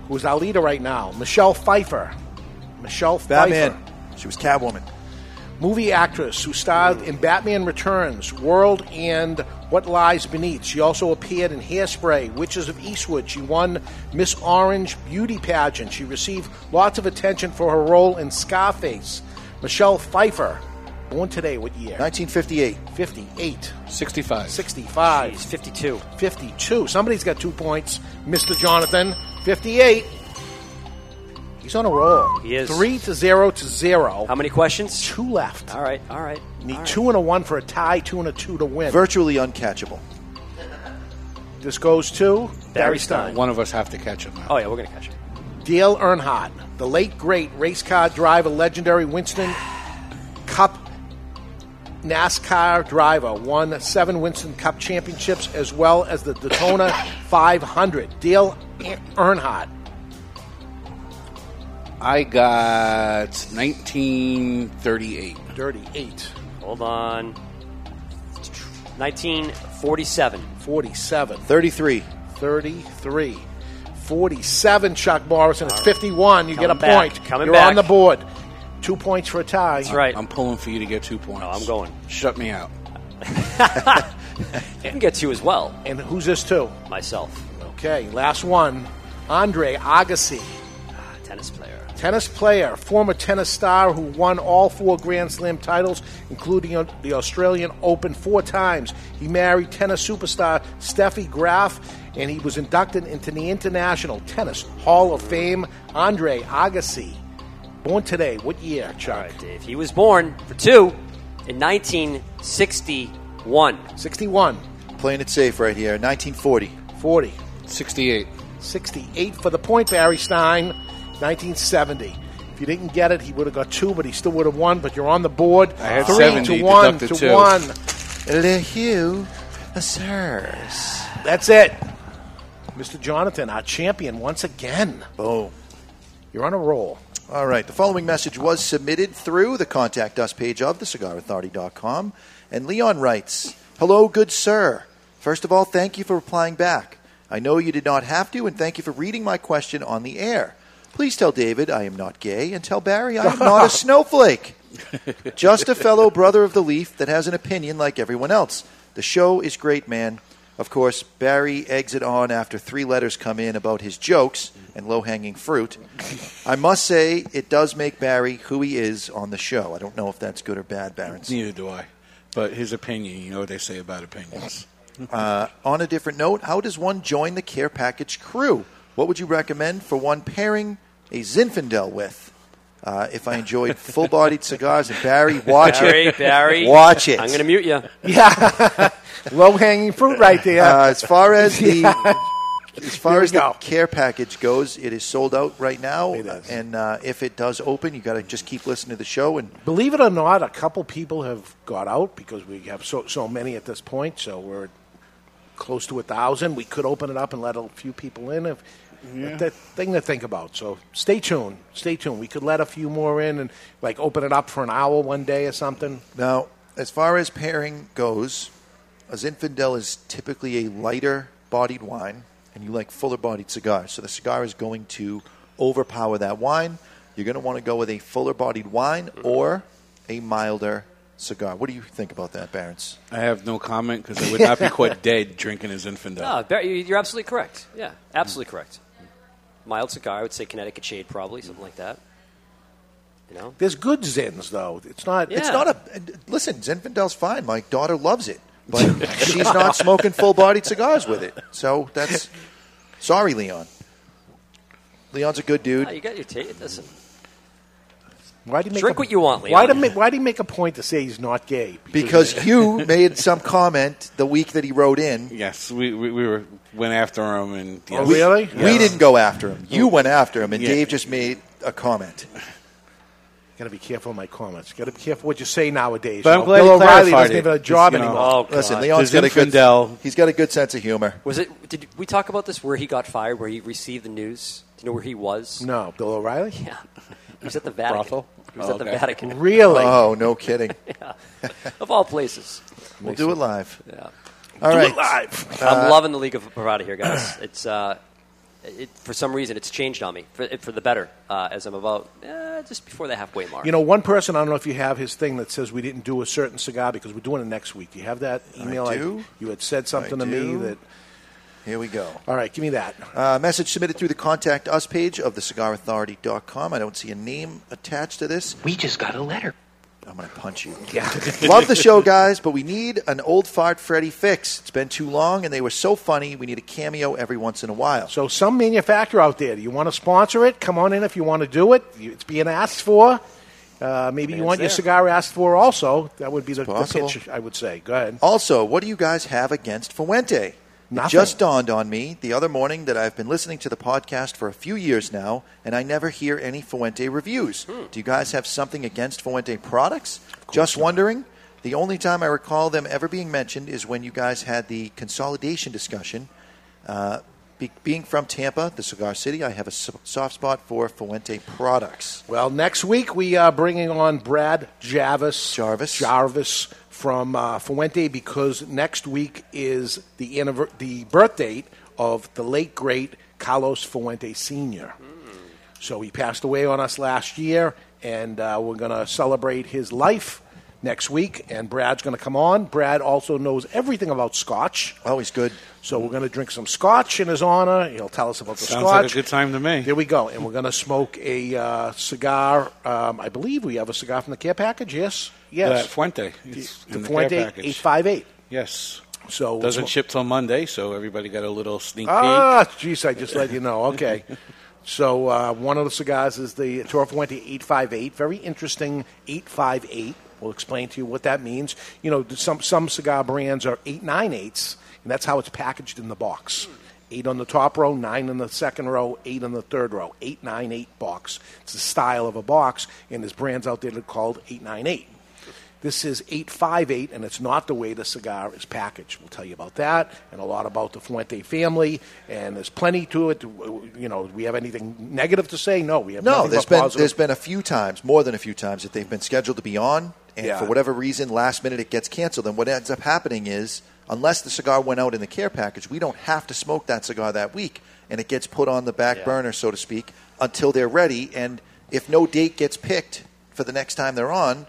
who's our leader right now. Michelle Pfeiffer. Michelle Batman. Pfeiffer. She was Catwoman. Movie actress who starred in Batman Returns, World, and What Lies Beneath. She also appeared in Hairspray, Witches of Eastwood. She won Miss Orange Beauty Pageant. She received lots of attention for her role in Scarface. Michelle Pfeiffer. Born today, what year? 1958. 58. 65. 65. Jeez, 52. 52. Somebody's got two points. Mr. Jonathan. 58. He's on a roll. He is. Three to zero to zero. How many questions? Two left. All right, all right. Need all right. two and a one for a tie, two and a two to win. Virtually uncatchable. This goes to Barry Stein. One of us have to catch him. Oh, yeah, we're going to catch him. Dale Earnhardt, the late great race car driver, legendary Winston Cup NASCAR driver, won seven Winston Cup championships as well as the Daytona 500. Dale Earnhardt. I got 1938. 38. Hold on. 1947. 47. 33. 33. 47, Chuck Morrison. It's 51. You get a back. point. Coming You're back. on the board. Two points for a tie. That's right. I'm pulling for you to get two points. No, I'm going. Shut me out. You can get two as well. And who's this to? Myself. Okay, last one. Andre Agassi. Ah, tennis player. Tennis player, former tennis star who won all four Grand Slam titles, including the Australian Open four times. He married tennis superstar Steffi Graf, and he was inducted into the International Tennis Hall of Fame. Andre Agassi. Born today. What year, Chuck? All right, Dave. He was born for two in 1961. 61. Playing it safe right here. 1940. 40. 68. 68 for the point, Barry Stein. 1970. If you didn't get it, he would have got two, but he still would have won. But you're on the board. I had Three 70, to one deducted to two. one. Le Hugh, sirs. That's it. Mr. Jonathan, our champion once again. Boom. You're on a roll. All right. The following message was submitted through the Contact Us page of thecigarauthority.com. And Leon writes Hello, good sir. First of all, thank you for replying back. I know you did not have to, and thank you for reading my question on the air. Please tell David I am not gay, and tell Barry I am not a snowflake. Just a fellow brother of the leaf that has an opinion like everyone else. The show is great, man. Of course, Barry eggs it on after three letters come in about his jokes and low hanging fruit. I must say, it does make Barry who he is on the show. I don't know if that's good or bad, Barons. Neither do I. But his opinion, you know what they say about opinions. Uh, on a different note, how does one join the care package crew? What would you recommend for one pairing a Zinfandel with? Uh, if I enjoyed full bodied cigars, and Barry, watch Barry, it. Barry. Watch it. I'm going to mute you. Yeah. Low hanging fruit right there. Uh, as far as the Yeah. as far Here we as the care package goes, it is sold out right now. And uh, if it does open, you got to just keep listening to the show. And Believe it or not, a couple people have got out because we have so so many at this point. So we're close to a thousand. We could open it up and let a few people in. If Yeah. that thing to think about. So stay tuned. Stay tuned. We could let a few more in and like open it up for an hour one day or something. now, as far as pairing goes, a Zinfandel is typically a lighter bodied wine, and you like fuller bodied cigars. So the cigar is going to overpower that wine. You're going to want to go with a fuller bodied wine or a milder cigar. What do you think about that, Barons? I have no comment because I would not be quite dead drinking his Infidel. No, you're absolutely correct. Yeah, absolutely correct. Mild cigar, I would say Connecticut Shade, probably something like that. You know, There's good zins though. It's not. It's not a listen. Zinfandel's fine. My daughter loves it, but she's not smoking full-bodied cigars with it. So that's sorry, Leon. Leon's a good dude. Ah, you got your taste. Listen, Why do you make Drink a- what you want, Why do you why do you make a point to say he's not gay? Because you made some comment the week that he wrote in. Yes, we, we, we were went after him, and Oh, yes. We, we didn't go after him. You went after him, and Yeah. Dave just made a comment. Got to be careful of my comments. Got to be careful what you say nowadays. But you I'm glad Bill you O'Reilly doesn't even have a job You know, anymore. Oh, Listen, God. Leon's There's got a good. He's got a good sense of humor. was it? Did we talk about this? Where he got fired? Where he received the news? Do you know where he was? No, Bill O'Reilly. Yeah, he was at the Vatican. Brothel? He was Oh, at the okay. Vatican. Really? Oh, no kidding. yeah. Of all places. We'll do it live. Yeah. All Do right. it live. I'm Uh, loving the League of Parada here, guys. It's uh, it, for some reason it's changed on me for, for the better uh, as I'm about uh, just before the halfway mark. You know, one person, I don't know if you have his thing that says we didn't do a certain cigar because we're doing it next week. Do you have that email? I do. you had said something I to me that. Here we go. All right, give me that. Uh, message submitted through the contact us page of thecigarauthority.com. I don't see a name attached to this. We just got a letter. I'm going to punch you. Yeah. Love the show, guys, but we need an old fart Freddy fix. It's been too long, and they were so funny. We need a cameo every once in a while. So, some manufacturer out there, do you want to sponsor it? Come on in if you want to do it. It's being asked for. Uh, maybe you Man's want your cigar asked for also. That would be the, the possible. pitch, I would say. Go ahead. Also, what do you guys have against Fuente? It just dawned on me the other morning that I've been listening to the podcast for a few years now, and I never hear any Fuente reviews. Hmm. Do you guys have something against Fuente products? Just wondering. The only time I recall them ever being mentioned is when you guys had the consolidation discussion. Uh, be, being from Tampa, the cigar city, I have a soft spot for Fuente products. Well, next week we are bringing on Brad Jarvis. Jarvis. Jarvis from uh, Fuente because next week is the anniver- the birth date of the late great Carlos Fuente Sr. So he passed away on us last year, and uh, we're going to celebrate his life next week. And Brad's going to come on. Brad also knows everything about Scotch. Oh, he's good. So we're going to drink some Scotch in his honor. He'll tell us about the Sounds Scotch. like a good time to me. There we go. And we're going to smoke a uh, cigar. Um, I believe we have a cigar from the care package. Yes. Yes. Uh, Fuente. It's The the Fuente 858. Yes. So Doesn't ship till Monday, so everybody got a little sneak peek. Ah, jeez, I just let you know. Okay. So uh, one of the cigars is the Toro Fuente 858. Very interesting 858. We'll explain to you what that means. You know, some some cigar brands are 898s, and that's how it's packaged in the box. Eight on the top row, nine in the second row, eight on the third row. 898 box. It's the style of a box, and there's brands out there that are called 898. This is 858, and it's not the way the cigar is packaged. We'll tell you about that and a lot about the Fuente family, and there's plenty to it. You know, do we have anything negative to say? No, we have No, nothing there's been positive. there's been a few times, more than a few times, that they've been scheduled to be on, and Yeah. for whatever reason, last minute it gets canceled. And what ends up happening is, unless the cigar went out in the care package, we don't have to smoke that cigar that week, and it gets put on the back Yeah. burner, so to speak, until they're ready. And if no date gets picked for the next time they're on,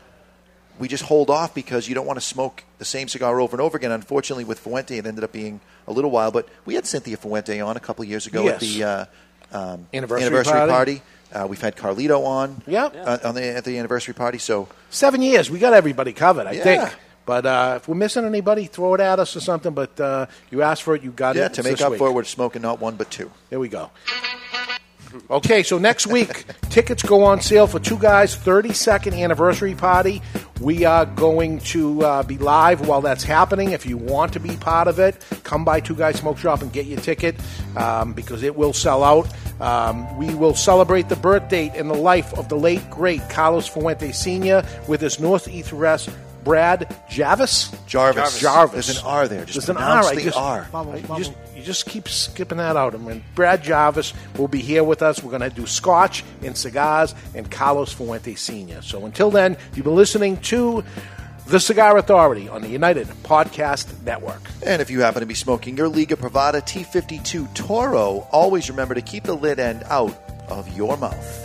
we just hold off because you don't want to smoke the same cigar over and over again. Unfortunately, with Fuente, it ended up being a little while, but we had Cynthia Fuente on a couple of years ago at the uh, um, Anniversary party. party. Uh, we've had Carlito on Yep. uh, on the, at the anniversary party. So Seven years. We got everybody covered, I Yeah. think. But uh, if we're missing anybody, throw it at us or something. But uh, you asked for it, you got yeah, it. to It's make up week. for it, we're smoking not one but two. There we go. Okay, so next week, tickets go on sale for Two Guys' 32nd anniversary party. We are going to uh, be live while that's happening. If you want to be part of it, come by Two Guys Smoke Shop and get your ticket um, because it will sell out. Um, we will celebrate the birth date and the life of the late, great Carlos Fuente Sr. with his Northeast Rest. Brad Jarvis? Jarvis. Jarvis. There's an R there. Just There's an R. I the just- R. I just- you just keep skipping that out. I mean, Brad Jarvis will be here with us. We're going to do scotch and cigars and Carlos Fuente Sr. So until then, you've been listening to The Cigar Authority on the United Podcast Network. And if you happen to be smoking your Liga Privada T52 Toro, always remember to keep the lid end out of your mouth.